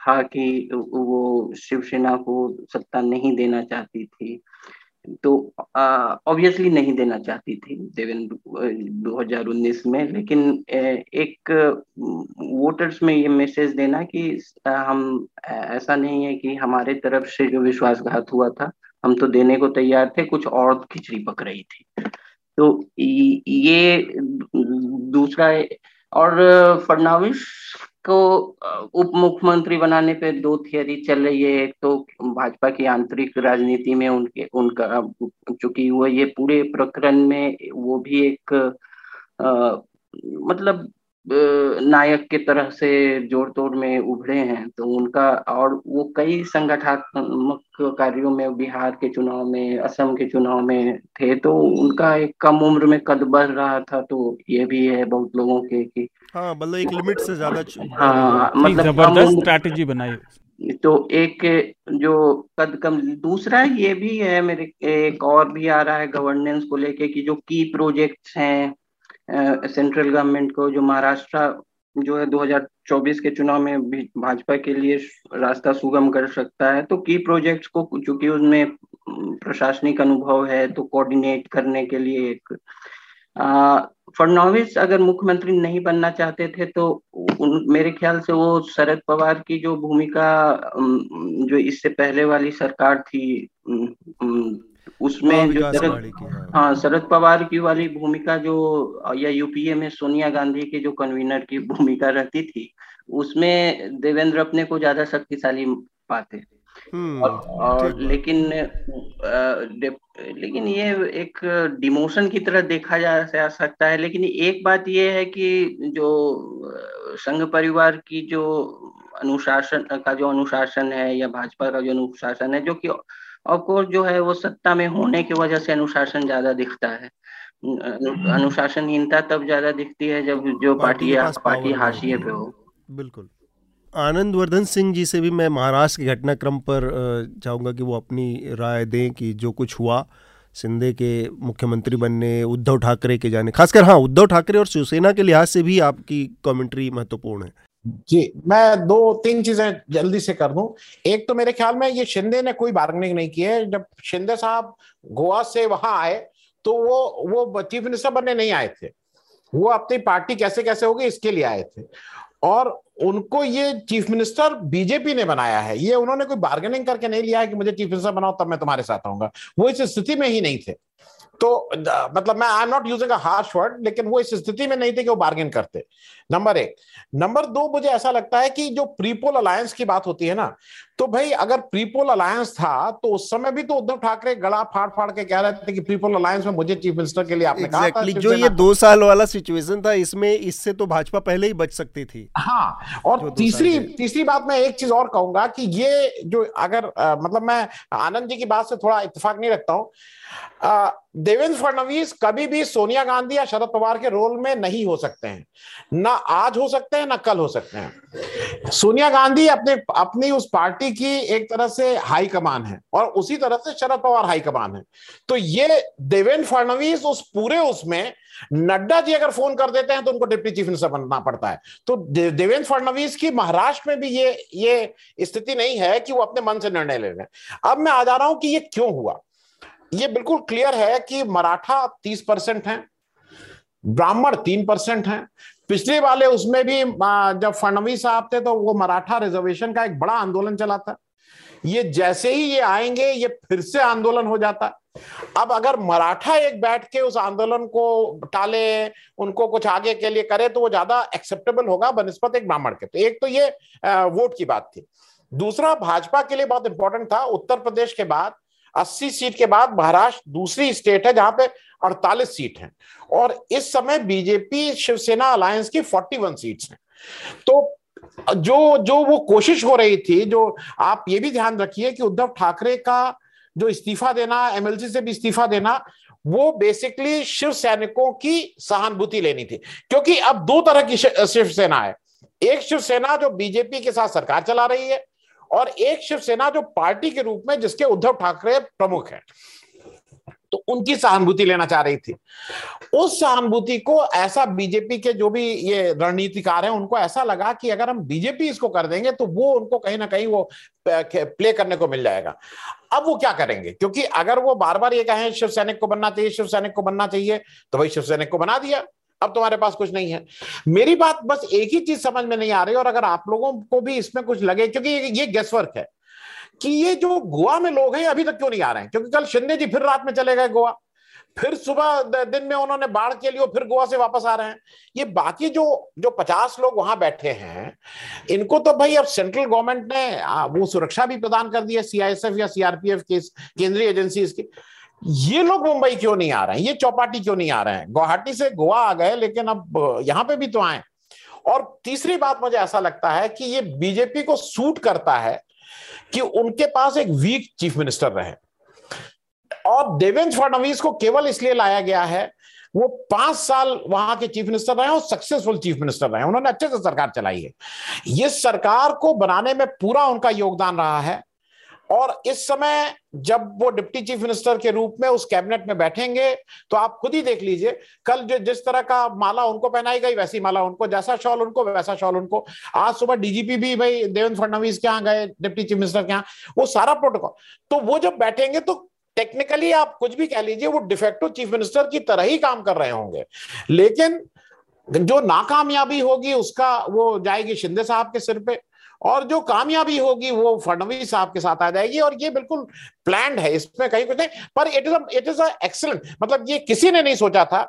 था कि वो शिवसेना को सत्ता नहीं देना चाहती थी तो ऑब्वियसली नहीं देना चाहती थी देवेंद्र 2019 में, लेकिन एक वोटर्स में ये मैसेज देना कि हम ऐसा नहीं है कि हमारे तरफ़ से जो विश्वासघात हुआ था, हम तो देने को तैयार थे, कुछ और खिचड़ी पक रही थी। तो ये दूसरा है। और फडनाविस को उप मुख्यमंत्री बनाने पे दो थियरी चल रही है। एक तो भाजपा की आंतरिक राजनीति में उनके उनका चूँकि वो ये पूरे प्रकरण में वो भी एक आ, मतलब नायक के तरह से जोड़ तोड़ में उभरे हैं तो उनका और वो कई संगठनात्मक कार्यों में बिहार के चुनाव में असम के चुनाव में थे तो उनका एक कम उम्र में कद बढ़ रहा था तो ये भी है बहुत लोगों के कि हाँ मतलब एक लिमिट से ज़्यादा हाँ मतलब ज़बरदस्त स्ट्रैटेजी बनाई। तो एक जो कद कम दूसरा ये भी है मेरे एक और भी आ रहा है गवर्नेंस को लेके कि जो की प्रोजेक्ट्स हैं सेंट्रल गवर्नमेंट को जो महाराष्ट्र जो है 2024 के चुनाव में भाजपा के लिए रास्ता सुगम कर सकता है तो की प्रोजेक्ट्स को चूँकि उसमें प्रशासनिक अनुभव है तो कोऑर्डिनेट करने के लिए एक फडनवीस अगर मुख्यमंत्री नहीं बनना चाहते थे तो उन, मेरे ख्याल से वो शरद पवार की जो भूमिका जो इससे पहले वाली सरकार थी उसमें जो शरद हाँ।, हाँ शरद पवार की वाली भूमिका जो या यूपीए में सोनिया गांधी के जो कन्वीनर की भूमिका रहती थी उसमें देवेंद्र अपने को ज़्यादा शक्तिशाली पाते हम्म, और, और लेकिन आ, लेकिन ये एक डिमोशन की तरह देखा जा सकता है लेकिन एक बात ये है कि जो संघ परिवार की जो अनुशासन का जो अनुशासन है या भाजपा का जो अनुशासन है जो कि ऑफकोर्स जो है वो सत्ता में होने की वजह से अनुशासन ज़्यादा दिखता है। अनुशासनहीनता तब ज़्यादा दिखती है जब जो पार्टी पार्टी हाशिए पे हो। बिल्कुल। आनंद वर्धन सिंह जी से भी मैं महाराष्ट्र के घटनाक्रम पर चाहूँगा कि वो अपनी राय दें कि जो कुछ हुआ सिंधे के मुख्यमंत्री बनने उद्धव ठाकरे के जाने। खासकर हाँ उद्धव ठाकरे और शिवसेना के लिहाज से भी आपकी कमेंट्री महत्वपूर्ण है। जी, मैं दो, तीन चीज़ें जल्दी से कर दूँ। एक तो मेरे ख्याल में ये शिंदे ने कोई बार्गेनिंग नहीं की है। जब शिंदे साहब गोवा से वहाँ आए तो वो वो चीफ मिनिस्टर बनने नहीं आए थे। वो अपनी पार्टी कैसे कैसे होगी, इसके लिए आए थे। और उनको ये चीफ मिनिस्टर बीजेपी ने बनाया है। ये उन्होंने कोई बार्गेनिंग करके नहीं लिया है कि मुझे चीफ मिनिस्टर बनाओ, तब मैं तुम्हारे साथ आऊँगा वो इस स्थिति में ही नहीं थे। तो मतलब मैं I am not using a harsh word लेकिन वो इस स्थिति में नहीं थे कि वो बार्गेन करते। नंबर एक। नंबर दो मुझे ऐसा लगता है कि जो प्रीपोल अलायंस की बात होती है ना तो भाई अगर प्रीपोल अलायंस था तो उस समय भी तो उद्धव ठाकरे गला फाड़ फाड़ के कह रहे थे कि प्रीपोल अलायंस में मुझे चीफ मिनिस्टर के लिए आपने exactly. कहा था जो ये दो साल वाला सिचुएशन था इसमें इससे तो भाजपा पहले ही बच सकती थी। हाँ और तीसरी तीसरी बात मैं एक चीज़ और कहूँगा कि ये जो अगर आ, मतलब मैं आनंद जी की बात से थोड़ा इतफाक नहीं रखता हूँ देवेंद्र फडणवीस कभी भी सोनिया गांधी या शरद पवार के रोल में नहीं हो सकते हैं। ना आज हो सकते हैं, ना कल हो सकते हैं। सोनिया गांधी अपने, अपनी उस पार्टी की एक तरह से हाई कमान है और उसी तरह से शरद पवार हाई कमान है। तो ये देवेंद्र फडणवीस उस पूरे उसमें, नड्डा जी अगर फ़ोन कर देते हैं तो उनको डिप्टी चीफ मिनिस्टर बनना पड़ता है। तो देवेंद्र फडणवीस की महाराष्ट्र में भी ये ये स्थिति नहीं है कि वो अपने मन से निर्णय ले रहे हैं। अब मैं आ जा रहा हूँ कि ये क्यों हुआ? ये बिल्कुल क्लियर है कि मराठा तीस परसेंट है, ब्राह्मण तीन परसेंट है पिछले वाले उसमें भी जब फडणवीस साहब थे तो वो मराठा रिजर्वेशन का एक बड़ा आंदोलन चला था ये जैसे ही ये आएँगे, ये फिर से आंदोलन हो जाता। अब अगर मराठा एक बैठ के उस आंदोलन को टाले, उनको कुछ आगे के लिए करे तो वो ज़्यादा एक्सेप्टेबल होगा बनस्पत एक ब्राह्मण के। तो एक तो ये वोट की बात थी। दूसरा, भाजपा के लिए बहुत इंपॉर्टेंट था। उत्तर प्रदेश के बाद 80 सीट के बाद महाराष्ट्र दूसरी स्टेट है जहाँ पे 48 सीट हैं। और इस समय बीजेपी शिवसेना अलायंस की 41 सीट्स हैं। तो जो जो वो कोशिश हो रही थी, जो आप ये भी ध्यान रखिए कि उद्धव ठाकरे का जो इस्तीफा देना, एमएलसी से भी इस्तीफा देना, वो बेसिकली शिव सैनिकों की सहानुभूति लेनी थी। क्योंकि अब दो तरह की शिवसेना है। एक शिवसेना जो बीजेपी के साथ सरकार चला रही है और एक शिवसेना जो पार्टी के रूप में जिसके उद्धव ठाकरे प्रमुख है। तो उनकी सहानुभूति लेना चाह रही थी। उस सहानुभूति को ऐसा बीजेपी के जो भी ये रणनीतिकार हैं, उनको ऐसा लगा कि अगर हम बीजेपी इसको कर देंगे तो वो उनको कहीं ना कहीं वो प्ले करने को मिल जाएगा। अब वो क्या करेंगे? क्योंकि अगर वो बार बार ये कहें शिव सैनिक को बनना चाहिए शिव सैनिक को बनना चाहिए तो भाई शिव सैनिक को बना दिया। अब तुम्हारे पास कुछ नहीं है। मेरी बात बस एक ही चीज़ समझ में नहीं आ रही, और अगर आप लोगों को भी इसमें कुछ लगे, क्योंकि ये गेसवर्क है। कि ये जो गोवा में लोग हैं अभी तक क्यों नहीं आ रहे हैं? क्योंकि कल शिंदे जी फिर रात में चले गए गोवा। फिर सुबह दिन में उन्होंने बाढ़ के लिए फिर गोवा से वापस आ रहे हैं। ये बाकी जो जो पचास लोग वहाँ बैठे हैं, इनको तो भाई अब सेंट्रल गवर्नमेंट ने वो सुरक्षा भी प्रदान कर दी है सीआईएसएफ या सीआरपीएफ के केंद्रीय एजेंसी की। ये लोग मुंबई क्यों नहीं आ रहे हैं? ये चौपाटी क्यों नहीं आ रहे हैं? गुवाहाटी से गोवा आ गए, लेकिन अब यहाँ पे भी तो आए। और तीसरी बात मुझे ऐसा लगता है कि ये बीजेपी को सूट करता है कि उनके पास एक वीक चीफ मिनिस्टर रहे। और देवेंद्र फडणवीस को केवल इसलिए लाया गया है, वो पाँच साल वहाँ के चीफ मिनिस्टर रहे और सक्सेसफुल चीफ मिनिस्टर रहे। उन्होंने अच्छे से सरकार चलाई है। ये सरकार को बनाने में पूरा उनका योगदान रहा है। और इस समय जब वो डिप्टी चीफ मिनिस्टर के रूप में उस कैबिनेट में बैठेंगे तो आप खुद ही देख लीजिए, कल जो जिस तरह का माला उनको पहनाई गई, वैसी माला उनको, जैसा शॉल उनको, वैसा शॉल उनको। आज सुबह डीजीपी भी भाई देवेंद्र फडणवीस के यहाँ गए, डिप्टी चीफ मिनिस्टर के यहाँ, वो सारा प्रोटोकॉल। तो वो जब बैठेंगे तो टेक्निकली आप कुछ भी कह लीजिए, वो डिफेक्टिव चीफ मिनिस्टर की तरह ही काम कर रहे होंगे। लेकिन जो नाकामयाबी होगी, उसका वो जाएगी शिंदे साहब के सिर पे। और जो कामयाबी होगी वो फडनवीस साहब के साथ आ जाएगी और ये बिल्कुल प्लान है, इसमें कहीं कुछ नहीं, पर it is it is excellent मतलब ये किसी ने नहीं सोचा था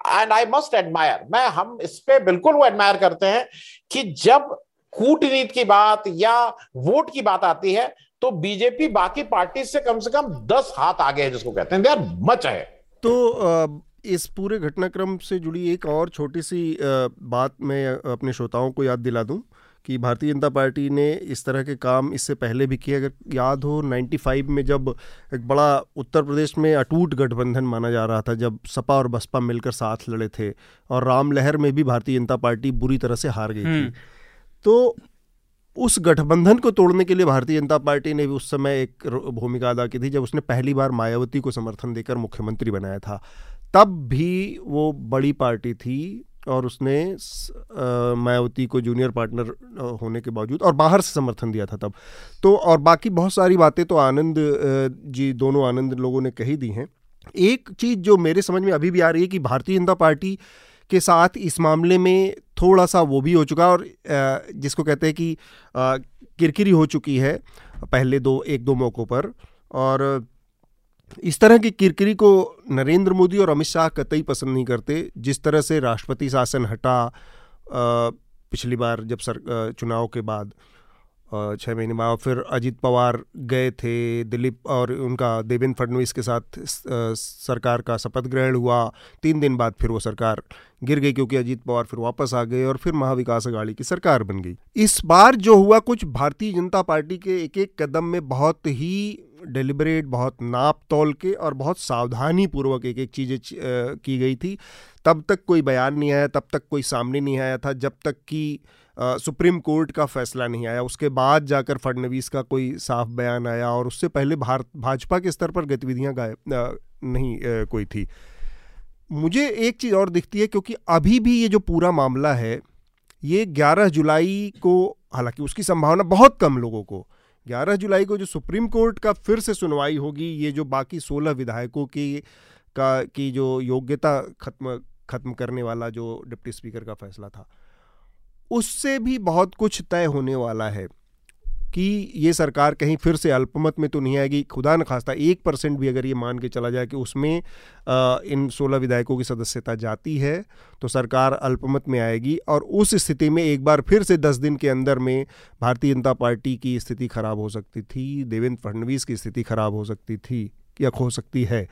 एंड आई मस्ट एडमायर मैं, हम इस पे बिल्कुल वो एडमायर करते हैं कि जब कूटनीति की बात या वोट की बात आती है तो बीजेपी बाकी पार्टी से कम से कम दस हाथ आगे है, जिसको कहते हैं दे आर मच है तो इस पूरे घटनाक्रम से जुड़ी एक और छोटी सी बात मैं अपने श्रोताओं को याद दिला दूँ। कि भारतीय जनता पार्टी ने इस तरह के काम इससे पहले भी किए। अगर याद हो 95 में जब एक बड़ा उत्तर प्रदेश में अटूट गठबंधन माना जा रहा था जब सपा और बसपा मिलकर साथ लड़े थे और राम लहर में भी भारतीय जनता पार्टी बुरी तरह से हार गई थी। हम्म। तो उस गठबंधन को तोड़ने के लिए भारतीय जनता पार्टी ने भी उस समय एक भूमिका अदा की थी जब उसने पहली बार मायावती को समर्थन देकर मुख्यमंत्री बनाया था। तब भी वो बड़ी पार्टी थी और उसने मायावती को जूनियर पार्टनर होने के बावजूद और बाहर से समर्थन दिया था तब। तो और बाकी बहुत सारी बातें तो आनंद जी, दोनों आनंद लोगों ने कही दी हैं। एक चीज़ जो मेरे समझ में अभी भी आ रही है कि भारतीय जनता पार्टी के साथ इस मामले में थोड़ा सा वो भी हो चुका और जिसको कहते हैं कि किरकिरी हो चुकी है पहले दो, एक दो मौक़ों पर और इस तरह की किरकिरी को नरेंद्र मोदी और अमित शाह कतई पसंद नहीं करते, जिस तरह से राष्ट्रपति शासन हटा पिछली बार जब सर चुनाव के बाद छः महीने बाद फिर अजीत पवार गए थे दिलीप और उनका देवेंद्र फडणवीस के साथ सरकार का शपथ ग्रहण हुआ, तीन दिन बाद फिर वो सरकार गिर गई क्योंकि अजीत पवार फिर वापस आ गए और फिर महाविकास अघाड़ी की सरकार बन गई। इस बार जो हुआ, कुछ भारतीय जनता पार्टी के एक एक कदम में बहुत ही डिलिबरेट बहुत नाप तोल के और बहुत सावधानी पूर्वक एक एक चीज़ें की गई थी। तब तक कोई बयान नहीं आया, तब तक कोई सामने नहीं आया था, जब तक कि सुप्रीम कोर्ट का फैसला नहीं आया। उसके बाद जाकर फडनवीस का कोई साफ़ बयान आया और उससे पहले भारत, भाजपा के स्तर पर गतिविधियाँ गायब नहीं कोई थी। मुझे एक चीज़ और दिखती है, क्योंकि अभी भी ये जो पूरा मामला है, ये 11 जुलाई को, हालाँकि उसकी संभावना बहुत कम लोगों को 11 जुलाई को जो सुप्रीम कोर्ट का फिर से सुनवाई होगी, ये जो बाकी 16 विधायकों की, का, की जो योग्यता खत्म खत्म करने वाला जो डिप्टी स्पीकर का फैसला था, उससे भी बहुत कुछ तय होने वाला है। कि ये सरकार कहीं फिर से अल्पमत में तो नहीं आएगी। खुदा न खास्ता एक परसेंट भी अगर ये मान के चला जाए कि उसमें आ, इन सोलह विधायकों की सदस्यता जाती है तो सरकार अल्पमत में आएगी और उस स्थिति में एक बार फिर से दस दिन के अंदर में भारतीय जनता पार्टी की स्थिति खराब हो सकती थी देवेंद्र फडणवीस की स्थिति खराब हो सकती थी या हो सकती है।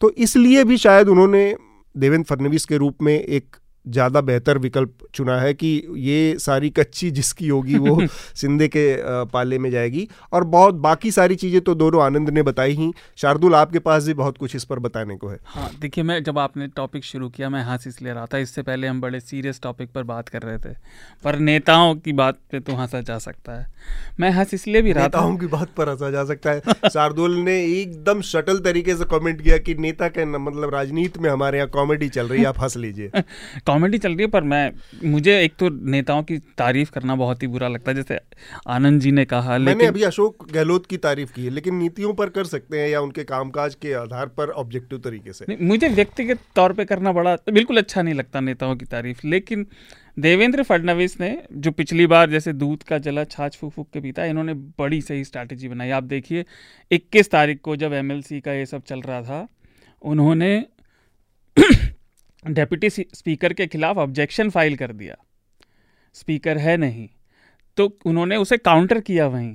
तो इसलिए भी शायद उन्होंने देवेंद्र फडणवीस के रूप में एक ज़्यादा बेहतर विकल्प चुना है कि ये सारी कच्ची जिसकी होगी वो सिंधे के पाले में जाएगी। और बहुत बाकी सारी चीज़ें तो दोनों आनंद ने बताई ही। शार्दुल आपके पास भी बहुत कुछ इस पर बताने को है। हाँ देखिए मैं जब आपने टॉपिक शुरू किया मैं हंस इसलिए रहा था। इससे पहले हम बड़े सीरियस टॉपिक पर बात कर रहे थे। पर नेताओं की बात पे तो हंसा जा सकता है। मैं हंस इसलिए भी रहा था। की बात पर हंसा जा सकता है। शार्दुल ने एकदम शटल तरीके से कमेंट किया कि नेता के मतलब राजनीति में हमारे यहाँ कॉमेडी चल रही है आप हंस लीजिए। कॉमेडी चल रही है पर मैं मुझे एक तो नेताओं की तारीफ़ करना बहुत ही बुरा लगता है जैसे आनंद जी ने कहा लेकिन मैंने अभी अशोक गहलोत की तारीफ़ की है लेकिन नीतियों पर कर सकते हैं या उनके कामकाज के आधार पर ऑब्जेक्टिव तरीके से। मुझे व्यक्तिगत तौर पर करना बड़ा बिल्कुल अच्छा नहीं लगता नेताओं की तारीफ़ लेकिन देवेंद्र फडणवीस ने जो पिछली बार जैसे दूध का जला छाछ फूक फूक के पीता इन्होंने बड़ी सही स्ट्रैटेजी बनाई। आप देखिए 21 तारीख को जब एमएलसी का ये सब चल रहा था उन्होंने डेप्यूटी स्पीकर के खिलाफ ऑब्जेक्शन फ़ाइल कर दिया। स्पीकर है नहीं। तो उन्होंने उसे काउंटर किया वहीं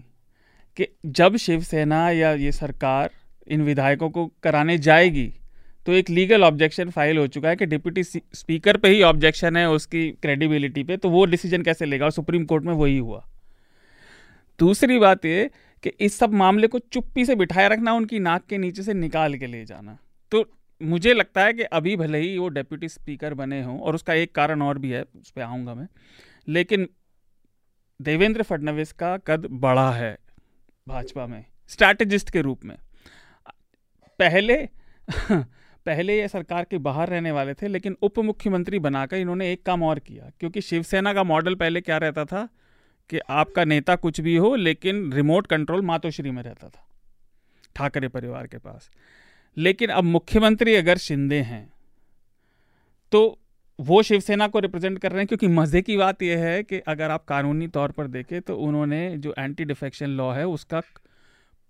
कि जब शिवसेना या ये सरकार इन विधायकों को कराने जाएगी तो एक लीगल ऑब्जेक्शन फ़ाइल हो चुका है कि डिप्यूटी स्पीकर पे ही ऑब्जेक्शन है उसकी क्रेडिबिलिटी पे तो वो डिसीज़न कैसे लेगा? और सुप्रीम कोर्ट में वही हुआ। दूसरी बात ये कि इस सब मामले को चुप्पी से बिठाए रखना, उनकी नाक के नीचे से निकाल के ले जाना। तो मुझे लगता है कि अभी भले ही वो डेप्यूटी स्पीकर बने हों, और उसका एक कारण और भी है, उस पर आऊँगा मैं, लेकिन देवेंद्र फडणवीस का कद बड़ा है भाजपा में स्ट्रैटेजिस्ट के रूप में। पहले पहले ये सरकार के बाहर रहने वाले थे, लेकिन उप मुख्यमंत्री बनाकर इन्होंने एक काम और किया, क्योंकि शिवसेना का मॉडल पहले क्या रहता था, कि आपका नेता कुछ भी हो, लेकिन रिमोट कंट्रोल मातोश्री में रहता था, ठाकरे परिवार के पास। लेकिन अब मुख्यमंत्री अगर शिंदे हैं तो वो शिवसेना को रिप्रेजेंट कर रहे हैं, क्योंकि मज़े की बात यह है कि अगर आप कानूनी तौर पर देखें तो उन्होंने जो एंटी डिफेक्शन लॉ है, उसका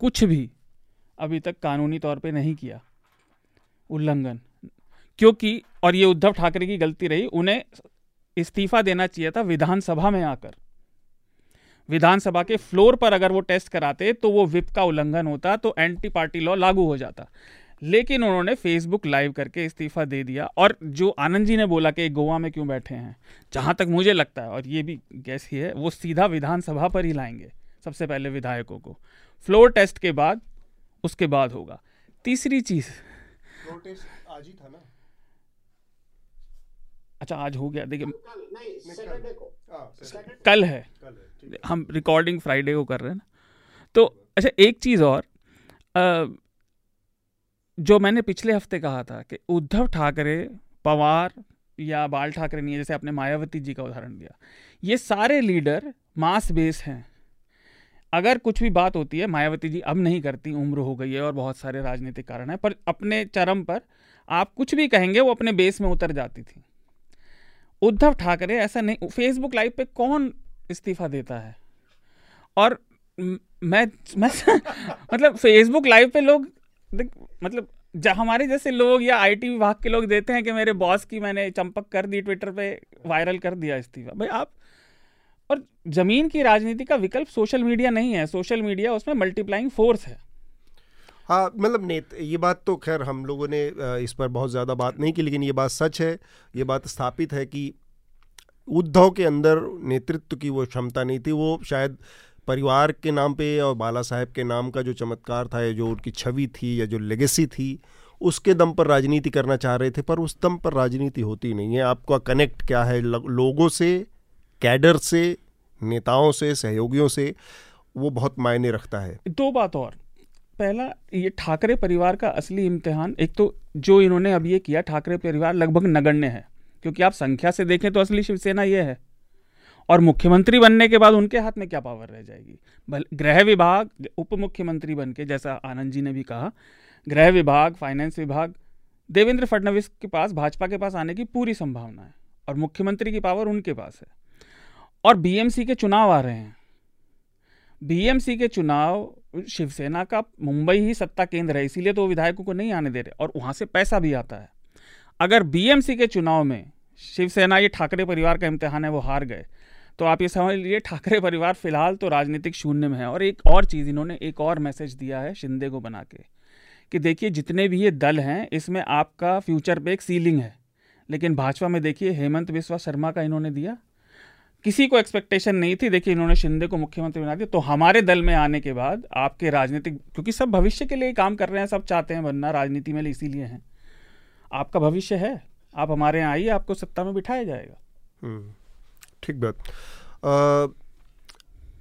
कुछ भी अभी तक कानूनी तौर पे नहीं किया, उल्लंघन। क्योंकि, और ये उद्धव ठाकरे की गलती रही, उन्हें इस्तीफा देना चाहिए था विधानसभा में आकर। विधानसभा के फ्लोर पर अगर वो टेस्ट कराते तो वो विप का उल्लंघन होता तो एंटी पार्टी लॉ लागू हो जाता। लेकिन उन्होंने फेसबुक लाइव करके इस्तीफा दे दिया। और जो आनंद जी ने बोला कि गोवा में क्यों बैठे हैं जहाँ तक मुझे लगता है और ये भी गैस ही है वो सीधा विधानसभा पर ही लाएँगे सबसे पहले विधायकों को। फ्लोर टेस्ट के बाद उसके बाद होगा। तीसरी चीज़। आज ही था ना? अच्छा आज हो गया। देखिए हाँ, कल है। हम रिकॉर्डिंग फ्राइडे को कर रहे हैं ना। तो अच्छा एक चीज़ और। जो मैंने पिछले हफ़्ते कहा था कि उद्धव ठाकरे, पवार या बाल ठाकरे नहीं है, जैसे आपने मायावती जी का उदाहरण दिया, ये सारे लीडर मास बेस हैं। अगर कुछ भी बात होती है, मायावती जी अब नहीं करती, उम्र हो गई है और बहुत सारे राजनीतिक कारण हैं, पर अपने चरम पर आप कुछ भी कहेंगे, वो अपने बेस में उतर जाती थी। उद्धव ठाकरे ऐसा नहीं फेसबुक लाइव पे कौन इस्तीफा देता है? और मैं मैं मतलब फेसबुक लाइव पे लोग मतलब हमारे जैसे लोग या आईटी विभाग के लोग देते हैं कि मेरे बॉस की मैंने चंपक कर दी ट्विटर पे वायरल कर दिया इस्तीफा। भाई आप, और ज़मीन की राजनीति का विकल्प सोशल मीडिया नहीं है। सोशल मीडिया उसमें मल्टीप्लाइंग फोर्स है। हाँ मतलब नेत, ये बात तो खैर हम लोगों ने इस पर बहुत ज़्यादा बात नहीं की, लेकिन ये बात सच है। ये बात स्थापित है कि उद्धव के अंदर नेतृत्व की वो क्षमता नहीं थी। वो शायद परिवार के नाम पे और बाला साहेब के नाम का जो चमत्कार था या जो उनकी छवि थी या जो लेगेसी थी, उसके दम पर राजनीति करना चाह रहे थे, पर उस दम पर राजनीति होती नहीं है। आपका कनेक्ट क्या है? लोगों से कैडर से, नेताओं से, सहयोगियों से, वो बहुत मायने रखता है। दो बात और। पहला, ये ठाकरे परिवार का असली इम्तिहान, एक तो जो इन्होंने अब ये किया, ठाकरे परिवार लगभग नगण्य है, क्योंकि आप संख्या से देखें तो असली शिवसेना ये है। और मुख्यमंत्री बनने के बाद उनके हाथ में क्या पावर रह जाएगी? गृह विभाग उप मुख्यमंत्री बन के जैसा आनंद जी ने भी कहा, गृह विभाग फाइनेंस विभाग, देवेंद्र फडणवीस के पास, भाजपा के पास आने की पूरी संभावना है और मुख्यमंत्री की पावर उनके पास है। और बीएमसी के चुनाव आ रहे हैं। बीएमसी के चुनाव, शिवसेना का मुंबई ही सत्ता केंद्र है, इसीलिए तो वो विधायकों को नहीं आने दे रहे, और वहाँ से पैसा भी आता है। अगर बीएमसी के चुनाव में शिवसेना, ये ठाकरे परिवार का इम्तिहान है, वो हार गए तो आप ये समझ लीजिए ठाकरे परिवार फ़िलहाल तो राजनीतिक शून्य में है। और एक और चीज़ इन्होंने एक और मैसेज दिया है शिंदे को बना के कि देखिए जितने भी ये दल हैं इसमें आपका फ्यूचर पे एक सीलिंग है। लेकिन भाजपा में देखिए हेमंत बिस्वा शर्मा का इन्होंने दिया। किसी को एक्सपेक्टेशन नहीं थी देखिए इन्होंने शिंदे को मुख्यमंत्री बना दिया। तो हमारे दल में आने के बाद आपके राजनीतिक क्योंकि सब भविष्य के लिए काम कर रहे हैं सब चाहते हैं बनना राजनीति में इसीलिए हैं। आपका भविष्य है आप हमारे यहाँ आइए आपको सत्ता में बिठाया जाएगा। हम्म, ठीक बात।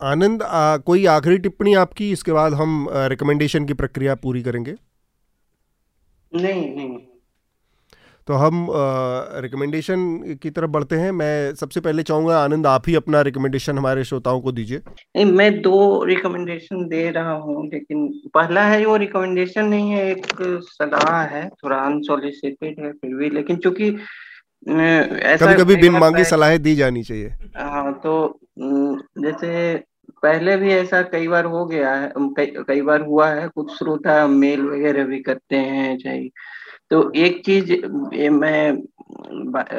आनंद कोई आखिरी टिप्पणी आपकी? इसके बाद हम रिकमेंडेशन की प्रक्रिया पूरी करेंगे। नहीं नहीं। तो हम रिकमेंडेशन की तरफ़ बढ़ते हैं। मैं सबसे पहले चाहूँगा आनंद आप ही अपना रिकमेंडेशन हमारे श्रोताओं को दीजिए। मैं दो रिकमेंडेशन दे रहा हूँ लेकिन पहला है वो रिकमेंडेशन नहीं है एक सलाह है थोड़ा अनसोलिसिटेड है फिर भी लेकिन चूँकि कभी कभी बिन मांगी सलाहें दी जानी चाहिए। हाँ तो जैसे पहले भी ऐसा कई बार हो गया है कई, कई बार हुआ है कुछ श्रोता मेल वगैरह भी करते हैं चाहे तो एक चीज़ मैं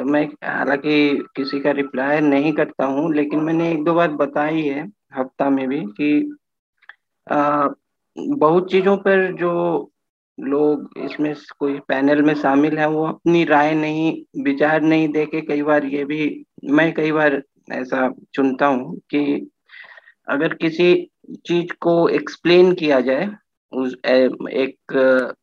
मैं हालाँकि किसी का रिप्लाई नहीं करता हूँ लेकिन मैंने एक दो बार बताई है हफ़्ता में भी कि आ, बहुत चीज़ों पर जो लोग इसमें कोई पैनल में शामिल है, वो अपनी राय नहीं, विचार नहीं दे के कई बार ये भी, मैं कई बार ऐसा चुनता हूँ कि अगर किसी चीज़ को एक्सप्लेन किया जाए, उस एक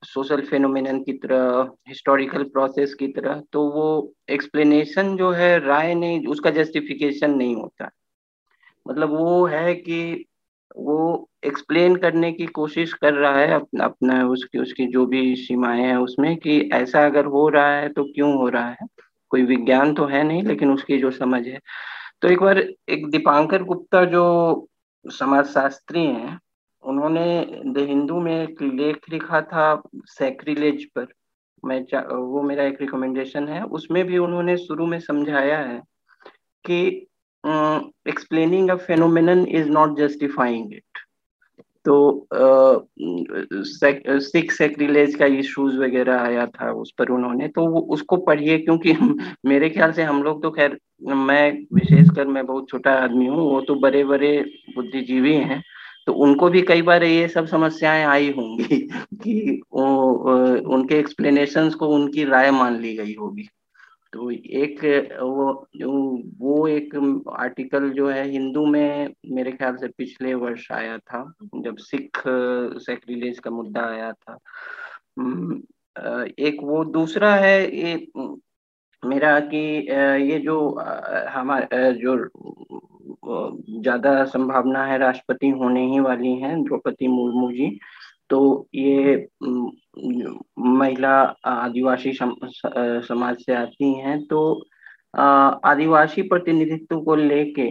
सोशल फेनोमेन की तरह हिस्टोरिकल प्रोसेस की तरह तो वो एक्सप्लेनेशन जो है, राय नहीं, उसका जस्टिफिकेशन नहीं होता। मतलब वो है कि वो एक्सप्लेन करने की कोशिश कर रहा है अपना अपना उसकी उसकी जो भी सीमाएँ हैं उसमें कि ऐसा अगर हो रहा है तो क्यों हो रहा है। कोई विज्ञान तो है नहीं, लेकिन उसकी जो समझ है। तो एक बार एक दीपांकर गुप्ता जो समाजशास्त्री हैं, उन्होंने द हिंदू में एक लेख लिखा था सैक्रिलेज पर। मैं वो मेरा एक रिकमेंडेशन है। उसमें भी उन्होंने शुरू में समझाया है कि explaining a phenomenon is not justifying it तो सिक्स सेक्रिलेज का इश्यूज़ वगैरह आया था उस पर उन्होंने तो उसको पढ़िए क्योंकि मेरे ख्याल से हम लोग तो खैर, मैं विशेषकर मैं बहुत छोटा आदमी हूँ, वो तो बड़े बड़े बुद्धिजीवी हैं तो उनको भी कई बार ये सब समस्याएँ आई होंगी कि उनके एक्सप्लेनेशंस को उनकी राय मान ली गई होगी। तो एक, वो वो एक आर्टिकल जो है हिंदू में मेरे ख्याल से पिछले वर्ष आया था, जब सिख सेक्रिलेज का मुद्दा आया था। एक वो दूसरा है, ये, मेरा कि ये जो हमारे जो ज़्यादा संभावना है राष्ट्रपति होने ही वाली हैं, द्रौपदी मुर्मू जी तो ये महिला आदिवासी समाज से आती हैं तो आदिवासी प्रतिनिधित्व को लेके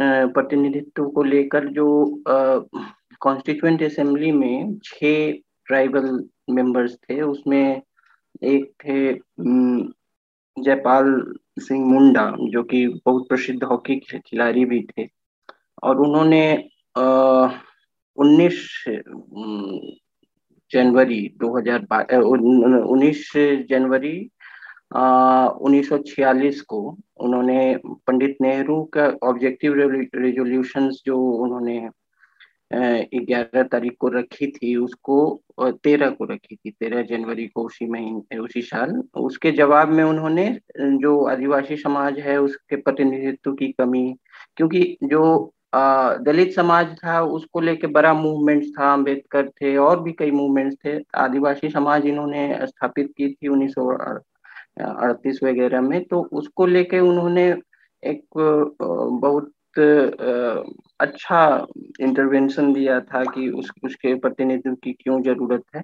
प्रतिनिधित्व को लेकर जो कॉन्स्टिट्यूएंट असेंबली में छह ट्राइबल मेंबर्स थे, उसमें एक थे जयपाल सिंह मुंडा, जो कि बहुत प्रसिद्ध हॉकी खिलाड़ी भी थे, और उन्होंने उन्नीस जनवरी 2000 उन्नीस जनवरी उन्नीस को उन्होंने पंडित नेहरू का ऑब्जेक्टिव रेजोल्यूशंस जो उन्होंने ग्यारह तारीख को रखी थी, उसको तेरह को रखी थी, तेरह जनवरी को उसी महीने, उसी साल। उसके जवाब में उन्होंने जो आदिवासी समाज है, उसके प्रतिनिधित्व की कमी, क्योंकि जो दलित समाज था, उसको लेके बड़ा मूवमेंट्स था अंबेडकर थे, और भी कई मूवमेंट्स थे। आदिवासी समाज इन्होंने स्थापित की थी उन्नीस अड़तीस वगैरह में। तो उसको लेके उन्होंने एक बहुत अच्छा इंटरवेंशन दिया था कि उस, उसके प्रतिनिधित्व की क्यों ज़रूरत है।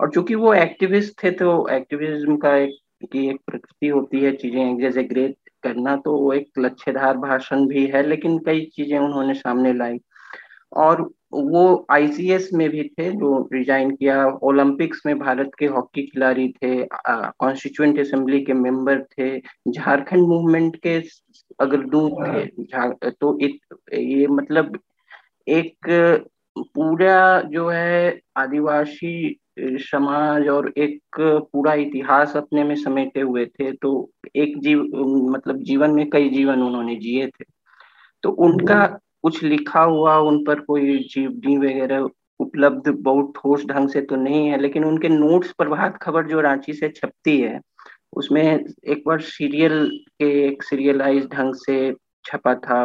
और चूँकि वो एक्टिविस्ट थे तो एक्टिविज्म का एक, की एक प्रकृति होती है, चीज़ें, जैसे ग्रेट करना तो वो एक लक्ष्यधार भाषण भी है लेकिन कई चीज़ें उन्होंने सामने लाई। और वो आईसीएस में भी थे जो रिजाइन किया। ओलंपिक्स में भारत के हॉकी खिलाड़ी थे कॉन्स्टिट्यूएंट असेंबली के मेंबर थे। झारखंड मूवमेंट के अग्रदूत थे तो इत, ये मतलब एक पूरा जो है आदिवासी समाज और एक पूरा इतिहास अपने में समेटे हुए थे तो एक जीव मतलब जीवन में कई जीवन उन्होंने जिए थे। तो उनका कुछ लिखा हुआ उन पर कोई जीवनी वगैरह उपलब्ध बहुत ठोस ढंग से तो नहीं है लेकिन उनके नोट्स प्रभात खबर जो रांची से छपती है उसमें एक बार सीरियल के एक सीरियलाइज ढंग से छपा था।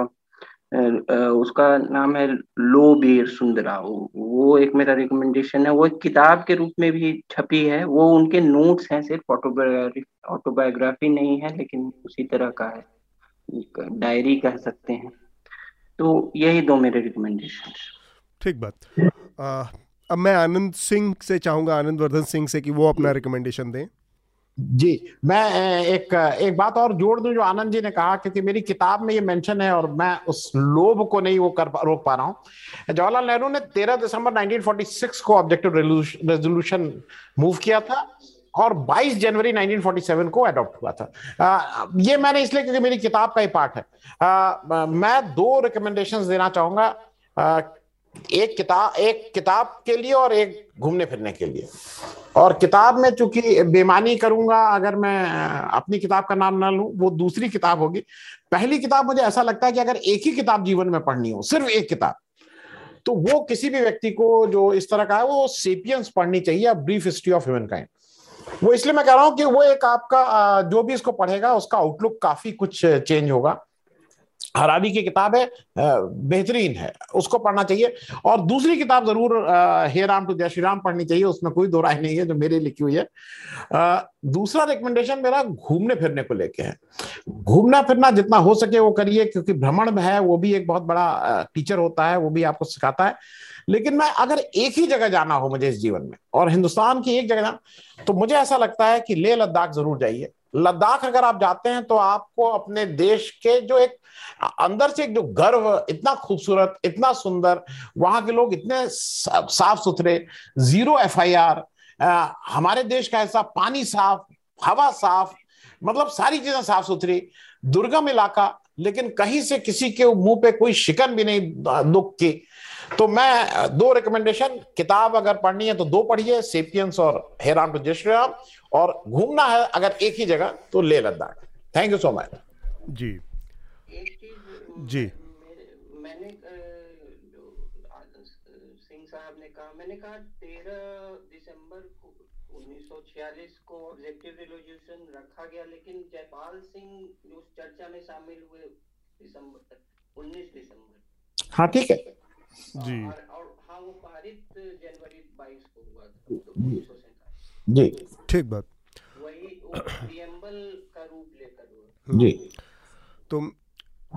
उसका नाम है लो बीर सुंदरा। वो एक मेरा रिकमेंडेशन है। वो एक किताब के रूप में भी छपी है। वो उनके नोट्स हैं सिर्फ़ ऑटोबायोग्राफी ऑटोबायोग्राफी नहीं है लेकिन उसी तरह का है। डायरी कह सकते हैं। तो यही दो मेरे रिकमेंडेशन ठीक बात। आ, अब मैं आनंद सिंह से चाहूँगा आनंद वर्धन सिंह से कि वो अपना रिकमेंडेशन दें। जी मैं एक एक बात और जोड़ दूँ जो आनंद जी ने कहा क्योंकि मेरी किताब में ये मेंशन है और मैं उस लोभ को नहीं वो कर रोक पा रहा हूँ। जवाहरलाल नेहरू ने 13 दिसंबर 1946 को ऑब्जेक्टिव रेजोल्यूशन मूव किया था और 22 जनवरी 1947 को अडॉप्ट हुआ था। आ, ये मैंने इसलिए क्योंकि मेरी किताब का ही पार्ट है। आ, मैं दो रिकमेंडेशंस देना चाहूँगा। एक किताब एक किताब के लिए और एक घूमने फिरने के लिए। और किताब में चूँकि बेमानी करूँगा, अगर मैं अपनी किताब का नाम ना लूँ, वो दूसरी किताब होगी। पहली किताब मुझे ऐसा लगता है कि अगर एक ही किताब जीवन में पढ़नी हो, सिर्फ़ एक किताब तो वो किसी भी व्यक्ति को जो इस तरह का है, वो सेपियंस पढ़नी चाहिए brief history of humankind वो इसलिए मैं कह रहा हूँ कि वो एक आपका जो भी इसको पढ़ेगा, उसका आउटलुक काफ़ी कुछ चेंज होगा। हराबी की किताब है बेहतरीन है, उसको पढ़ना चाहिए। और दूसरी किताब ज़रूर हे राम टू जय श्री राम पढ़नी चाहिए, उसमें कोई दो राय नहीं है जो मेरे लिखी हुई है। दूसरा रिकमेंडेशन मेरा घूमने फिरने को लेके है। घूमना फिरना जितना हो सके वो करिए, क्योंकि भ्रमण में है, वो भी एक बहुत बड़ा टीचर होता है, वो भी आपको सिखाता है। लेकिन मैं अगर एक ही जगह जाना हो मुझे इस जीवन में, और हिंदुस्तान की एक जगह जाना तो मुझे ऐसा लगता है कि लेह लद्दाख ज़रूर जाइए। लद्दाख अगर आप जाते हैं तो आपको अपने देश के जो एक अंदर से एक जो गर्व, इतना खूबसूरत, इतना सुंदर, वहाँ के लोग इतने साफ़ सुथरे ज़ीरो एफआईआर हमारे देश का ऐसा पानी साफ़, हवा साफ़ मतलब सारी चीज़ें साफ़ सुथरी, दुर्गम इलाका, लेकिन कहीं से किसी के मुँह पे कोई शिकन भी नहीं दुख की तो मैं दो रिकमेंडेशन किताब अगर पढ़नी है तो दो पढ़िए सेपियंस और हेरान टू जय श्री राम और घूमना है अगर एक ही जगह तो ले Ladakh. Thank you so much जी। जी। मैंने सिंह साहब ने कहा मैंने कहा तेरह दिसंबर उन्नीस को ऑब्जेक्टिव रेजोल्यूशन रखा गया लेकिन जयपाल सिंह जो चर्चा में शामिल हुए दिसंबर उन्नीस दिसंबर। हाँ ठीक है। जी। जी। ठीक बात। वही प्रियम्बल का रूप लेकर जी तो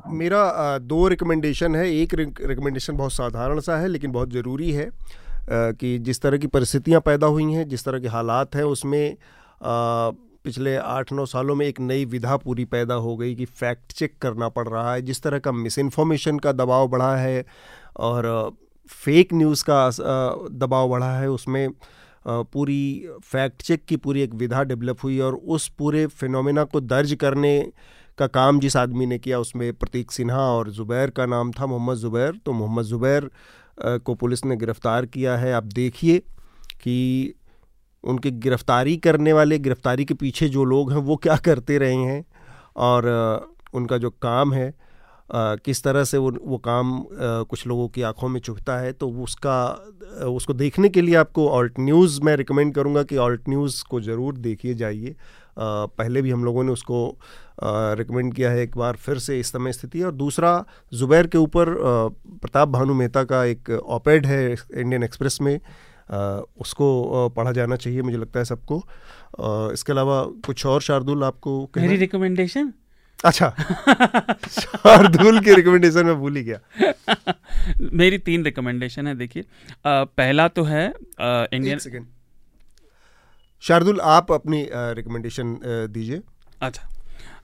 मेरा दो रिकमेंडेशन है। एक रिकमेंडेशन बहुत साधारण सा है लेकिन बहुत ज़रूरी है कि जिस तरह की परिस्थितियाँ पैदा हुई हैं जिस तरह के हालात हैं उसमें पिछले आठ नौ सालों में एक नई विधा पूरी पैदा हो गई कि फैक्ट चेक करना पड़ रहा है। जिस तरह का मिस इन्फॉर्मेशन का दबाव बढ़ा है और फेक न्यूज़ का दबाव बढ़ा है, उसमें पूरी फैक्ट चेक की पूरी एक विधा डेवलप हुई और उस पूरे फिनोमेना को दर्ज करने का काम जिस आदमी ने किया, उसमें प्रतीक सिन्हा और ज़ुबैर का नाम था मोहम्मद ज़ुबैर। तो मोहम्मद ज़ुबैर को पुलिस ने गिरफ़्तार किया है। आप देखिए कि उनकी गिरफ़्तारी करने वाले, गिरफ़्तारी के पीछे जो लोग हैं, वो क्या करते रहे हैं और उनका जो काम है किस तरह से वो वो काम कुछ लोगों की आँखों में चुभता है तो उसका उसको देखने के लिए आपको ऑल्ट न्यूज़ मैं रिकमेंड करूँगा कि ऑल्ट न्यूज़ को ज़रूर देखिए जाइए। पहले भी हम लोगों ने उसको रिकमेंड किया है एक बार फिर से इस समय स्थिति और दूसरा ज़ुबैर के ऊपर प्रताप भानु मेहता का एक ऑपेड है इंडियन एक्सप्रेस में। आ, उसको पढ़ा जाना चाहिए मुझे लगता है सबको। इसके अलावा कुछ और शार्दुल आपको मेरी रिकमेंडेशन अच्छा। शार्दुल की रिकमेंडेशन में भूल ही गया। मेरी तीन रिकमेंडेशन है देखिए। पहला तो है इंडियन सेकंड शार्दुल आप अपनी रिकमेंडेशन दीजिए। अच्छा।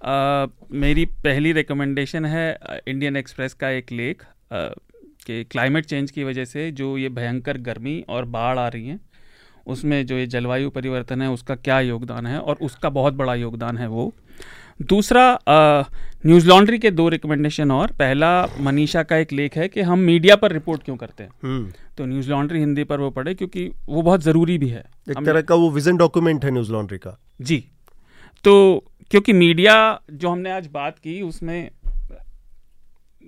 आ, मेरी पहली रिकमेंडेशन है इंडियन एक्सप्रेस का एक लेख कि क्लाइमेट चेंज की वजह से जो ये भयंकर गर्मी और बाढ़ आ रही हैं उसमें जो ये जलवायु परिवर्तन है उसका क्या योगदान है और उसका बहुत बड़ा योगदान है वो दूसरा न्यूज़ लॉन्ड्री के दो रिकमेंडेशन और। पहला मनीषा का एक लेख है कि हम मीडिया पर रिपोर्ट क्यों करते हैं। हम्म। तो न्यूज़ लॉन्ड्री हिंदी पर वो पढ़े क्योंकि वो बहुत ज़रूरी भी है। एक तरह का वो विजन डॉक्यूमेंट है न्यूज़ लॉन्ड्री का। जी। तो क्योंकि मीडिया जो हमने आज बात की उसमें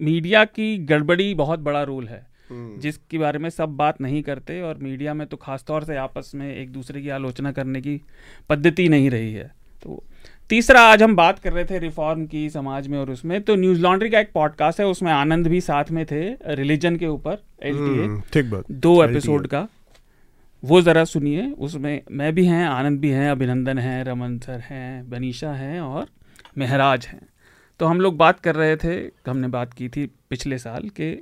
मीडिया की गड़बड़ी बहुत बड़ा रोल है। हम्म। जिसके बारे में सब बात नहीं करते और मीडिया में तो खासतौर से आपस में एक दूसरे की आलोचना करने की पद्धति नहीं रही है। तो तीसरा आज हम बात कर रहे थे रिफॉर्म की समाज में और उसमें। तो न्यूज़ लॉन्ड्री का एक पॉडकास्ट है उसमें आनंद भी साथ में थे रिलीजन के ऊपर हम्म, ठीक बात। दो एपिसोड का। वो ज़रा सुनिए उसमें मैं भी हैं आनंद भी हैं अभिनंदन हैं रमन सर हैं बनीशा हैं और महराज हैं। तो हम लोग बात कर रहे थे हमने बात की थी पिछले साल के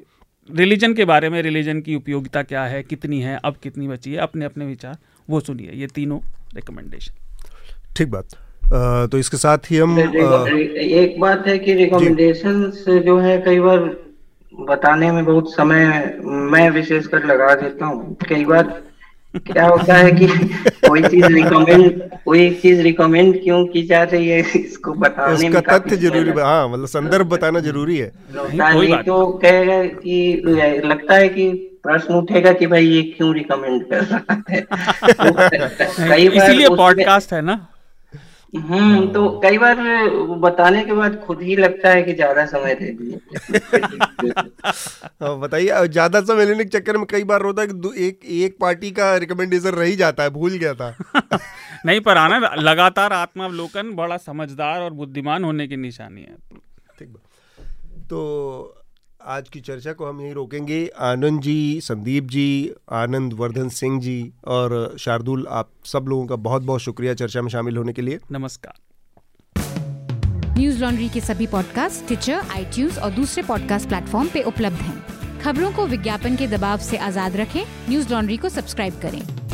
रिलीजन के बारे में रिलीजन की उपयोगिता क्या है कितनी है अब कितनी बची है अपने अपने विचार वो सुनिए ये तीनों रिकमेंडेशन ठीक बात। तो इसके साथ ही हम एक बात है कि रिकमेंडेशन जो है कई बार बताने में बहुत समय मैं विशेषकर लगा देता हूँ। कई बार क्या होता है कि कोई चीज़ रिकमेंड कोई चीज़ रिकमेंड क्यों की जा रही है इसको बताने में तथ्य ज़रूरी हाँ मतलब संदर्भ बताना ज़रूरी है। नहीं तो कहेगा कि लगता है कि प्रश्न उठेगा कि भाई ये क्यों रिकमेंड कर रहा है? तो कई बार इसीलिए पॉडकास्ट है ना। हम्म तो कई बार बताने के बाद खुद ही लगता है कि ज़्यादा समय दे दिए। हाँ, बताइए ज़्यादा समय लेने के चक्कर में कई बार होता है कि एक एक पार्टी का रिकमेंडेशन रह ही जाता है भूल गया था। नहीं पर आना लगातार आत्मावलोकन बड़ा समझदार और बुद्धिमान होने की निशानी है। ठीक तो आज की चर्चा को हम यहीं रोकेंगे। आनंद जी संदीप जी आनंद वर्धन सिंह जी और शार्दुल आप सब लोगों का बहुत बहुत शुक्रिया चर्चा में शामिल होने के लिए। नमस्कार। न्यूज़ लॉन्ड्री के सभी पॉडकास्ट ट्विटर आई और दूसरे पॉडकास्ट प्लेटफॉर्म पे उपलब्ध हैं। खबरों को विज्ञापन के दबाव से आज़ाद रखें। न्यूज़ लॉन्ड्री को सब्सक्राइब करें।